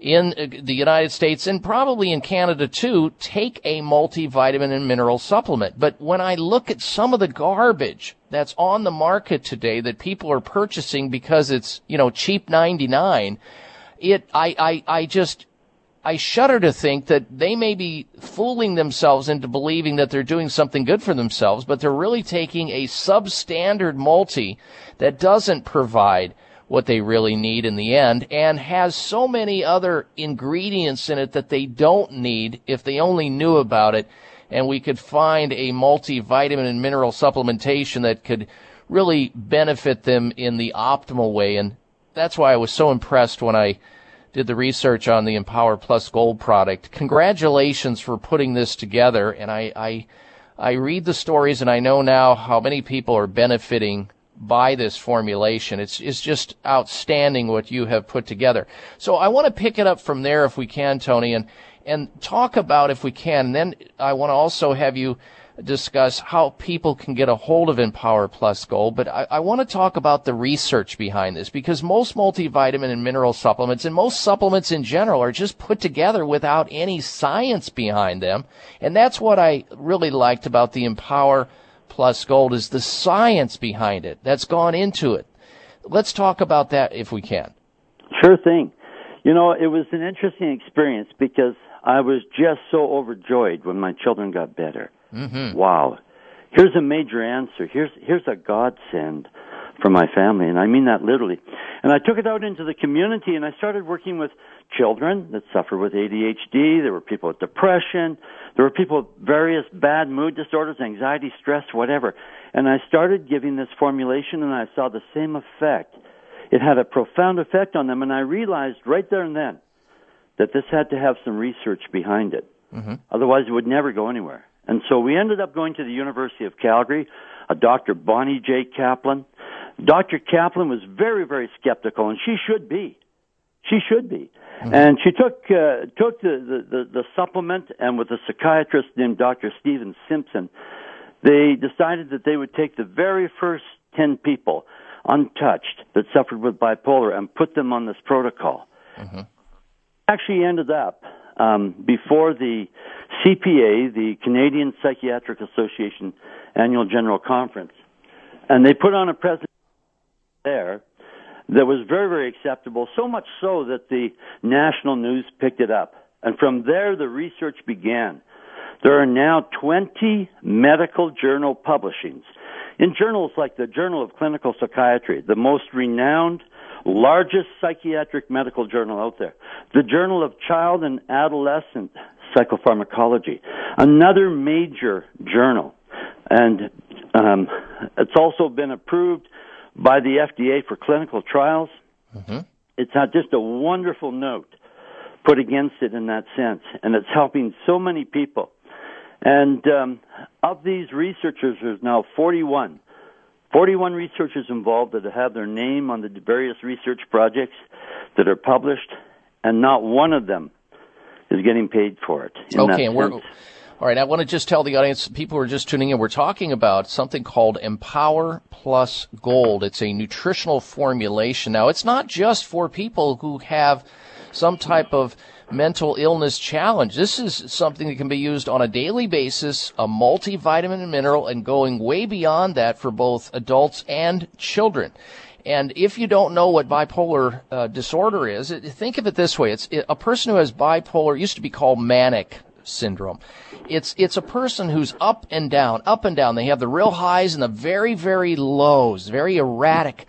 in uh, the United States and probably in Canada too take a multivitamin and mineral supplement. But when I look at some of the garbage that's on the market today that people are purchasing because it's, you know, cheap 99, it, I, I, I just, I shudder to think that they may be fooling themselves into believing that they're doing something good for themselves, but they're really taking a substandard multi that doesn't provide what they really need in the end and has so many other ingredients in it that they don't need if they only knew about it and we could find a multivitamin and mineral supplementation that could really benefit them in the optimal way. And that's why I was so impressed when I did the research on the Empower Plus Gold product. Congratulations for putting this together. And I, I, I read the stories and I know now how many people are benefiting by this formulation. It's, it's just outstanding what you have put together. So I want to pick it up from there if we can, Tony, and, and talk about if we can. And then I want to also have you discuss how people can get a hold of Empower Plus Gold, but I, I want to talk about the research behind this because most multivitamin and mineral supplements and most supplements in general are just put together without any science behind them. And that's what I really liked about the Empower Plus Gold is the science behind it that's gone into it. Let's talk about that if we can. Sure thing. You know, it was an interesting experience because I was just so overjoyed when my children got better. Mm-hmm. Wow. Here's a major answer. Here's here's a godsend for my family, and I mean that literally. And I took it out into the community, and I started working with children that suffer with ADHD. There were people with depression. There were people with various bad mood disorders, anxiety, stress, whatever. And I started giving this formulation, and I saw the same effect. It had a profound effect on them, and I realized right there and then that this had to have some research behind it. Mm-hmm. Otherwise, it would never go anywhere. And so we ended up going to the University of Calgary, a Dr. Bonnie J. Kaplan. Dr. Kaplan was very, very skeptical, and she should be. She should be. Mm-hmm. And she took uh, took the, the, the, supplement, and with a psychiatrist named Dr. Stephen Simpson, they decided that they would take the very first ten people, untouched, that suffered with bipolar, and put them on this protocol. Mm-hmm. Actually, ended up um, before the CPA, the Canadian Psychiatric Association Annual General Conference, and they put on a presentation there that was very, very acceptable, so much so that the national news picked it up. And from there, the research began. There are now 20 medical journal publishings in journals like the Journal of Clinical Psychiatry, the most renowned, largest psychiatric medical journal out there, the Journal of Child and Adolescent Psychopharmacology, another major journal. And um, it's also been approved by the FDA for clinical trials. Mm-hmm. It's not just a wonderful note put against it in that sense, and it's helping so many people. And um, of these researchers, there's now 41. 41 researchers involved that have their name on the various research projects that are published, and not one of them is getting paid for it. Okay, and we're all right. I want to just tell the audience, people who are just tuning in, we're talking about something called Empower Plus Gold. It's a nutritional formulation. Now, it's not just for people who have some type of mental illness challenge. This is something that can be used on a daily basis, a multivitamin and mineral, and going way beyond that for both adults and children. And if you don't know what bipolar uh, disorder is, it, think of it this way: it's it, a person who has bipolar used to be called manic syndrome. It's it's a person who's up and down, up and down. They have the real highs and the very very lows, very erratic.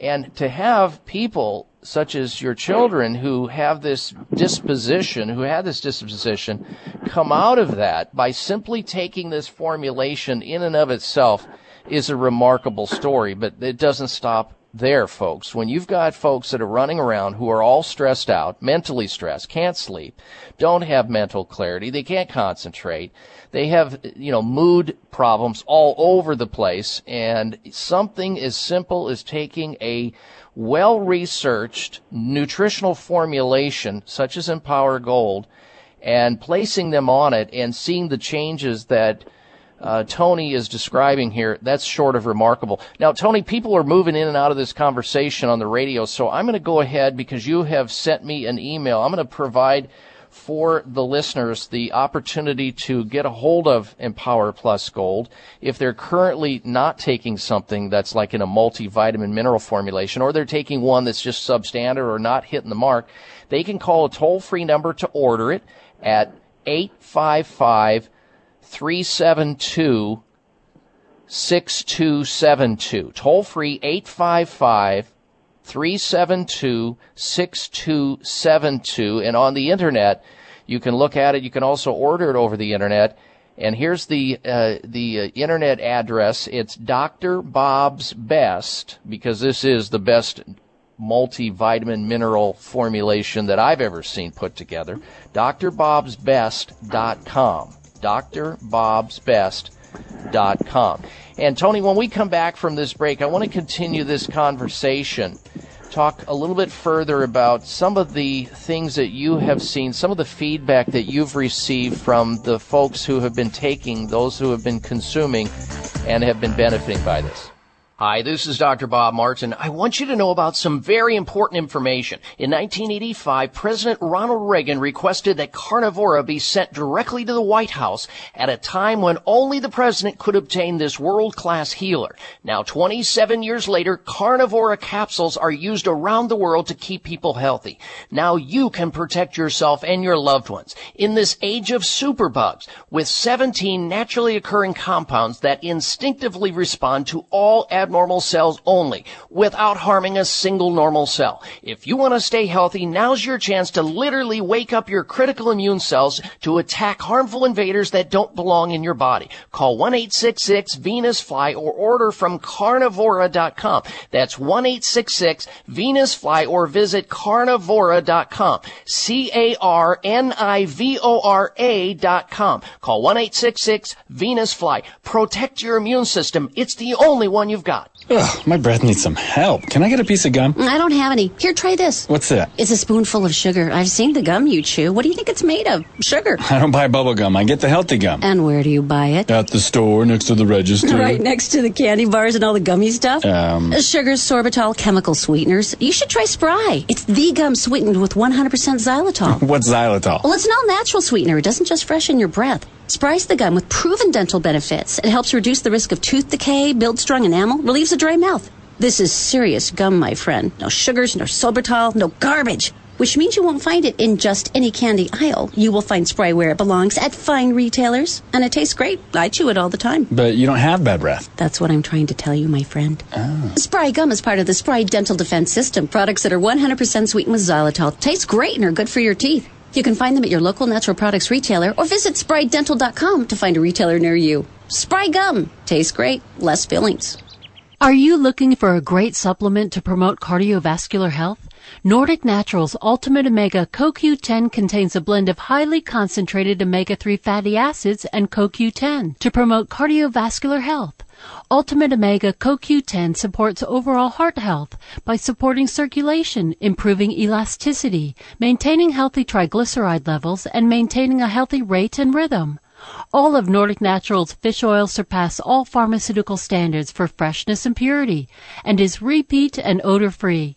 And to have people such as your children who have this disposition, who had this disposition, come out of that by simply taking this formulation in and of itself is a remarkable story. But it doesn't stop there, folks. When you've got folks that are running around who are all stressed out, mentally stressed, can't sleep, don't have mental clarity, they can't concentrate, they have, you know, mood problems all over the place, and something as simple as taking a well researched nutritional formulation, such as Empower Gold, and placing them on it and seeing the changes that uh, Tony is describing here, that's short of remarkable. Now, Tony, people are moving in and out of this conversation on the radio, so I'm going to go ahead because you have sent me an email. I'm going to provide for the listeners the opportunity to get a hold of Empower Plus Gold if they're currently not taking something that's like in a multivitamin mineral formulation or they're taking one that's just substandard or not hitting the mark. They can call a toll free number to order it at 855 372 6272. Toll free 855 372 6272. And on the internet, you can look at it. You can also order it over the internet. And here's the uh, the uh, internet address. It's Dr. Bob's Best because this is the best multivitamin mineral formulation that I've ever seen put together. DrBob'sBest.com. DrBob'sBest.com. And Tony, when we come back from this break, I want to continue this conversation. Talk a little bit further about some of the things that you have seen, some of the feedback that you've received from the folks who have been taking, those who have been consuming, and have been benefiting by this. Hi, this is Dr. Bob Martin. I want you to know about some very important information. In 1985, President Ronald Reagan requested that Carnivora be sent directly to the White House at a time when only the president could obtain this world-class healer. Now, 27 years later, Carnivora capsules are used around the world to keep people healthy. Now you can protect yourself and your loved ones in this age of superbugs with 17 naturally occurring compounds that instinctively respond to all abnormal cells only without harming a single normal cell. If you want to stay healthy, now's your chance to literally wake up your critical immune cells to attack harmful invaders that don't belong in your body. Call 1-866-VENUS-FLY or order from carnivora.com. That's 1-866-VENUS-FLY or visit carnivora.com. C-A-R-N-I-V-O-R-A dot com. Call 1-866-VENUS-FLY. Protect your immune system. It's the only one you've got. Ugh, my breath needs some help. Can I get a piece of gum? I don't have any. Here, try this. What's that? It's a spoonful of sugar. I've seen the gum you chew. What do you think it's made of? Sugar. I don't buy bubble gum. I get the healthy gum. And where do you buy it? At the store next to the register. (laughs) Right next to the candy bars and all the gummy stuff? Um. Sugar, sorbitol, chemical sweeteners. You should try Spry. It's the gum sweetened with 100% xylitol. (laughs) What's xylitol? Well, it's an all natural sweetener. It doesn't just freshen your breath. Spry's the gum with proven dental benefits. It helps reduce the risk of tooth decay, builds strong enamel, relieves a dry mouth. This is serious gum, my friend. No sugars, no sorbitol, no garbage. Which means you won't find it in just any candy aisle. You will find Spry where it belongs at fine retailers. And it tastes great. I chew it all the time. But you don't have bad breath. That's what I'm trying to tell you, my friend. Oh. Spry gum is part of the Spry Dental Defense System. Products that are 100% sweetened with xylitol. Taste great and are good for your teeth. You can find them at your local natural products retailer or visit sprydental.com to find a retailer near you. Spry gum. Tastes great. Less fillings. Are you looking for a great supplement to promote cardiovascular health? Nordic Naturals Ultimate Omega CoQ10 contains a blend of highly concentrated omega-3 fatty acids and CoQ10 to promote cardiovascular health. Ultimate Omega CoQ10 supports overall heart health by supporting circulation, improving elasticity, maintaining healthy triglyceride levels, and maintaining a healthy rate and rhythm. All of Nordic Naturals fish oil surpass all pharmaceutical standards for freshness and purity and is repeat and odor free.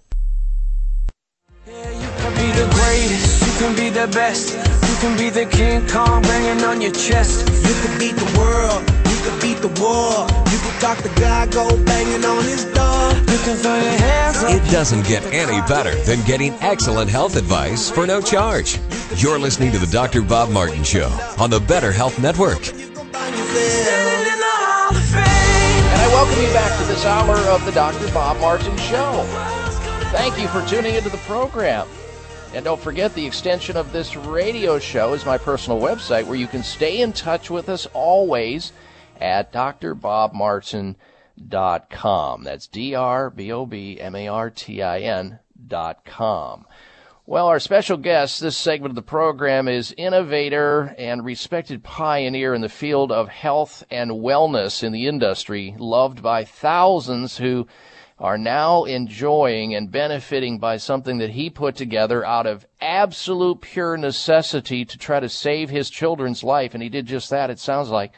Be the greatest, you can be the best. You can be the King Kong banging on your chest. You can beat the world, you can beat the war. You can talk the guy, go banging on his door. You can throw your hands up. It doesn't get any better than getting excellent health advice for no charge. You're listening to the Dr. Bob Martin Show on the Better Health Network. Standing in the Hall of Fame. And I welcome you back to this hour of the Dr. Bob Martin Show. Thank you for tuning into the program. And don't forget, the extension of this radio show is my personal website where you can stay in touch with us always at drbobmartin.com. That's D R B O B M A R T I N dot com. Well, our special guest this segment of the program is innovator and respected pioneer in the field of health and wellness in the industry, loved by thousands who are now enjoying and benefiting by something that he put together out of absolute pure necessity to try to save his children's life. And he did just that, it sounds like.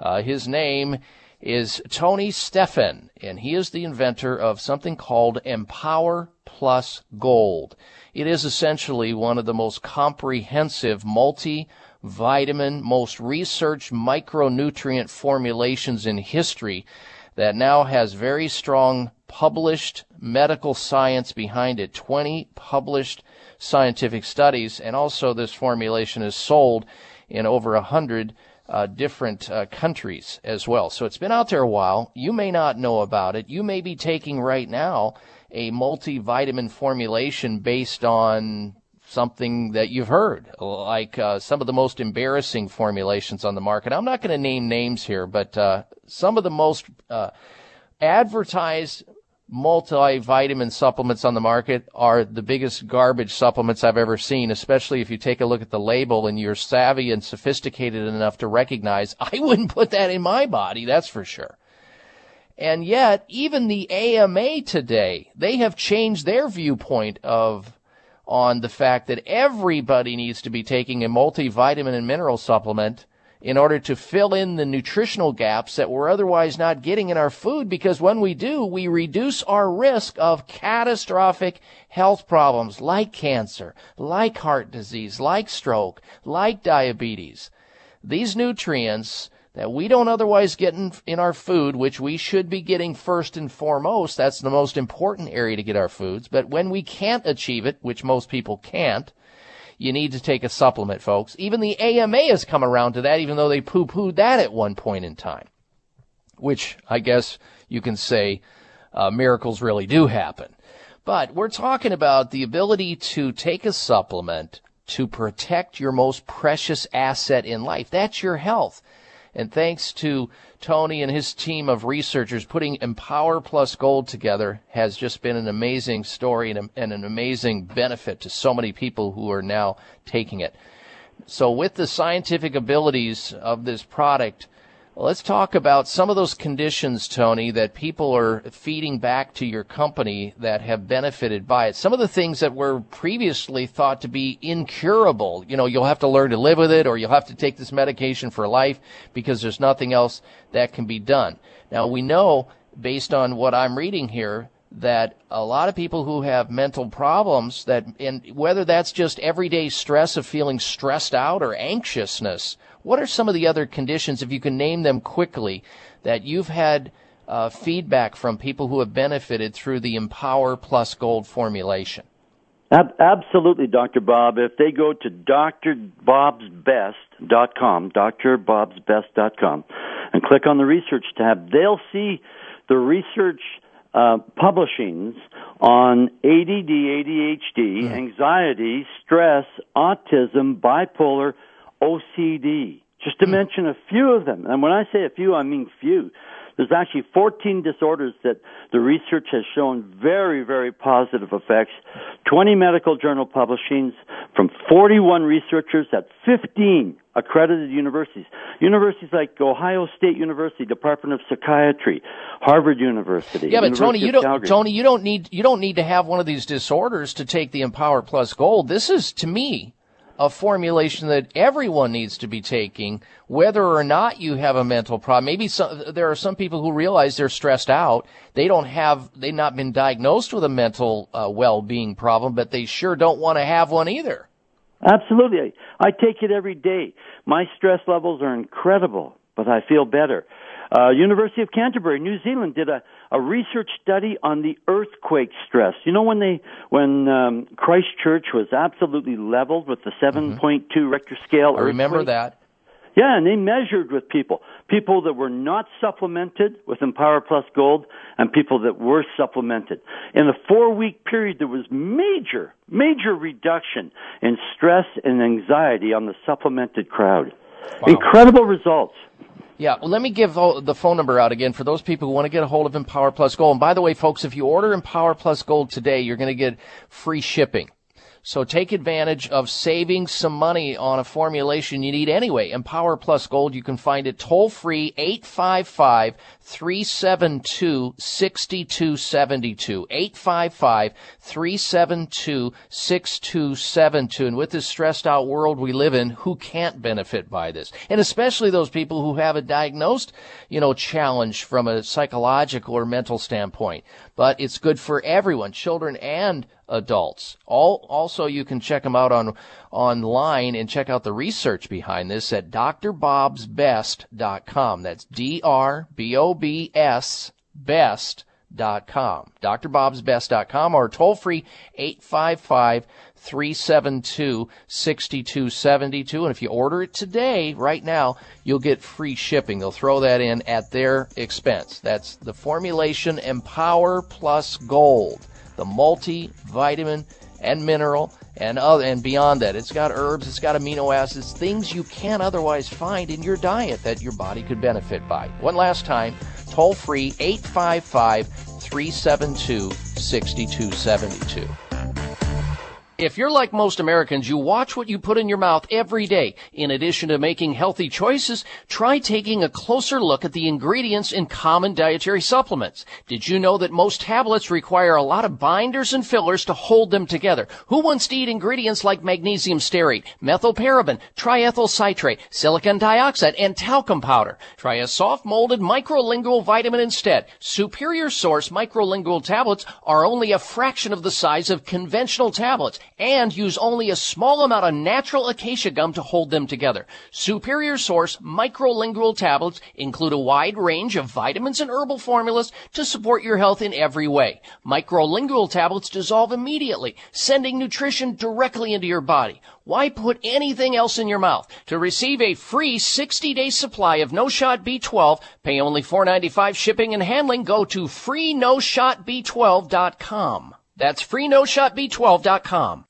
Uh, his name is Tony Stephan, and he is the inventor of something called Empower Plus Gold. It is essentially one of the most comprehensive multi-vitamin, most researched micronutrient formulations in history that now has very strong published medical science behind it 20 published scientific studies, and also this formulation is sold in over a hundred uh, different uh, countries as well. So it's been out there a while. You may not know about it. You may be taking right now a multivitamin formulation based on something that you've heard, like uh, some of the most embarrassing formulations on the market. I'm not going to name names here, but uh, some of the most uh, advertised multivitamin supplements on the market are the biggest garbage supplements I've ever seen, especially if you take a look at the label and you're savvy and sophisticated enough to recognize (laughs) I wouldn't put that in my body, that's for sure. And yet, even the AMA today, they have changed their viewpoint of on the fact that everybody needs to be taking a multivitamin and mineral supplement in order to fill in the nutritional gaps that we're otherwise not getting in our food because when we do, we reduce our risk of catastrophic health problems like cancer, like heart disease, like stroke, like diabetes. These nutrients that we don't otherwise get in, in, our food, which we should be getting first and foremost. That's the most important area to get our foods. But when we can't achieve it, which most people can't, you need to take a supplement, folks. Even the AMA has come around to that, even though they poo pooed that at one point in time. Which I guess you can say uh, miracles really do happen. But we're talking about the ability to take a supplement to protect your most precious asset in life. That's your health. And thanks to Tony and his team of researchers putting Empower Plus Gold together has just been an amazing story and, and an amazing benefit to so many people who are now taking it. So with the scientific abilities of this product, Let's talk about some of those conditions, Tony, that people are feeding back to your company that have benefited by it. Some of the things that were previously thought to be incurable. You know, you'll have to learn to live with it or you'll have to take this medication for life because there's nothing else that can be done. Now, we know, based on what I'm reading here, that a lot of people who have mental problems that and whether that's just everyday stress of feeling stressed out or anxiousness what are some of the other conditions, if you can name them quickly, that you've had uh, feedback from people who have benefited through the Empower Plus Gold formulation? Ab- absolutely, Dr. Bob. If they go to drbobsbest.com, drbobsbest.com, and click on the research tab, they'll see the research uh, publishings on ADD, ADHD, mm. anxiety, stress, autism, bipolar, OCD, just to mm. mention a few of them. And when I say a few, I mean few. There's actually 14 disorders that the research has shown very, very positive effects. 20 medical journal publishings from 41 researchers at 15 accredited universities. Universities like Ohio State University, Department of Psychiatry, Harvard University. Yeah, but University Tony, you don't Calgary. Tony, you don't need you don't need to have one of these disorders to take the Empower Plus Gold. This is to me a formulation that everyone needs to be taking, whether or not you have a mental problem. Maybe some, there are some people who realize they're stressed out. They don't have, they've not been diagnosed with a mental uh, well-being problem, but they sure don't want to have one either. Absolutely. I take it every day. My stress levels are incredible, but I feel better. Uh, University of Canterbury, New Zealand, did a, a research study on the earthquake stress. You know when they when um, Christchurch was absolutely leveled with the 7.2 mm-hmm. Richter scale. I remember that. Yeah, and they measured with people, people that were not supplemented with Empower Plus Gold, and people that were supplemented. In a four-week period, there was major, major reduction in stress and anxiety on the supplemented crowd. Wow. Incredible results. Yeah, well, let me give the phone number out again for those people who want to get a hold of Empower Plus Gold. And by the way, folks, if you order Empower Plus Gold today, you're going to get free shipping. So take advantage of saving some money on a formulation you need anyway. Empower Plus Gold, you can find it toll free 855 372 6272. 855 372 6272. And with this stressed out world we live in, who can't benefit by this? And especially those people who have a diagnosed, you know, challenge from a psychological or mental standpoint. But it's good for everyone, children and adults. All, also, you can check them out on online and check out the research behind this at drbobsbest.com. That's D-R-B-O-B-S best.com. drbobsbest.com or toll free 855 372 6272. And if you order it today, right now, you'll get free shipping. They'll throw that in at their expense. That's the formulation Empower Plus Gold, the multivitamin and mineral and other, and beyond that. It's got herbs, it's got amino acids, things you can't otherwise find in your diet that your body could benefit by. One last time, toll free 855 372 6272. If you're like most Americans, you watch what you put in your mouth every day. In addition to making healthy choices, try taking a closer look at the ingredients in common dietary supplements. Did you know that most tablets require a lot of binders and fillers to hold them together? Who wants to eat ingredients like magnesium stearate, methylparaben, triethyl citrate, silicon dioxide, and talcum powder? Try a soft molded microlingual vitamin instead. Superior Source microlingual tablets are only a fraction of the size of conventional tablets and use only a small amount of natural acacia gum to hold them together. Superior Source microlingual tablets include a wide range of vitamins and herbal formulas to support your health in every way. Microlingual tablets dissolve immediately, sending nutrition directly into your body. Why put anything else in your mouth? To receive a free 60-day supply of No Shot B12, pay only $4.95 shipping and handling. Go to freenoshotb12.com. That's freenoshotb12.com.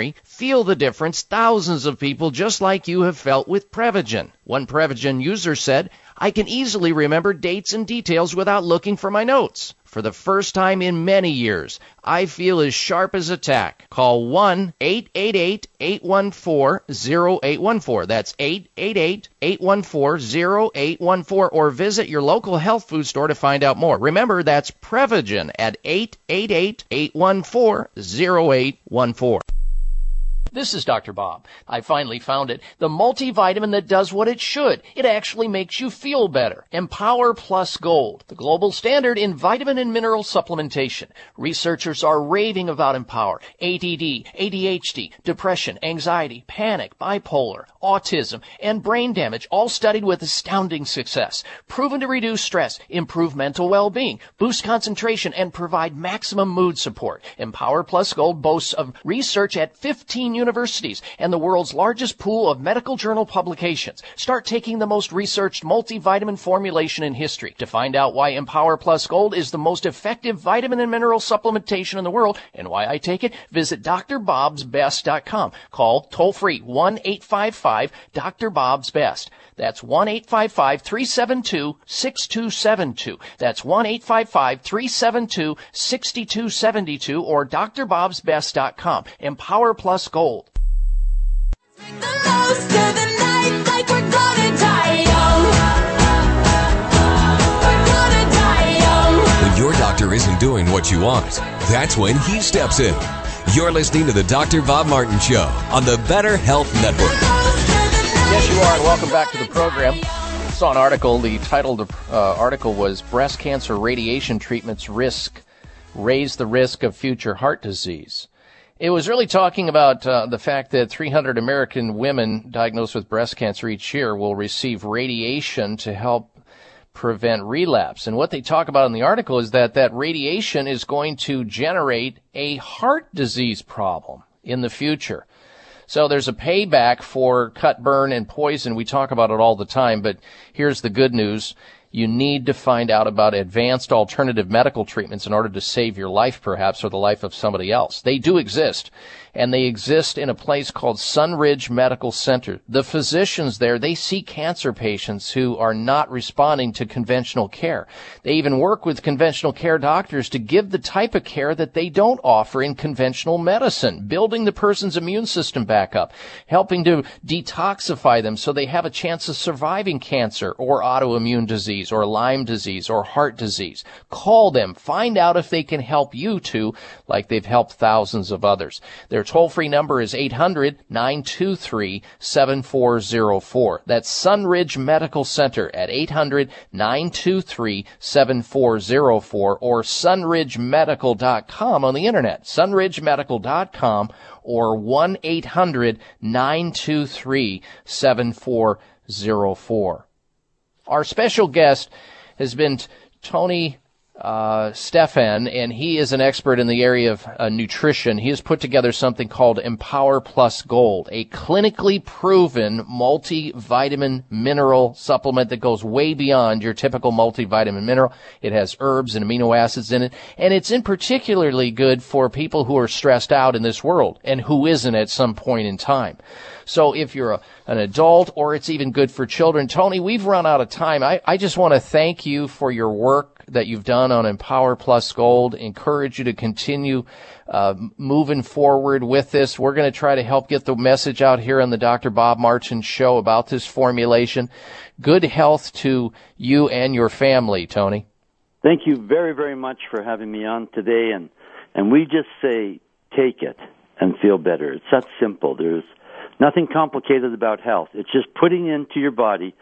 memory, feel the difference thousands of people just like you have felt with Prevagen. One Prevagen user said, I can easily remember dates and details without looking for my notes. For the first time in many years, I feel as sharp as a tack. Call 1 888 814 0814. That's 888 814 0814 or visit your local health food store to find out more. Remember, that's Prevagen at 888 814 0814. This is Dr. Bob. I finally found it. The multivitamin that does what it should. It actually makes you feel better. Empower Plus Gold, the global standard in vitamin and mineral supplementation. Researchers are raving about Empower. ADD, ADHD, depression, anxiety, panic, bipolar, autism, and brain damage, all studied with astounding success. Proven to reduce stress, improve mental well-being, boost concentration, and provide maximum mood support. Empower Plus Gold boasts of research at 15 universities and the world's largest pool of medical journal publications. Start taking the most researched multivitamin formulation in history. To find out why Empower Plus Gold is the most effective vitamin and mineral supplementation in the world and why I take it, visit drbobsbest.com. Call toll free 1-855 Dr. That's 1-855-372-6272. That's 1-855-372-6272 or drbobsbest.com. Empower Plus Gold. When your doctor isn't doing what you want, that's when he steps in. You're listening to the Dr. Bob Martin Show on the Better Health Network. Yes, you are, and welcome back to the program. I saw an article. The title of the uh, article was "Breast Cancer Radiation Treatments Risk Raise the Risk of Future Heart Disease." It was really talking about uh, the fact that 300 American women diagnosed with breast cancer each year will receive radiation to help prevent relapse. And what they talk about in the article is that that radiation is going to generate a heart disease problem in the future. So there's a payback for cut, burn, and poison. We talk about it all the time, but here's the good news. You need to find out about advanced alternative medical treatments in order to save your life, perhaps, or the life of somebody else. They do exist and they exist in a place called Sunridge Medical Center. The physicians there, they see cancer patients who are not responding to conventional care. They even work with conventional care doctors to give the type of care that they don't offer in conventional medicine, building the person's immune system back up, helping to detoxify them so they have a chance of surviving cancer or autoimmune disease or Lyme disease or heart disease. Call them, find out if they can help you too, like they've helped thousands of others. Their toll free number is 800 923 7404. That's Sunridge Medical Center at 800 923 7404 or sunridgemedical.com on the internet. sunridgemedical.com or 1 800 923 7404. Our special guest has been Tony uh, Stephan, and he is an expert in the area of uh, nutrition. He has put together something called Empower Plus Gold, a clinically proven multivitamin mineral supplement that goes way beyond your typical multivitamin mineral. It has herbs and amino acids in it, and it's in particularly good for people who are stressed out in this world and who isn't at some point in time. So if you're a, an adult or it's even good for children, Tony, we've run out of time. I, I just want to thank you for your work that you've done on Empower Plus Gold. Encourage you to continue uh, moving forward with this. We're going to try to help get the message out here on the Dr. Bob Martin show about this formulation. Good health to you and your family, Tony. Thank you very, very much for having me on today. And, and we just say, take it and feel better. It's that simple. There's nothing complicated about health. It's just putting into your body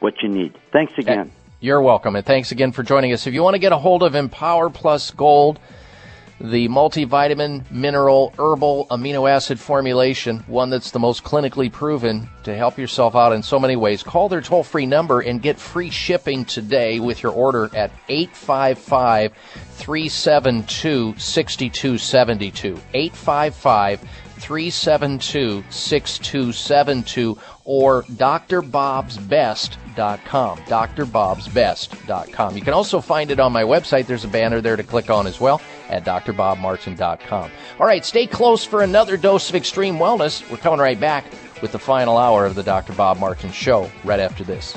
what you need. Thanks eh, again. You're welcome, and thanks again for joining us. If you want to get a hold of Empower Plus Gold, the multivitamin, mineral, herbal, amino acid formulation, one that's the most clinically proven to help yourself out in so many ways, call their toll free number and get free shipping today with your order at 855 372 6272. 855 372 6272 or drbobsbest.com. drbobsbest.com. You can also find it on my website. There's a banner there to click on as well at drbobmartin.com. All right, stay close for another dose of extreme wellness. We're coming right back with the final hour of the Dr. Bob Martin Show right after this.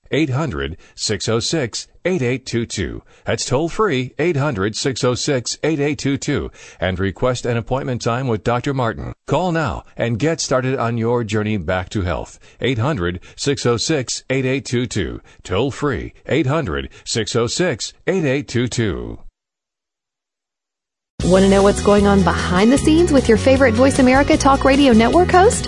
800 606 8822. That's toll free 800 606 8822 and request an appointment time with Dr. Martin. Call now and get started on your journey back to health. 800 606 8822. Toll free 800 606 8822. Want to know what's going on behind the scenes with your favorite Voice America Talk Radio Network host?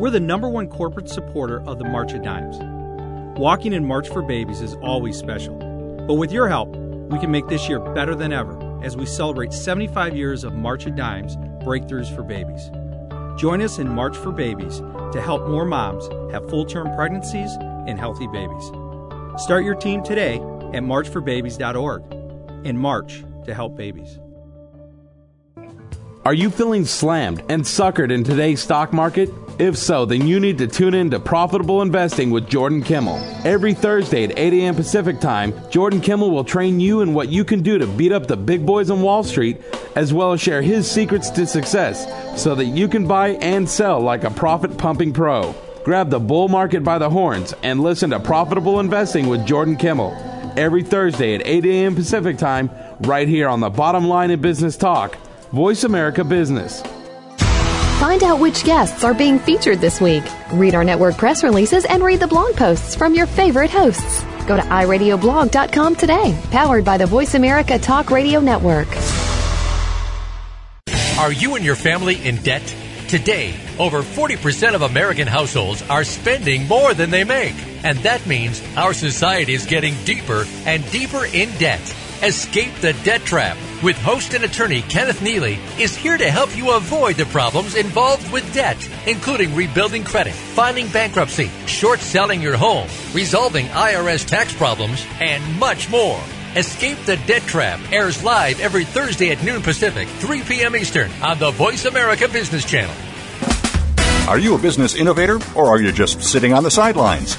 We're the number one corporate supporter of the March of Dimes. Walking in March for Babies is always special, but with your help, we can make this year better than ever as we celebrate 75 years of March of Dimes breakthroughs for babies. Join us in March for Babies to help more moms have full term pregnancies and healthy babies. Start your team today at marchforbabies.org. In March to help babies. Are you feeling slammed and suckered in today's stock market? If so, then you need to tune in to Profitable Investing with Jordan Kimmel. Every Thursday at 8 a.m. Pacific Time, Jordan Kimmel will train you in what you can do to beat up the big boys on Wall Street, as well as share his secrets to success so that you can buy and sell like a profit pumping pro. Grab the bull market by the horns and listen to Profitable Investing with Jordan Kimmel every Thursday at 8 a.m. Pacific Time, right here on the Bottom Line in Business Talk, Voice America Business. Find out which guests are being featured this week. Read our network press releases and read the blog posts from your favorite hosts. Go to iradioblog.com today, powered by the Voice America Talk Radio Network. Are you and your family in debt? Today, over 40% of American households are spending more than they make. And that means our society is getting deeper and deeper in debt. Escape the debt trap with host and attorney Kenneth Neely is here to help you avoid the problems involved with debt, including rebuilding credit, filing bankruptcy, short selling your home, resolving IRS tax problems, and much more. Escape the Debt Trap airs live every Thursday at noon Pacific, 3 p.m. Eastern on the Voice America Business Channel. Are you a business innovator or are you just sitting on the sidelines?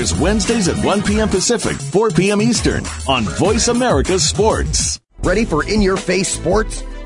airs Wednesdays at 1 p.m. Pacific, 4 p.m. Eastern on Voice America Sports. Ready for in your face sports?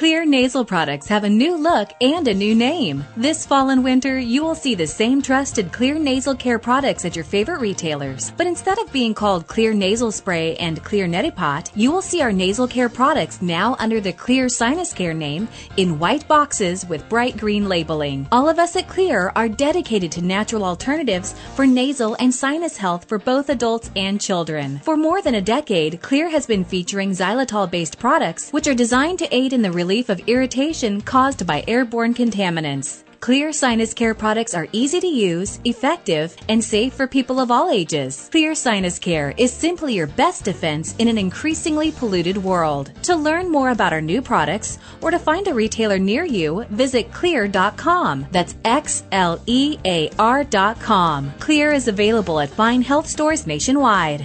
Xlear nasal products have a new look and a new name. This fall and winter, you will see the same trusted Xlear nasal care products at your favorite retailers. But instead of being called Xlear nasal spray and Xlear neti you will see our nasal care products now under the Xlear sinus care name in white boxes with bright green labeling. All of us at Xlear are dedicated to natural alternatives for nasal and sinus health for both adults and children. For more than a decade, Xlear has been featuring xylitol based products which are designed to aid in the relief of irritation caused by airborne contaminants. Xlear Sinus Care products are easy to use, effective, and safe for people of all ages. Xlear Sinus Care is simply your best defense in an increasingly polluted world. To learn more about our new products or to find a retailer near you, visit xlear.com. That's X L E A R.com. Xlear is available at fine health stores nationwide.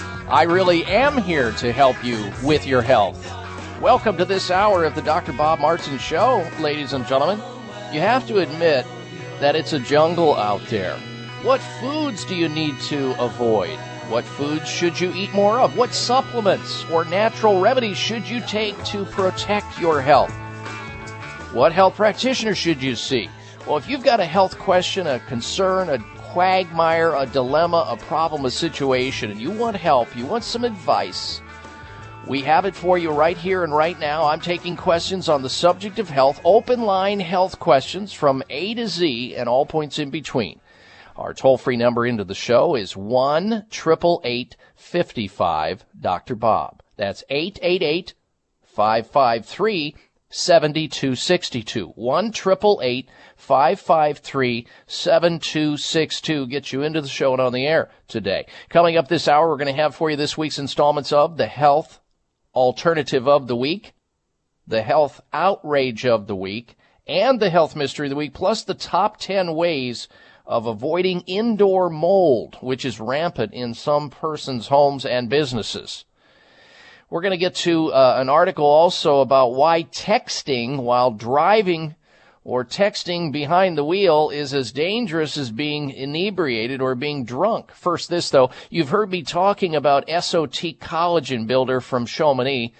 I really am here to help you with your health. Welcome to this hour of the Dr. Bob Martin Show, ladies and gentlemen. You have to admit that it's a jungle out there. What foods do you need to avoid? What foods should you eat more of? What supplements or natural remedies should you take to protect your health? What health practitioner should you see? Well, if you've got a health question, a concern, a quagmire, a dilemma, a problem, a situation, and you want help, you want some advice, we have it for you right here and right now. I'm taking questions on the subject of health, open line health questions from A to Z and all points in between. Our toll free number into the show is 1 888 55 Dr. Bob. That's 888 553 7262. 1 888 553 7262 gets you into the show and on the air today. Coming up this hour, we're going to have for you this week's installments of the Health Alternative of the Week, the Health Outrage of the Week, and the Health Mystery of the Week, plus the top 10 ways of avoiding indoor mold, which is rampant in some persons' homes and businesses. We're going to get to uh, an article also about why texting while driving or texting behind the wheel is as dangerous as being inebriated or being drunk. First, this though, you've heard me talking about Esotique Collagen Builder from Chamonix.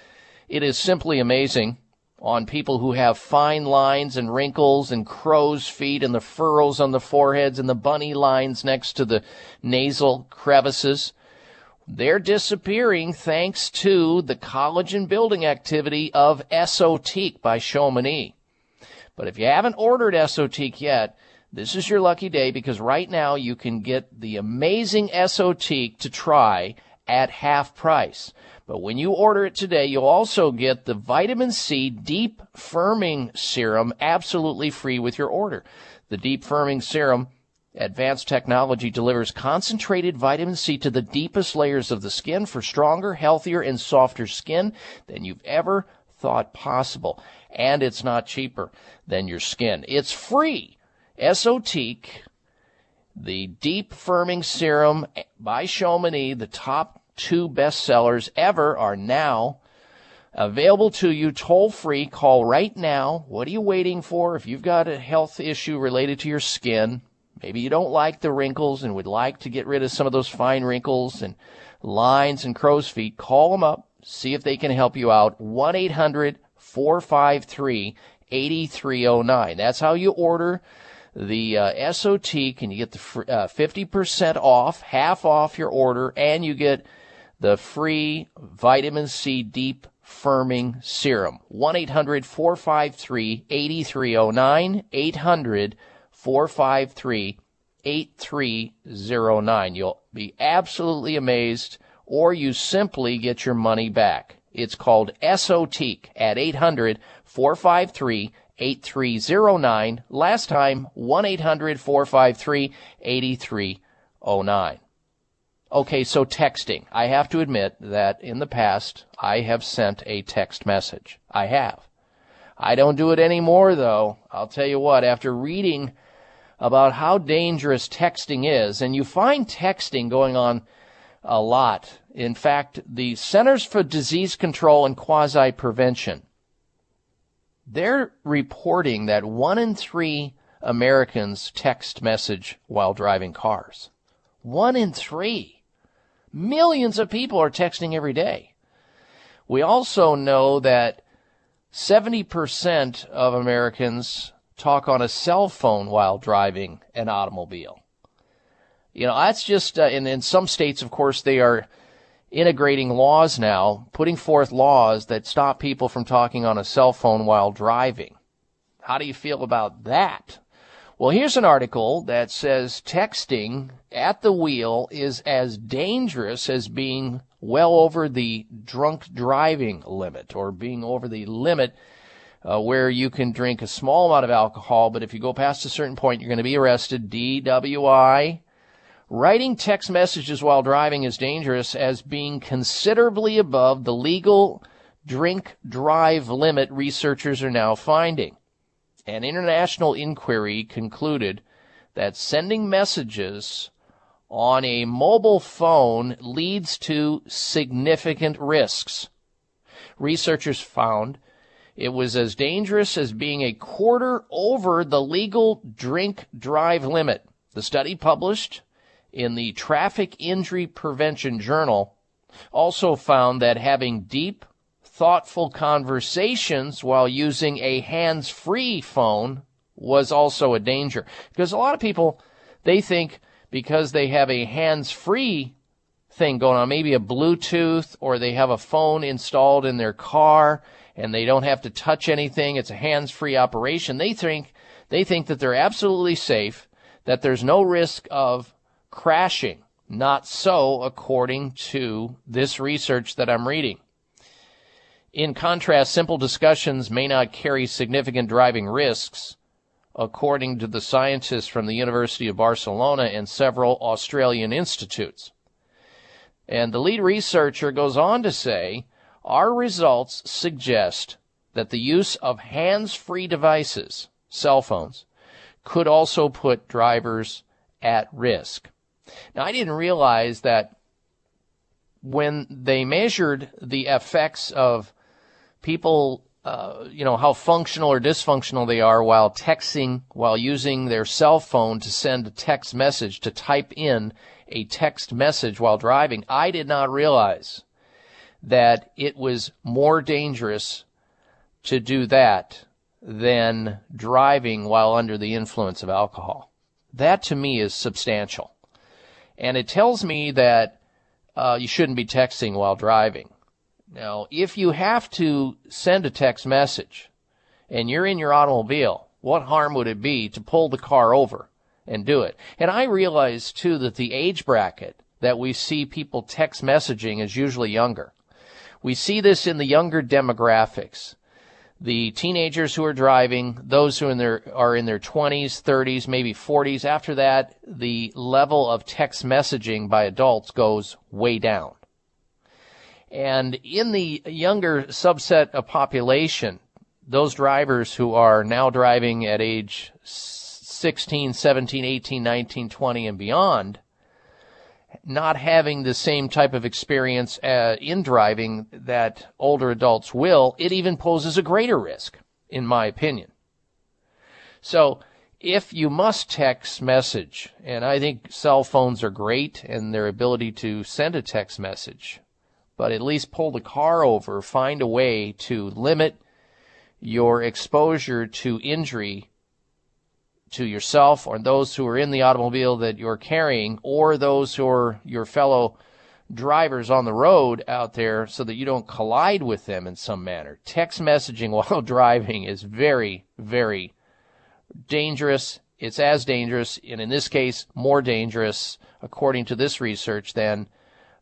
It is simply amazing on people who have fine lines and wrinkles and crow's feet and the furrows on the foreheads and the bunny lines next to the nasal crevices. They're disappearing thanks to the collagen building activity of Esotique by Chamonix. But if you haven't ordered Esotique yet, this is your lucky day because right now you can get the amazing Esotique to try at half price. But when you order it today, you'll also get the vitamin C deep firming serum absolutely free with your order. The deep firming serum Advanced technology delivers concentrated vitamin C to the deepest layers of the skin for stronger, healthier, and softer skin than you've ever thought possible. And it's not cheaper than your skin. It's free. Esotique, the deep firming serum by Chamonix, the top two bestsellers ever are now available to you toll free. Call right now. What are you waiting for? If you've got a health issue related to your skin, maybe you don't like the wrinkles and would like to get rid of some of those fine wrinkles and lines and crow's feet, call them up. See if they can help you out. 1 800 453 8309. That's how you order the uh, Esotique, and you get the fr- uh, 50% off, half off your order, and you get the free vitamin C deep firming serum. 1 800 453 8309. 800 453 8309. You'll be absolutely amazed, or you simply get your money back. It's called Esotique at 800 453 8309. Last time, 1 800 453 8309. Okay, so texting. I have to admit that in the past, I have sent a text message. I have. I don't do it anymore, though. I'll tell you what, after reading about how dangerous texting is, and you find texting going on a lot. In fact, the Centers for Disease Control and Quasi Prevention, they're reporting that one in three Americans text message while driving cars. One in three. Millions of people are texting every day. We also know that 70% of Americans talk on a cell phone while driving an automobile. You know, that's just, uh, in, in some states, of course, they are integrating laws now, putting forth laws that stop people from talking on a cell phone while driving. How do you feel about that? Well, here's an article that says texting at the wheel is as dangerous as being well over the drunk driving limit or being over the limit uh, where you can drink a small amount of alcohol, but if you go past a certain point, you're going to be arrested. DWI. Writing text messages while driving is dangerous as being considerably above the legal drink drive limit researchers are now finding. An international inquiry concluded that sending messages on a mobile phone leads to significant risks. Researchers found it was as dangerous as being a quarter over the legal drink drive limit. The study published in the Traffic Injury Prevention Journal also found that having deep, thoughtful conversations while using a hands free phone was also a danger. Because a lot of people, they think because they have a hands free thing going on, maybe a Bluetooth or they have a phone installed in their car and they don't have to touch anything. It's a hands free operation. They think, they think that they're absolutely safe, that there's no risk of crashing. Not so, according to this research that I'm reading. In contrast, simple discussions may not carry significant driving risks, according to the scientists from the University of Barcelona and several Australian institutes. And the lead researcher goes on to say, our results suggest that the use of hands-free devices, cell phones, could also put drivers at risk. Now, I didn't realize that when they measured the effects of people, uh, you know, how functional or dysfunctional they are while texting, while using their cell phone to send a text message, to type in a text message while driving, I did not realize that it was more dangerous to do that than driving while under the influence of alcohol. That to me is substantial. And it tells me that uh, you shouldn't be texting while driving. Now, if you have to send a text message and you're in your automobile, what harm would it be to pull the car over and do it? And I realize too that the age bracket that we see people text messaging is usually younger. We see this in the younger demographics. The teenagers who are driving, those who in their, are in their 20s, 30s, maybe 40s. After that, the level of text messaging by adults goes way down. And in the younger subset of population, those drivers who are now driving at age 16, 17, 18, 19, 20 and beyond, not having the same type of experience uh, in driving that older adults will, it even poses a greater risk, in my opinion. So, if you must text message, and I think cell phones are great and their ability to send a text message, but at least pull the car over, find a way to limit your exposure to injury to yourself or those who are in the automobile that you're carrying or those who are your fellow drivers on the road out there so that you don't collide with them in some manner. Text messaging (laughs) while driving is very, very dangerous. It's as dangerous, and in this case, more dangerous, according to this research, than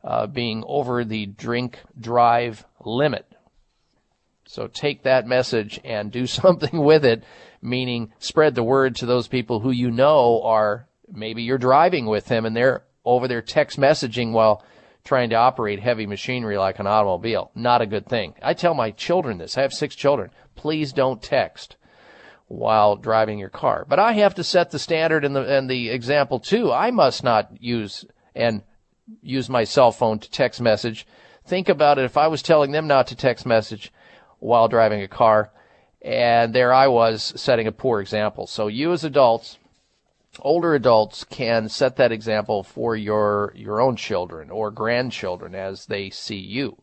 uh, being over the drink drive limit. So take that message and do (laughs) something with it meaning spread the word to those people who you know are maybe you're driving with them and they're over there text messaging while trying to operate heavy machinery like an automobile. Not a good thing. I tell my children this. I have six children. Please don't text while driving your car. But I have to set the standard and the and the example too. I must not use and use my cell phone to text message. Think about it. If I was telling them not to text message while driving a car, and there I was setting a poor example. So you as adults, older adults can set that example for your, your own children or grandchildren as they see you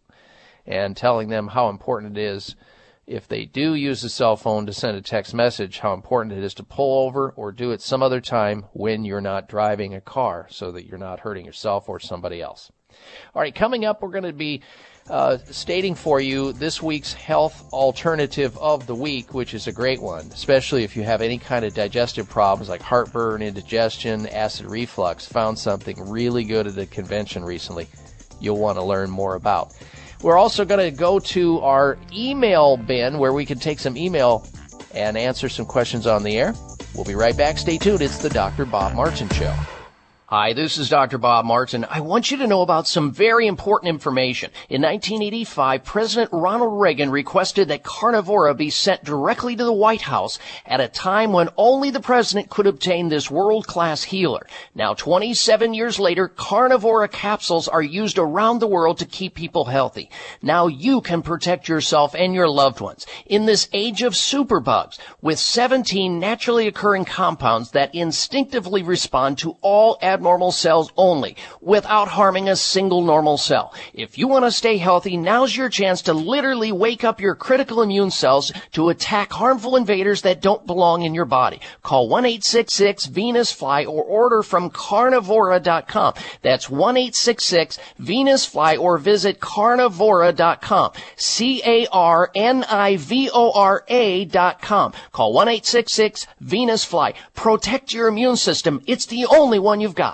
and telling them how important it is if they do use a cell phone to send a text message, how important it is to pull over or do it some other time when you're not driving a car so that you're not hurting yourself or somebody else. All right, coming up, we're going to be uh, stating for you this week's health alternative of the week, which is a great one, especially if you have any kind of digestive problems like heartburn, indigestion, acid reflux. Found something really good at the convention recently you'll want to learn more about. We're also going to go to our email bin where we can take some email and answer some questions on the air. We'll be right back. Stay tuned. It's the Dr. Bob Martin Show. Hi, this is Dr. Bob Martin. I want you to know about some very important information. In 1985, President Ronald Reagan requested that Carnivora be sent directly to the White House at a time when only the president could obtain this world-class healer. Now, 27 years later, Carnivora capsules are used around the world to keep people healthy. Now you can protect yourself and your loved ones in this age of superbugs with 17 naturally occurring compounds that instinctively respond to all abnormal cells only without harming a single normal cell. If you want to stay healthy, now's your chance to literally wake up your critical immune cells to attack harmful invaders that don't belong in your body. Call 1-866-VENUS-FLY or order from carnivora.com. That's 1-866-VENUS-FLY or visit carnivora.com. C-A-R-N-I-V-O-R-A dot com. Call 1-866-VENUS-FLY. Protect your immune system. It's the only one you've got.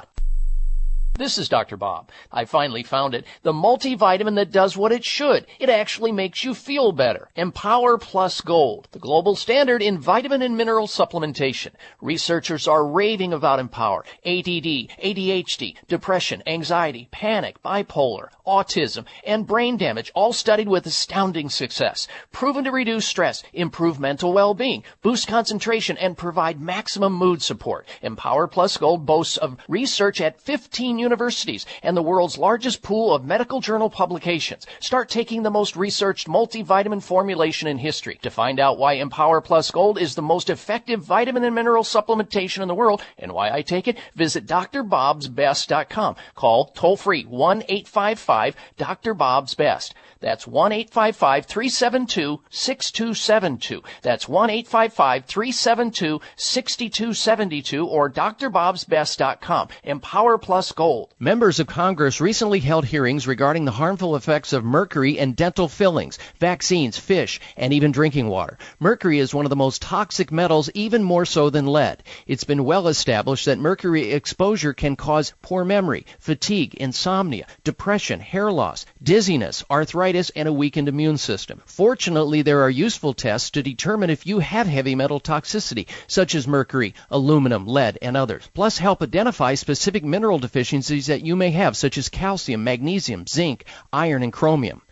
This is Dr. Bob. I finally found it. The multivitamin that does what it should. It actually makes you feel better. Empower Plus Gold, the global standard in vitamin and mineral supplementation. Researchers are raving about Empower. ADD, ADHD, depression, anxiety, panic, bipolar, autism, and brain damage, all studied with astounding success. Proven to reduce stress, improve mental well-being, boost concentration, and provide maximum mood support. Empower Plus Gold boasts of research at 15 universities and the world's largest pool of medical journal publications. Start taking the most researched multivitamin formulation in history. To find out why Empower Plus Gold is the most effective vitamin and mineral supplementation in the world and why I take it, visit drbobsbest.com. Call toll free 1-855 Dr. Bob's Best. That's 1-855-372-6272. That's 1-855-372-6272 or drbobsbest.com. Empower Plus Gold. Members of Congress recently held hearings regarding the harmful effects of mercury in dental fillings, vaccines, fish, and even drinking water. Mercury is one of the most toxic metals, even more so than lead. It's been well established that mercury exposure can cause poor memory, fatigue, insomnia, depression, hair loss, dizziness, arthritis, and a weakened immune system. Fortunately, there are useful tests to determine if you have heavy metal toxicity, such as mercury, aluminum, lead, and others. Plus, help identify specific mineral deficiencies that you may have, such as calcium, magnesium, zinc, iron, and chromium.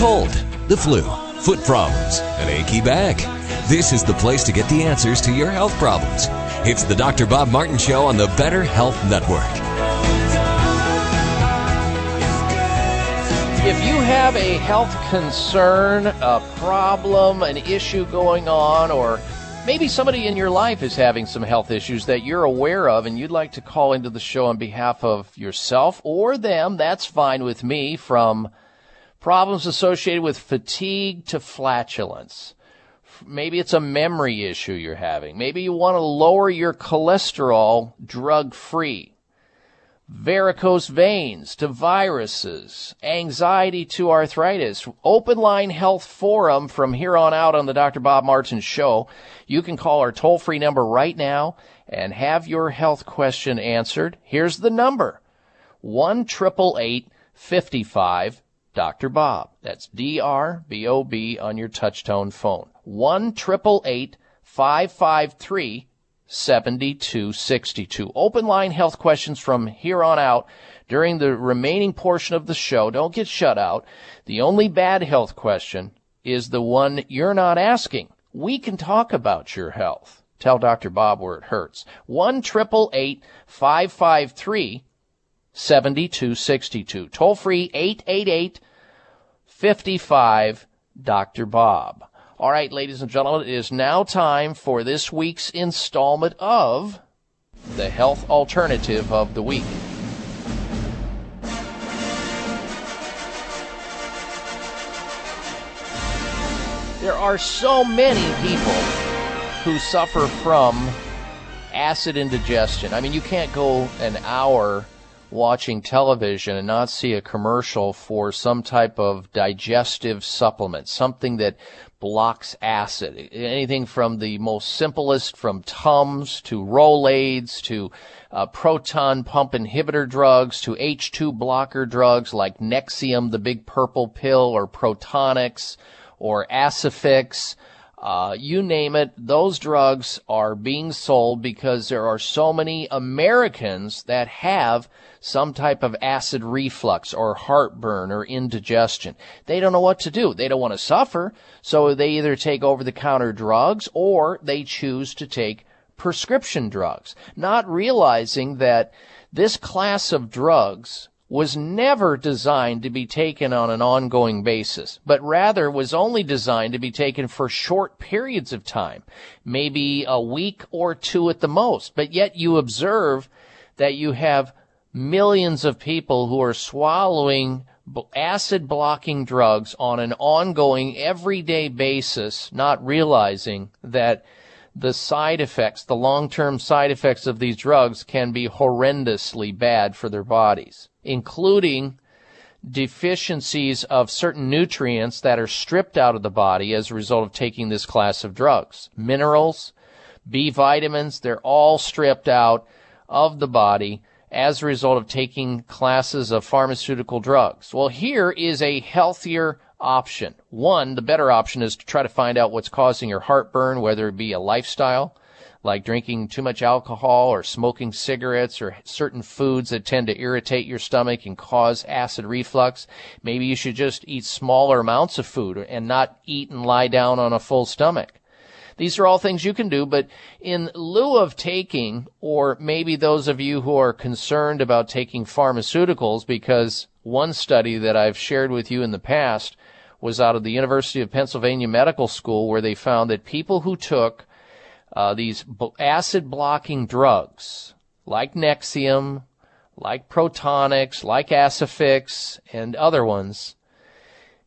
Cold, the flu, foot problems, an achy back. This is the place to get the answers to your health problems. It's the Dr. Bob Martin Show on the Better Health Network. If you have a health concern, a problem, an issue going on, or maybe somebody in your life is having some health issues that you're aware of and you'd like to call into the show on behalf of yourself or them, that's fine with me from problems associated with fatigue to flatulence. Maybe it's a memory issue you're having. Maybe you want to lower your cholesterol drug free varicose veins to viruses, anxiety to arthritis, open line health forum from here on out on the Dr. Bob Martin show. You can call our toll free number right now and have your health question answered. Here's the number. 1 55 Dr. Bob. That's D-R-B-O-B on your touchtone phone. 1 553 7262. Open line health questions from here on out during the remaining portion of the show. Don't get shut out. The only bad health question is the one you're not asking. We can talk about your health. Tell Dr. Bob where it hurts. 1 553 7262. Toll free 888 55 Dr. Bob. All right, ladies and gentlemen, it is now time for this week's installment of the Health Alternative of the Week. There are so many people who suffer from acid indigestion. I mean, you can't go an hour watching television and not see a commercial for some type of digestive supplement, something that blocks acid. Anything from the most simplest, from Tums to Rolaids to uh, proton pump inhibitor drugs to H2 blocker drugs like Nexium, the big purple pill, or Protonix, or Aciphex. Uh, you name it, those drugs are being sold because there are so many Americans that have some type of acid reflux or heartburn or indigestion. They don't know what to do. They don't want to suffer, so they either take over the counter drugs or they choose to take prescription drugs, not realizing that this class of drugs was never designed to be taken on an ongoing basis, but rather was only designed to be taken for short periods of time, maybe a week or two at the most. But yet you observe that you have millions of people who are swallowing acid blocking drugs on an ongoing everyday basis, not realizing that the side effects, the long-term side effects of these drugs can be horrendously bad for their bodies, including deficiencies of certain nutrients that are stripped out of the body as a result of taking this class of drugs. Minerals, B vitamins, they're all stripped out of the body as a result of taking classes of pharmaceutical drugs. Well, here is a healthier option. One, the better option is to try to find out what's causing your heartburn, whether it be a lifestyle, like drinking too much alcohol or smoking cigarettes or certain foods that tend to irritate your stomach and cause acid reflux. Maybe you should just eat smaller amounts of food and not eat and lie down on a full stomach. These are all things you can do, but in lieu of taking, or maybe those of you who are concerned about taking pharmaceuticals, because one study that I've shared with you in the past was out of the University of Pennsylvania Medical School where they found that people who took uh, these acid blocking drugs like Nexium, like Protonix, like Aciphex, and other ones,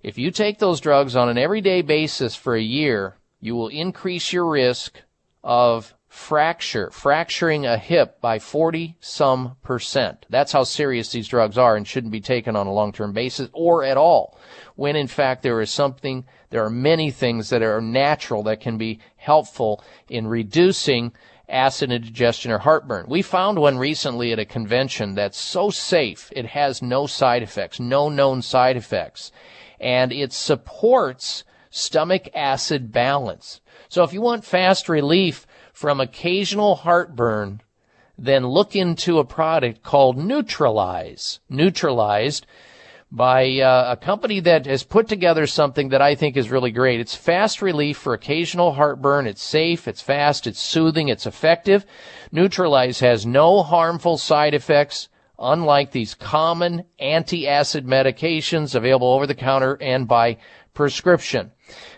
if you take those drugs on an everyday basis for a year, you will increase your risk of fracture, fracturing a hip by 40 some percent. That's how serious these drugs are and shouldn't be taken on a long-term basis or at all. When in fact there is something, there are many things that are natural that can be helpful in reducing acid indigestion or heartburn. We found one recently at a convention that's so safe, it has no side effects, no known side effects, and it supports stomach acid balance. So if you want fast relief from occasional heartburn, then look into a product called Neutralize. Neutralized by uh, a company that has put together something that I think is really great. It's fast relief for occasional heartburn. It's safe, it's fast, it's soothing, it's effective. Neutralize has no harmful side effects, unlike these common anti-acid medications available over the counter and by prescription.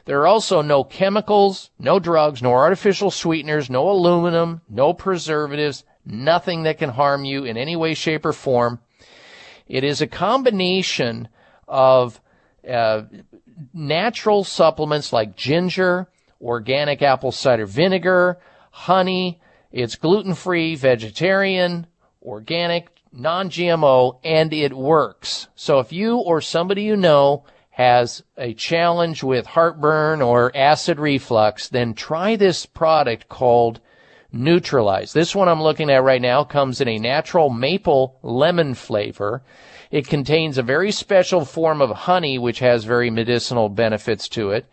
There are also no chemicals, no drugs, no artificial sweeteners, no aluminum, no preservatives, nothing that can harm you in any way, shape, or form. It is a combination of uh, natural supplements like ginger, organic apple cider vinegar, honey. It's gluten free, vegetarian, organic, non GMO, and it works. So if you or somebody you know has a challenge with heartburn or acid reflux, then try this product called Neutralize. This one I'm looking at right now comes in a natural maple lemon flavor. It contains a very special form of honey which has very medicinal benefits to it.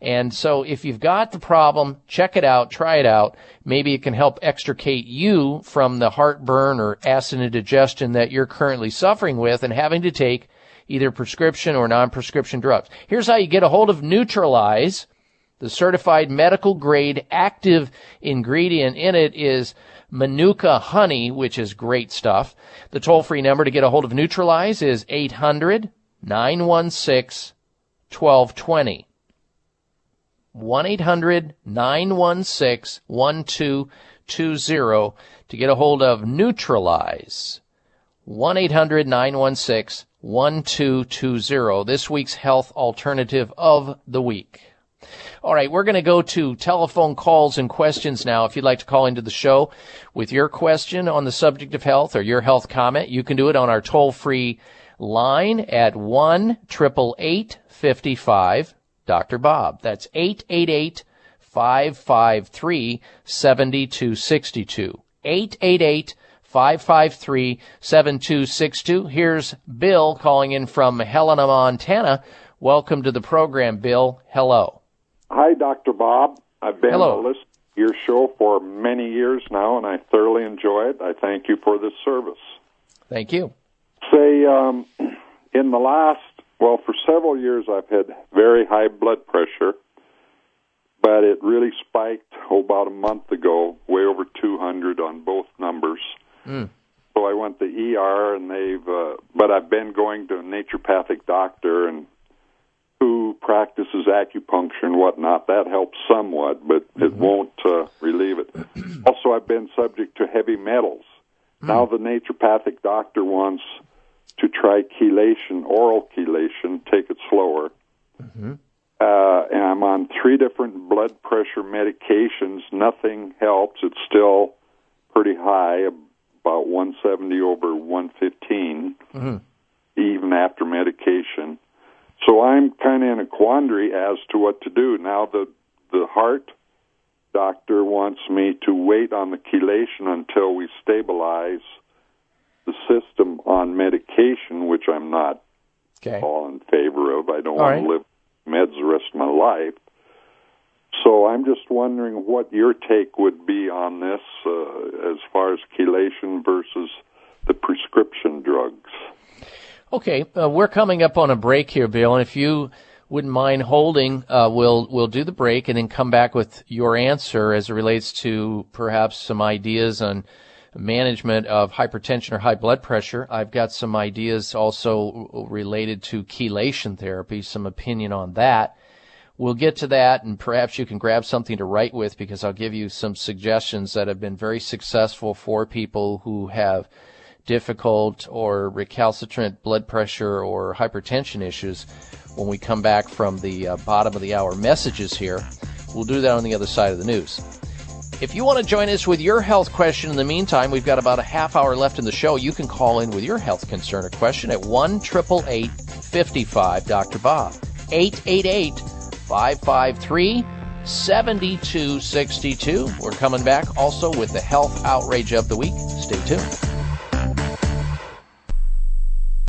And so if you've got the problem, check it out, try it out. Maybe it can help extricate you from the heartburn or acid indigestion that you're currently suffering with and having to take either prescription or non-prescription drugs. Here's how you get a hold of Neutralize. The certified medical grade active ingredient in it is Manuka honey, which is great stuff. The toll free number to get a hold of Neutralize is 800 916 1220. 1 800 916 1220 to get a hold of Neutralize. 1 800 916 1220. This week's health alternative of the week. All right, we're going to go to telephone calls and questions now. If you'd like to call into the show with your question on the subject of health or your health comment, you can do it on our toll free line at 1 55 Dr. Bob. That's 888 553 7262. 888 553 7262. Here's Bill calling in from Helena, Montana. Welcome to the program, Bill. Hello. Hi, Dr. Bob. I've been Hello. a listener to your show for many years now, and I thoroughly enjoy it. I thank you for this service. Thank you. Say, um, in the last, well, for several years, I've had very high blood pressure, but it really spiked oh, about a month ago, way over 200 on both numbers. Mm. So I went to ER, and they've, uh, but I've been going to a naturopathic doctor and who practices acupuncture and whatnot. That helps somewhat, but it won't uh, relieve it. (clears throat) also, I've been subject to heavy metals. Now the naturopathic doctor wants to try chelation, oral chelation, take it slower. Uh, and I'm on three different blood pressure medications. Nothing helps. It's still pretty high, about 170 over 115, even after medication. So I'm kind of in a quandary as to what to do. Now the the heart doctor wants me to wait on the chelation until we stabilize the system on medication, which I'm not okay. all in favor of. I don't All want right. to live meds the rest of my life. So I'm just wondering what your take would be on this uh, as far as chelation versus the prescription drugs. Okay, uh, we're coming up on a break here, Bill, and if you wouldn't mind holding, uh, we'll we'll do the break and then come back with your answer as it relates to perhaps some ideas on management of hypertension or high blood pressure. I've got some ideas also related to chelation therapy, some opinion on that. We'll get to that, and perhaps you can grab something to write with because I'll give you some suggestions that have been very successful for people who have difficult or recalcitrant blood pressure or hypertension issues when we come back from the uh, bottom of the hour messages here. We'll do that on the other side of the news. If you want to join us with your health question in the meantime, we've got about a half hour left in the show. You can call in with your health concern or question at 1 888 55 Dr. Bob. 888 553 7262. We're coming back also with the health outrage of the week. Stay tuned.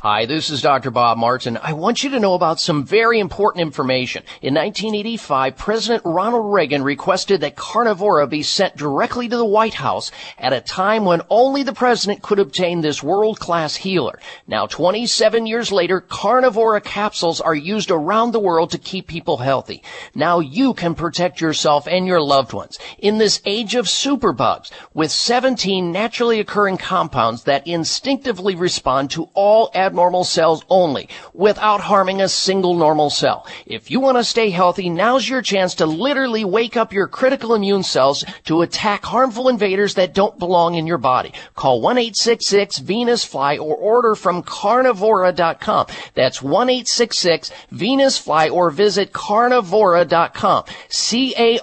Hi, this is Dr. Bob Martin. I want you to know about some very important information. In 1985, President Ronald Reagan requested that Carnivora be sent directly to the White House at a time when only the president could obtain this world-class healer. Now, 27 years later, Carnivora capsules are used around the world to keep people healthy. Now you can protect yourself and your loved ones in this age of superbugs with 17 naturally occurring compounds that instinctively respond to all abnormal cells only without harming a single normal cell. If you want to stay healthy, now's your chance to literally wake up your critical immune cells to attack harmful invaders that don't belong in your body. Call 1-866-VENUS-FLY or order from carnivora.com. That's 1-866-VENUS-FLY or visit carnivora.com. C-A-R-N-I-V-O-R-A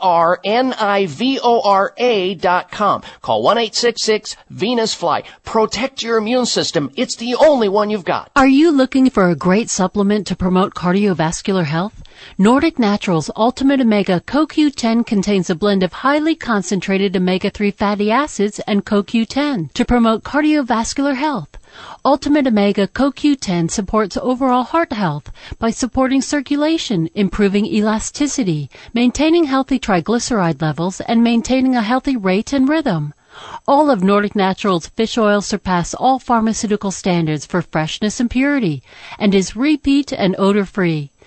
dot com. Call 1-866-VENUS-FLY. Protect your immune system. It's the only one you've got. Are you looking for a great supplement to promote cardiovascular health? Nordic Naturals Ultimate Omega CoQ10 contains a blend of highly concentrated omega-3 fatty acids and CoQ10 to promote cardiovascular health. Ultimate Omega CoQ10 supports overall heart health by supporting circulation, improving elasticity, maintaining healthy triglyceride levels, and maintaining a healthy rate and rhythm. All of Nordic Naturals fish oil surpass all pharmaceutical standards for freshness and purity and is repeat and odor free.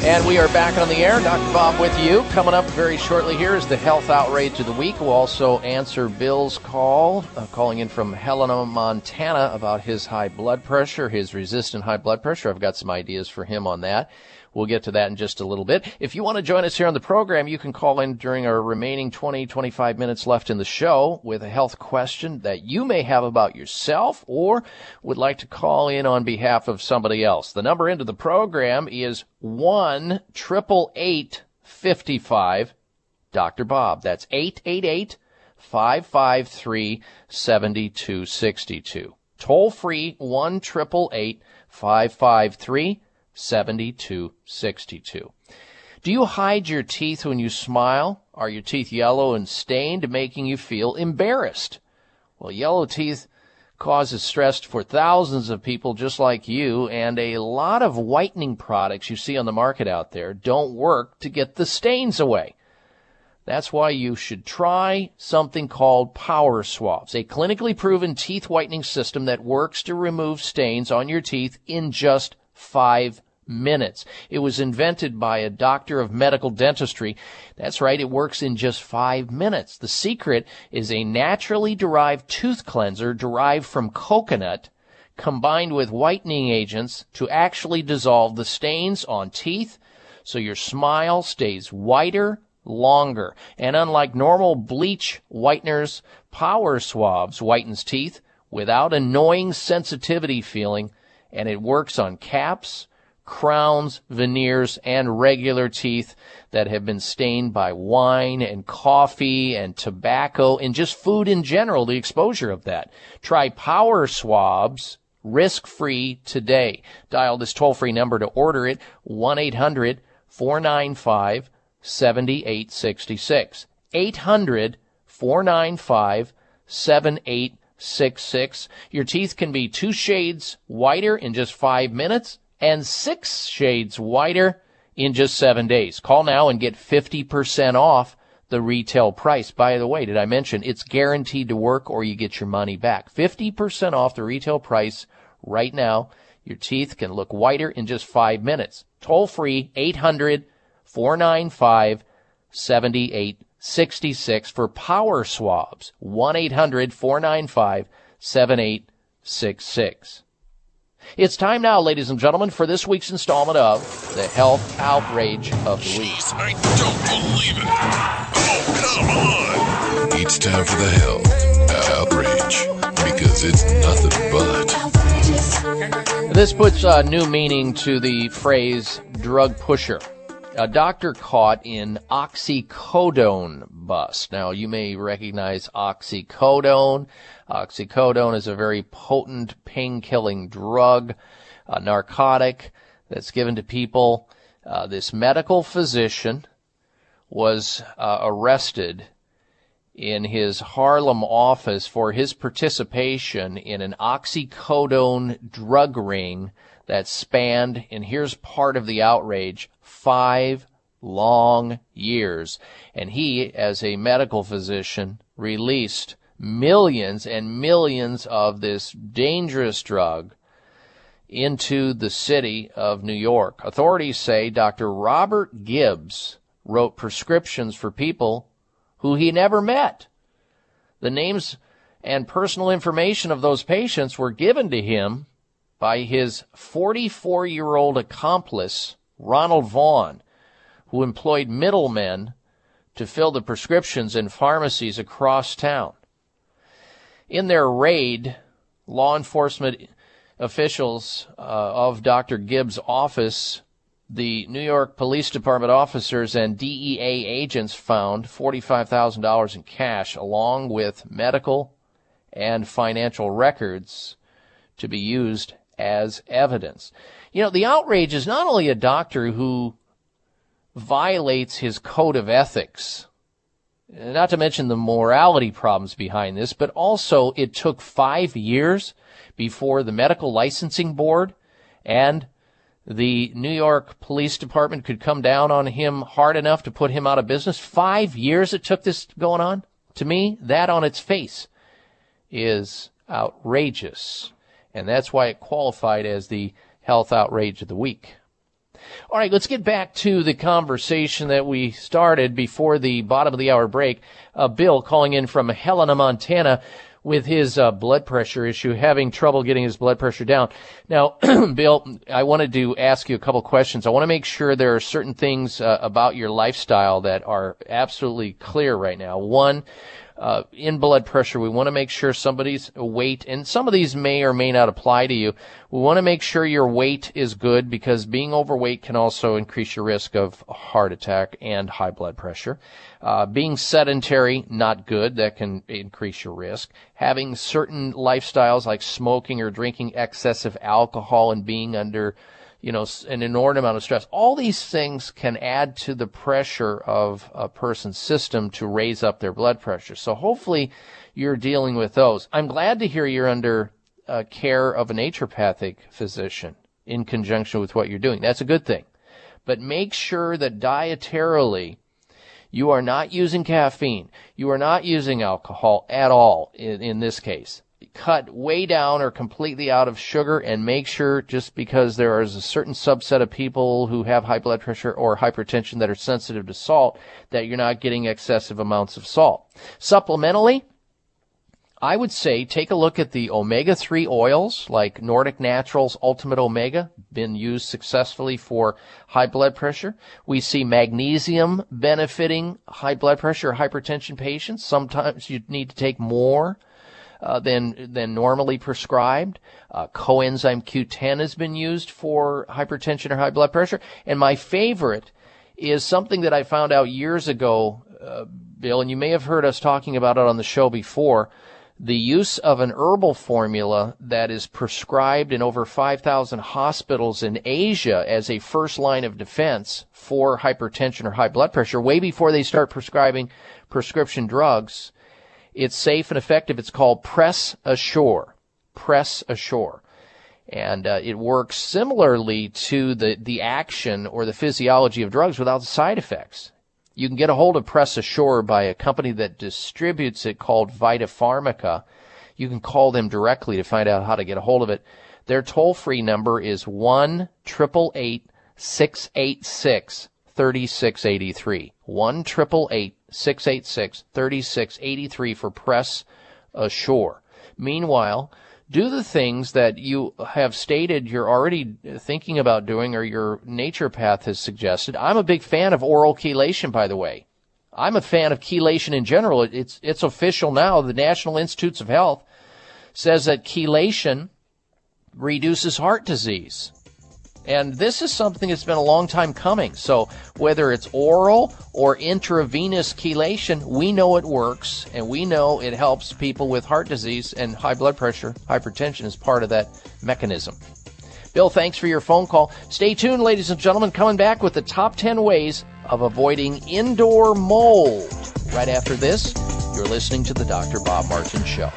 And we are back on the air. Dr. Bob with you. Coming up very shortly here is the health outrage of the week. We'll also answer Bill's call, uh, calling in from Helena, Montana, about his high blood pressure, his resistant high blood pressure. I've got some ideas for him on that. We'll get to that in just a little bit. If you want to join us here on the program, you can call in during our remaining 20, 25 minutes left in the show with a health question that you may have about yourself or would like to call in on behalf of somebody else. The number into the program is 1 55 Dr. Bob. That's 888 553 7262. Toll free 1 553 7262. Do you hide your teeth when you smile? Are your teeth yellow and stained, making you feel embarrassed? Well, yellow teeth causes stress for thousands of people just like you, and a lot of whitening products you see on the market out there don't work to get the stains away. That's why you should try something called Power Swabs, a clinically proven teeth whitening system that works to remove stains on your teeth in just five minutes. It was invented by a doctor of medical dentistry. That's right, it works in just five minutes. The secret is a naturally derived tooth cleanser derived from coconut combined with whitening agents to actually dissolve the stains on teeth so your smile stays whiter longer. And unlike normal bleach whiteners, Power Swabs whitens teeth without annoying sensitivity feeling and it works on caps, crowns, veneers, and regular teeth that have been stained by wine and coffee and tobacco and just food in general, the exposure of that. Try power swabs risk free today. Dial this toll free number to order it 1 800 495 7866. 800 495 7866. Your teeth can be two shades whiter in just five minutes and six shades whiter in just seven days. Call now and get 50% off the retail price. By the way, did I mention it's guaranteed to work or you get your money back? 50% off the retail price right now. Your teeth can look whiter in just five minutes. Toll free 800 495 7866 for power swabs. 1 800 495 7866. It's time now, ladies and gentlemen, for this week's installment of the Health Outrage of the Week. Jeez, I don't believe it. Oh, come on. It's time for the Health Outrage because it's nothing but. This puts a new meaning to the phrase drug pusher. A doctor caught in oxycodone bust. Now, you may recognize oxycodone. Oxycodone is a very potent pain-killing drug, a narcotic that's given to people. Uh, this medical physician was uh, arrested in his Harlem office for his participation in an oxycodone drug ring that spanned, and here's part of the outrage, five long years. And he, as a medical physician, released millions and millions of this dangerous drug into the city of New York. Authorities say Dr. Robert Gibbs wrote prescriptions for people who he never met. The names and personal information of those patients were given to him by his 44 year old accomplice, Ronald Vaughn, who employed middlemen to fill the prescriptions in pharmacies across town. In their raid, law enforcement officials uh, of Dr. Gibbs' office, the New York Police Department officers and DEA agents found $45,000 in cash along with medical and financial records to be used as evidence. You know, the outrage is not only a doctor who violates his code of ethics, not to mention the morality problems behind this, but also it took five years before the medical licensing board and the New York Police Department could come down on him hard enough to put him out of business. Five years it took this going on. To me, that on its face is outrageous. And that's why it qualified as the health outrage of the week. All right, let's get back to the conversation that we started before the bottom of the hour break. Uh, Bill calling in from Helena, Montana with his uh, blood pressure issue, having trouble getting his blood pressure down. Now, (clears throat) Bill, I wanted to ask you a couple questions. I want to make sure there are certain things uh, about your lifestyle that are absolutely clear right now. One, uh, in blood pressure, we want to make sure somebody's weight, and some of these may or may not apply to you. We want to make sure your weight is good because being overweight can also increase your risk of heart attack and high blood pressure. Uh, being sedentary, not good. That can increase your risk. Having certain lifestyles like smoking or drinking excessive alcohol and being under you know, an inordinate amount of stress. All these things can add to the pressure of a person's system to raise up their blood pressure. So hopefully you're dealing with those. I'm glad to hear you're under uh, care of a naturopathic physician in conjunction with what you're doing. That's a good thing. But make sure that dietarily you are not using caffeine. You are not using alcohol at all in, in this case cut way down or completely out of sugar and make sure just because there is a certain subset of people who have high blood pressure or hypertension that are sensitive to salt that you're not getting excessive amounts of salt. Supplementally, I would say take a look at the omega-3 oils like Nordic Naturals Ultimate Omega, been used successfully for high blood pressure. We see magnesium benefiting high blood pressure or hypertension patients. Sometimes you need to take more uh, than than normally prescribed. Uh, coenzyme Q10 has been used for hypertension or high blood pressure, and my favorite is something that I found out years ago, uh, Bill, and you may have heard us talking about it on the show before. The use of an herbal formula that is prescribed in over 5,000 hospitals in Asia as a first line of defense for hypertension or high blood pressure, way before they start prescribing prescription drugs, it's safe and effective. It's called Press Assure. Press Assure. And uh, it works similarly to the, the action or the physiology of drugs without the side effects. You can get a hold of Press Assure by a company that distributes it called Vita Pharmica. You can call them directly to find out how to get a hold of it. Their toll free number is 1 686 3683. 1 686 3683 for Press Assure. Meanwhile, do the things that you have stated you're already thinking about doing or your naturopath has suggested. I'm a big fan of oral chelation, by the way. I'm a fan of chelation in general. It's, it's official now. The National Institutes of Health says that chelation reduces heart disease. And this is something that's been a long time coming. So whether it's oral or intravenous chelation, we know it works and we know it helps people with heart disease and high blood pressure, hypertension is part of that mechanism. Bill, thanks for your phone call. Stay tuned, ladies and gentlemen, coming back with the top 10 ways of avoiding indoor mold. Right after this, You're listening to the Dr. Bob Martin Show.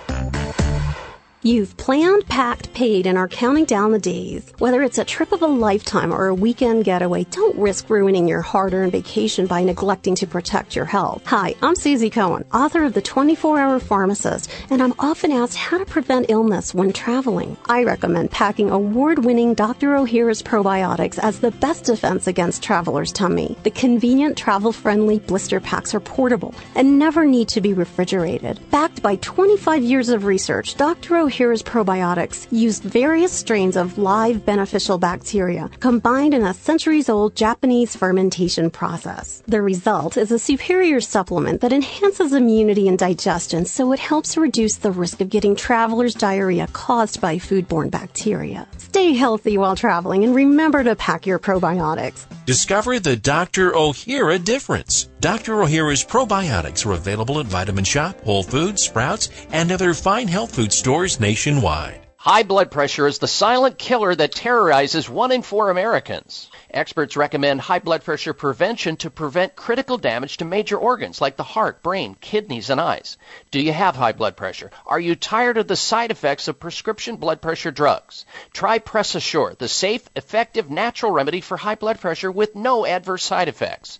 You've planned, packed, paid, and are counting down the days. Whether it's a trip of a lifetime or a weekend getaway, don't risk ruining your hard earned vacation by neglecting to protect your health. Hi, I'm Suzy Cohen, author of The 24 Hour Pharmacist, and I'm often asked how to prevent illness when traveling. I recommend packing award winning Dr. Ohhira's probiotics as the best defense against traveler's tummy. The convenient, travel friendly blister packs are portable and never need to be refrigerated. Backed by 25 years of research, Dr. Ohhira's probiotics use various strains of live beneficial bacteria combined in a centuries old Japanese fermentation process. The result is a superior supplement that enhances immunity and digestion so it helps reduce the risk of getting traveler's diarrhea caused by foodborne bacteria. Stay healthy while traveling and remember to pack your probiotics. Discover the Dr. Ohhira difference. Dr. Ohhira's probiotics are available at Vitamin Shoppe, Whole Foods, Sprouts, and other fine health food stores nationwide. High blood pressure is the silent killer that terrorizes one in four Americans. Experts recommend high blood pressure prevention to prevent critical damage to major organs like the heart, brain, kidneys, and eyes. Do you have high blood pressure? Are you tired of the side effects of prescription blood pressure drugs? Try Press Assure, the safe, effective, natural remedy for high blood pressure with no adverse side effects.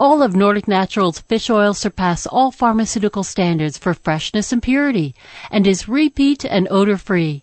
All of Nordic Naturals fish oil surpass all pharmaceutical standards for freshness and purity and is repeat and odor free.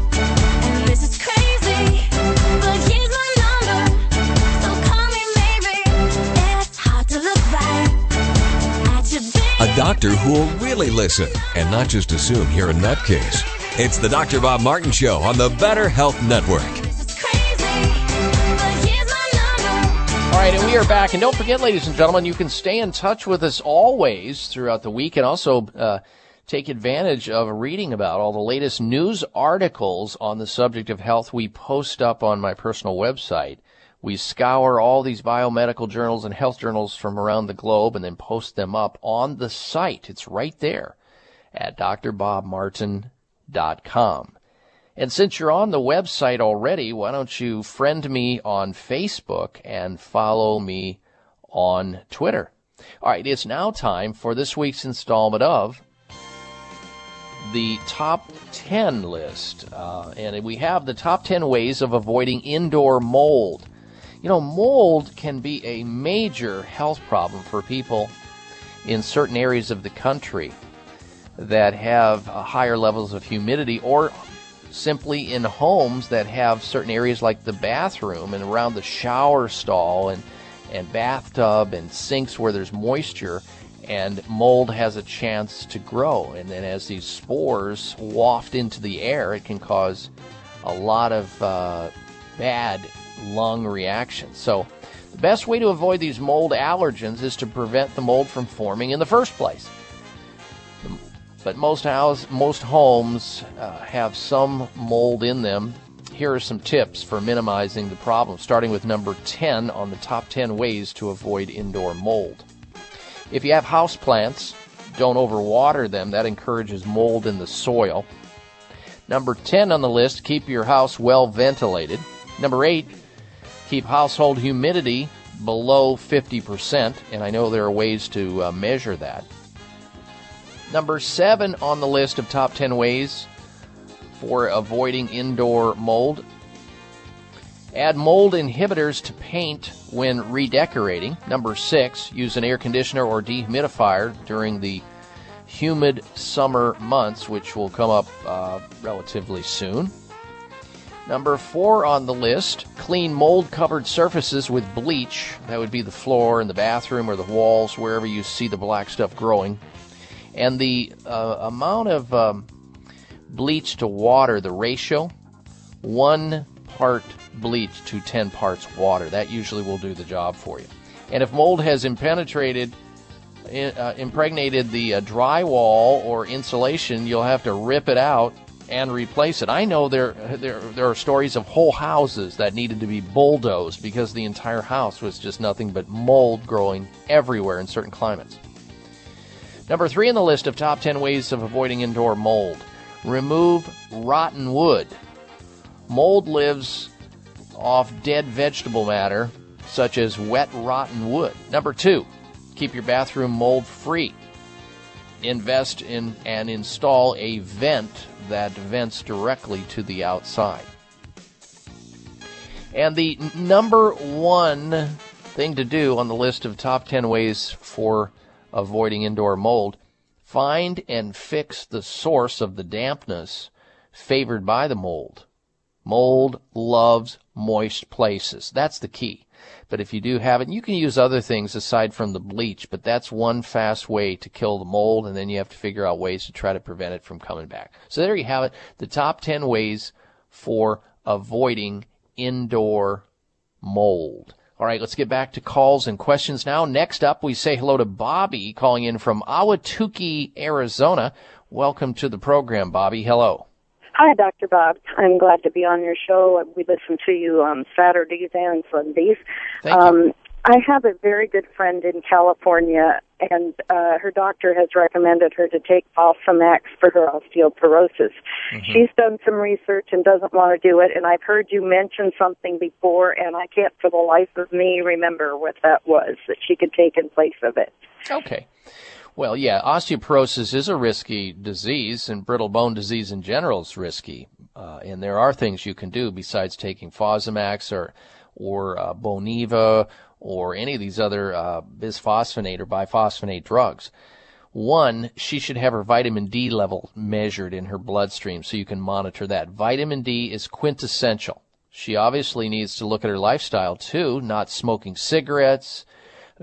A doctor who will really listen and not just assume you're a nutcase. It's the Dr. Bob Martin Show on the Better Health Network. All right, and we are back. And don't forget, ladies and gentlemen, you can stay in touch with us always throughout the week and also uh, take advantage of reading about all the latest news articles on the subject of health we post up on my personal website. We scour all these biomedical journals and health journals from around the globe and then post them up on the site. It's right there at drbobmartin.com. And since you're on the website already, why don't you friend me on Facebook and follow me on Twitter? All right, it's now time for this week's installment of the top 10 list. Uh, and we have the top 10 ways of avoiding indoor mold. You know, mold can be a major health problem for people in certain areas of the country that have uh, higher levels of humidity or simply in homes that have certain areas like the bathroom and around the shower stall and, and bathtub and sinks where there's moisture and mold has a chance to grow. And then as these spores waft into the air, it can cause a lot of uh, bad lung reactions. So the best way to avoid these mold allergens is to prevent the mold from forming in the first place. But most house, most homes uh, have some mold in them. Here are some tips for minimizing the problem, starting with number 10 on the top 10 ways to avoid indoor mold. If you have house plants, don't overwater them. That encourages mold in the soil. Number 10 on the list, keep your house well ventilated. Number 8, keep household humidity below 50%, and I know there are ways to uh, measure that. Number 7 on the list of top 10 ways for avoiding indoor mold. Add mold inhibitors to paint when redecorating. Number 6, use an air conditioner or dehumidifier during the humid summer months, which will come up uh, relatively soon. Number four on the list clean mold covered surfaces with bleach. That would be the floor in the bathroom or the walls, wherever you see the black stuff growing. And the uh, amount of um, bleach to water, the ratio, one part bleach to 10 parts water. That usually will do the job for you. And if mold has impenetrated, uh, impregnated the uh, drywall or insulation, you'll have to rip it out and replace it. I know there, there there are stories of whole houses that needed to be bulldozed because the entire house was just nothing but mold growing everywhere in certain climates. Number three in the list of top 10 ways of avoiding indoor mold remove rotten wood. Mold lives off dead vegetable matter, such as wet, rotten wood. Number two, keep your bathroom mold free. Invest in and install a vent that vents directly to the outside. And the number one thing to do on the list of top 10 ways for avoiding indoor mold find and fix the source of the dampness favored by the mold. Mold loves moist places. That's the key. But if you do have it, you can use other things aside from the bleach, but that's one fast way to kill the mold, and then you have to figure out ways to try to prevent it from coming back. So there you have it, the top 10 ways for avoiding indoor mold. All right, let's get back to calls and questions now. Next up, we say hello to Bobby calling in from Ahwatukee, Arizona. Welcome to the program, Bobby. Hello. Hi, Dr. Bob. I'm glad to be on your show. We listen to you on Saturdays and Sundays. Thank um, I have a very good friend in California, and uh, her doctor has recommended her to take Fosamax for her osteoporosis. She's done some research and doesn't want to do it, and I've heard you mention something before, and I can't for the life of me remember what that was that she could take in place of it. Okay. Well, yeah, osteoporosis is a risky disease, and brittle bone disease in general is risky. Uh, and there are things you can do besides taking Fosamax or or uh, Boniva or any of these other uh, bisphosphonate or biphosphonate drugs. One, she should have her vitamin D level measured in her bloodstream so you can monitor that. Vitamin D is quintessential. She obviously needs to look at her lifestyle too, not smoking cigarettes,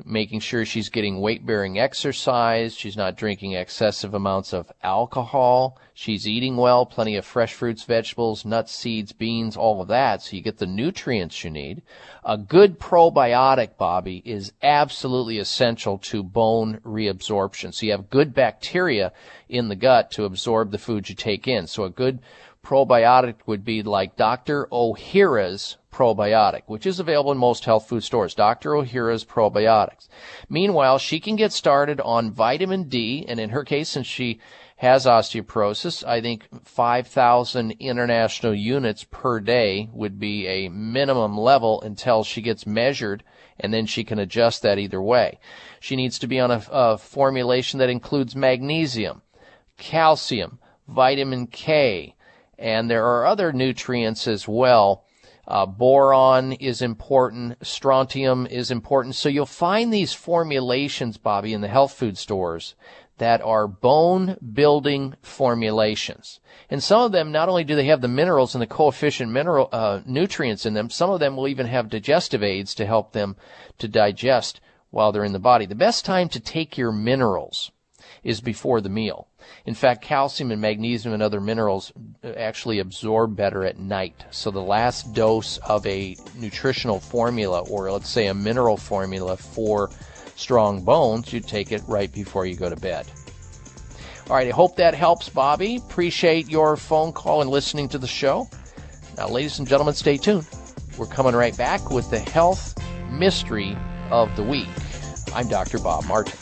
making sure she's getting weight bearing exercise, she's not drinking excessive amounts of alcohol, she's eating well, plenty of fresh fruits, vegetables, nuts, seeds, beans, all of that, so you get the nutrients you need. A good probiotic, Bobby, is absolutely essential to bone reabsorption. So you have good bacteria in the gut to absorb the food you take in. So a good probiotic would be like Dr. Ohhira's probiotic, which is available in most health food stores. Dr. Ohhira's probiotics. Meanwhile, she can get started on vitamin D, and in her case, since she has osteoporosis, I think 5,000 international units per day would be a minimum level until she gets measured, and then she can adjust that either way. She needs to be on a, a formulation that includes magnesium, calcium, vitamin K, and there are other nutrients as well. Uh, boron is important. Strontium is important. So you'll find these formulations, Bobby, in the health food stores that are bone building formulations. And some of them, not only do they have the minerals and the coefficient mineral, uh, nutrients in them, some of them will even have digestive aids to help them to digest while they're in the body. The best time to take your minerals is before the meal. In fact, calcium and magnesium and other minerals actually absorb better at night. So the last dose of a nutritional formula, or let's say a mineral formula for strong bones, you take it right before you go to bed. All right, I hope that helps, Bobby. Appreciate your phone call and listening to the show. Now, ladies and gentlemen, stay tuned. We're coming right back with the health mystery of the week. I'm Dr. Bob Martin.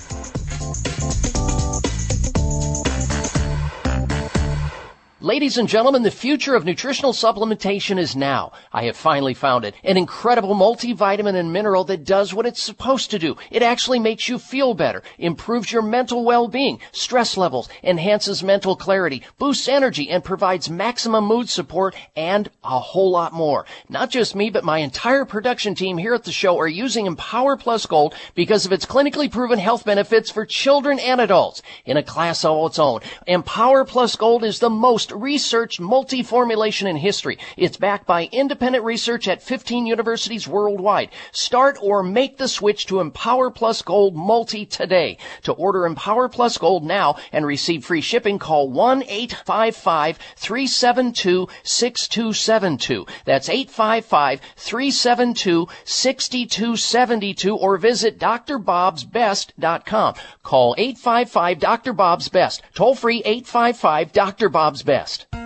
Ladies and gentlemen, the future of nutritional supplementation is now. I have finally found it. An incredible multivitamin and mineral that does what it's supposed to do. It actually makes you feel better, improves your mental well-being, stress levels, enhances mental clarity, boosts energy, and provides maximum mood support and a whole lot more. Not just me, but my entire production team here at the show are using Empower Plus Gold because of its clinically proven health benefits for children and adults in a class all its own. Empower Plus Gold is the most researched multi-formulation in history. It's backed by independent research at 15 universities worldwide. Start or make the switch to Empower Plus Gold Multi today. To order Empower Plus Gold now and receive free shipping, call 1-855-372-6272. That's 855-372-6272 or visit drbobsbest.com. Call 855 Dr. Bob's Best. Toll free 855 Dr. Bob's Best. Podcast.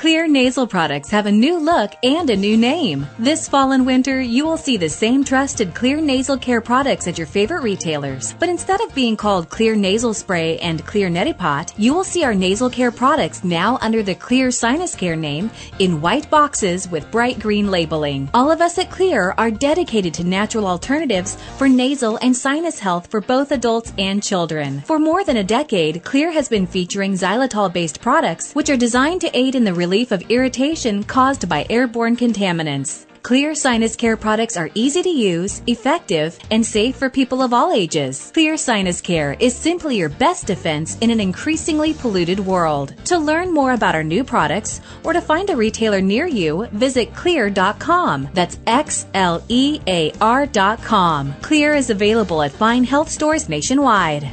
Xlear nasal products have a new look and a new name. This fall and winter, you will see the same trusted Xlear nasal care products at your favorite retailers. But instead of being called Xlear nasal spray and Xlear neti pot, you will see our nasal care products now under the Xlear sinus care name in white boxes with bright green labeling. All of us at Xlear are dedicated to natural alternatives for nasal and sinus health for both adults and children. For more than a decade, Xlear has been featuring xylitol based products which are designed to aid in the relief of irritation caused by airborne contaminants. Xlear sinus care products are easy to use, effective, and safe for people of all ages. Xlear sinus care is simply your best defense in an increasingly polluted world. To learn more about our new products or to find a retailer near you, visit xlear.com. That's X L E A R.com. Xlear is available at fine health stores nationwide.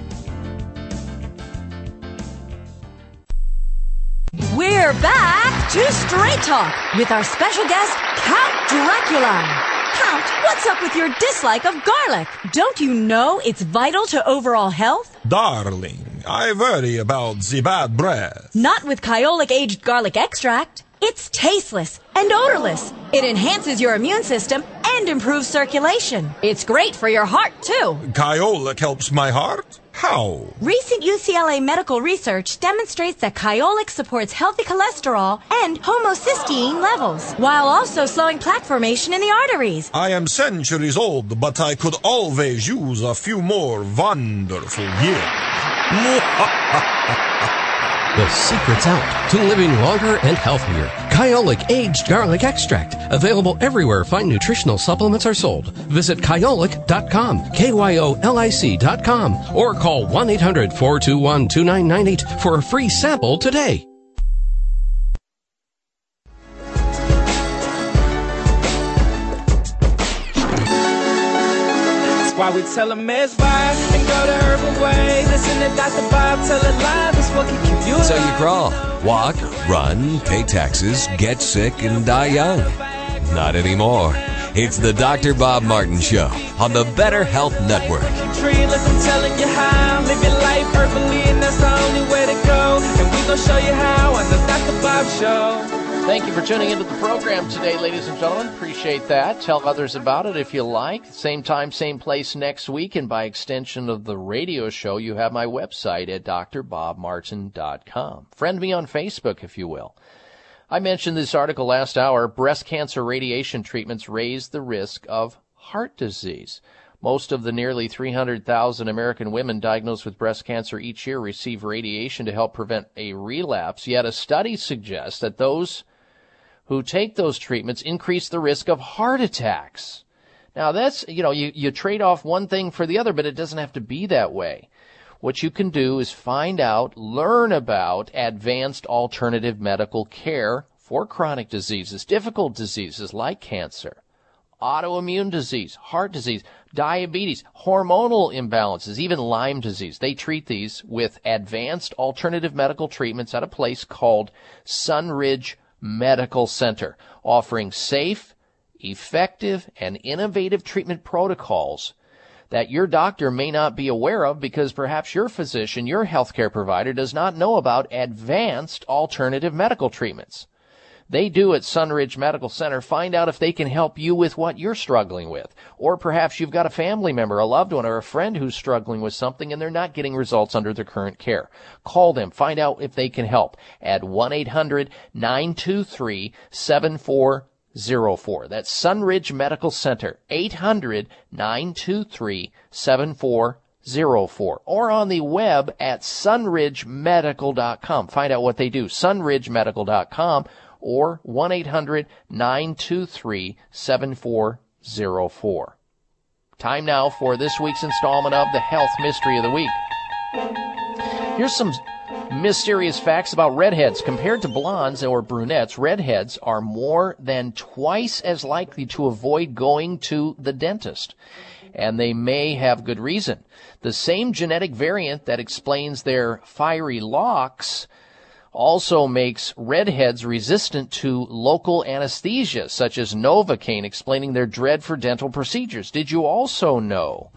We're back to Straight Talk with our special guest, Count Dracula. Count, what's up with your dislike of garlic? Don't you know it's vital to overall health? Darling, I worry about the bad breath. Not with Kyolic aged garlic extract. It's tasteless and odorless. It enhances your immune system and improves circulation. It's great for your heart, too. Kyolic helps my heart? How? Recent UCLA medical research demonstrates that Kyolic supports healthy cholesterol and homocysteine levels, while also slowing plaque formation in the arteries. I am centuries old, but I could always use a few more wonderful years. (laughs) The secret's out to living longer and healthier. Kyolic Aged Garlic Extract. Available everywhere fine nutritional supplements are sold. Visit kyolic.com, K-Y-O-L-I-C.com, or call 1-800-421-2998 for a free sample today. That's why we tell them it's fine and the herbal way. Listen to Dr. Bob tell it live. It's what can keep you So you crawl, walk, run, pay taxes, get sick, and die young. Not anymore. It's the Dr. Bob Martin Show on the Better Health Network. I'm telling you how. Live your life perfectly, and that's the only way to go. And we show you how on the Dr. Bob Show. Thank you for tuning into the program today, ladies and gentlemen. Appreciate that. Tell others about it if you like. Same time, same place next week. And by extension of the radio show, you have my website at drbobmartin.com. Friend me on Facebook, if you will. I mentioned this article last hour. Breast cancer radiation treatments raise the risk of heart disease. Most of the nearly 300,000 American women diagnosed with breast cancer each year receive radiation to help prevent a relapse. Yet a study suggests that those who take those treatments increase the risk of heart attacks. Now that's, you know, you, you trade off one thing for the other, but it doesn't have to be that way. What you can do is find out, learn about advanced alternative medical care for chronic diseases, difficult diseases like cancer, autoimmune disease, heart disease, diabetes, hormonal imbalances, even Lyme disease. They treat these with advanced alternative medical treatments at a place called Sunridge Medical Center, offering safe, effective, and innovative treatment protocols that your doctor may not be aware of because perhaps your physician, your healthcare provider does not know about advanced alternative medical treatments. They do at Sunridge Medical Center. Find out if they can help you with what you're struggling with. Or perhaps you've got a family member, a loved one, or a friend who's struggling with something and they're not getting results under their current care. Call them. Find out if they can help at 1-800-923-7404. That's Sunridge Medical Center. 800-923-7404. Or on the web at sunridgemedical.com. Find out what they do. sunridgemedical.com or 1-800-923-7404. Time now for this week's installment of the Health Mystery of the Week. Here's some mysterious facts about redheads. Compared to blondes or brunettes, redheads are more than twice as likely to avoid going to the dentist. And they may have good reason. The same genetic variant that explains their fiery locks also makes redheads resistant to local anesthesia, such as Novocaine, explaining their dread for dental procedures. Did you also know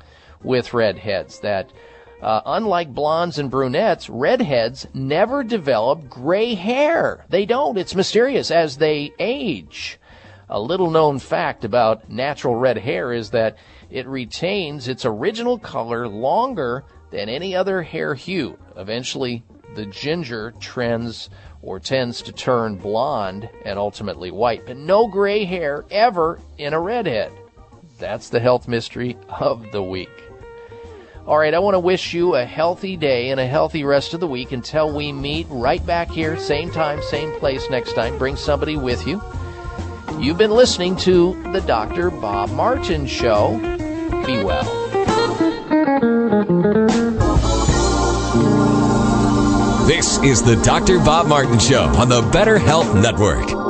with redheads that uh, unlike blondes and brunettes, redheads never develop gray hair. They don't. It's mysterious as they age. A little known fact about natural red hair is that it retains its original color longer than any other hair hue. Eventually, the ginger trends or tends to turn blonde and ultimately white, but no gray hair ever in a redhead. That's the health mystery of the week. All right, I want to wish you a healthy day and a healthy rest of the week until we meet right back here, same time, same place next time. Bring somebody with you. You've been listening to the Dr. Bob Martin Show. Be well. This is the Dr. Bob Martin Show on the Better Health Network.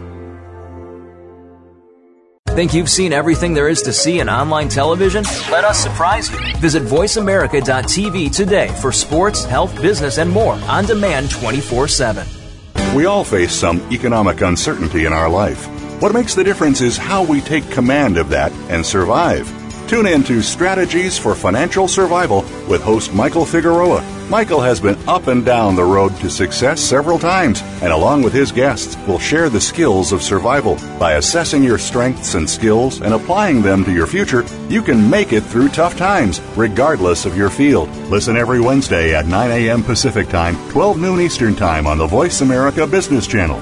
Think you've seen everything there is to see in online television? Let us surprise you. Visit VoiceAmerica.tv today for sports, health, business, and more on demand 24 7. We all face some economic uncertainty in our life. What makes the difference is how we take command of that and survive. Tune in to Strategies for Financial Survival with host Michael Figueroa. Michael has been up and down the road to success several times, and along with his guests, will share the skills of survival. By assessing your strengths and skills and applying them to your future, you can make it through tough times, regardless of your field. Listen every Wednesday at 9 a.m. Pacific Time, 12 noon Eastern Time on the Voice America Business Channel.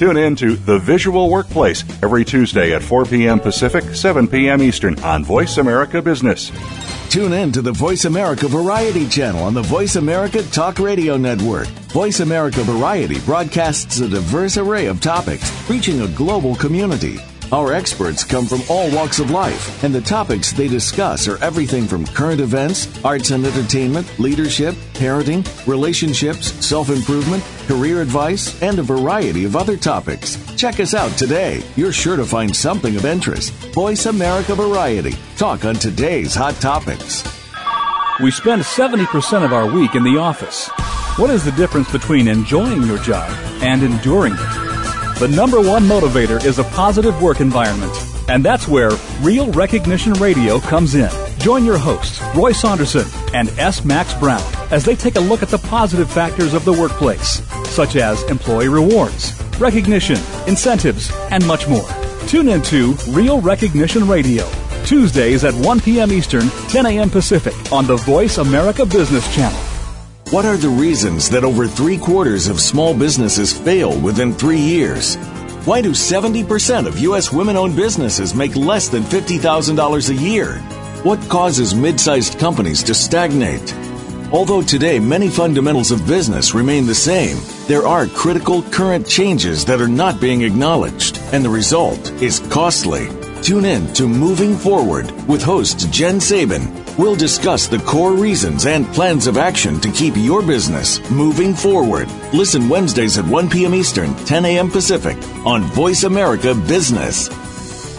Tune in to The Visual Workplace every Tuesday at 4 p.m. Pacific, 7 p.m. Eastern on Voice America Business. Tune in to the Voice America Variety channel on the Voice America Talk Radio Network. Voice America Variety broadcasts a diverse array of topics, reaching a global community. Our experts come from all walks of life, and the topics they discuss are everything from current events, arts and entertainment, leadership, parenting, relationships, self improvement, career advice, and a variety of other topics. Check us out today. You're sure to find something of interest. Voice America Variety. Talk on today's hot topics. We spend 70% of our week in the office. What is the difference between enjoying your job and enduring it? The number one motivator is a positive work environment. And that's where Real Recognition Radio comes in. Join your hosts, Roy Saunderson and S. Max Brown, as they take a look at the positive factors of the workplace, such as employee rewards, recognition, incentives, and much more. Tune in to Real Recognition Radio, Tuesdays at 1 p.m. Eastern, 10 a.m. Pacific, on the Voice America Business Channel. What are the reasons that over three quarters of small businesses fail within three years? Why do 70% of U.S. women owned businesses make less than $50,000 a year? What causes mid sized companies to stagnate? Although today many fundamentals of business remain the same, there are critical current changes that are not being acknowledged, and the result is costly. Tune in to Moving Forward with host Jen Sabin. We'll discuss the core reasons and plans of action to keep your business moving forward. Listen Wednesdays at 1 p.m. Eastern, 10 a.m. Pacific on Voice America Business.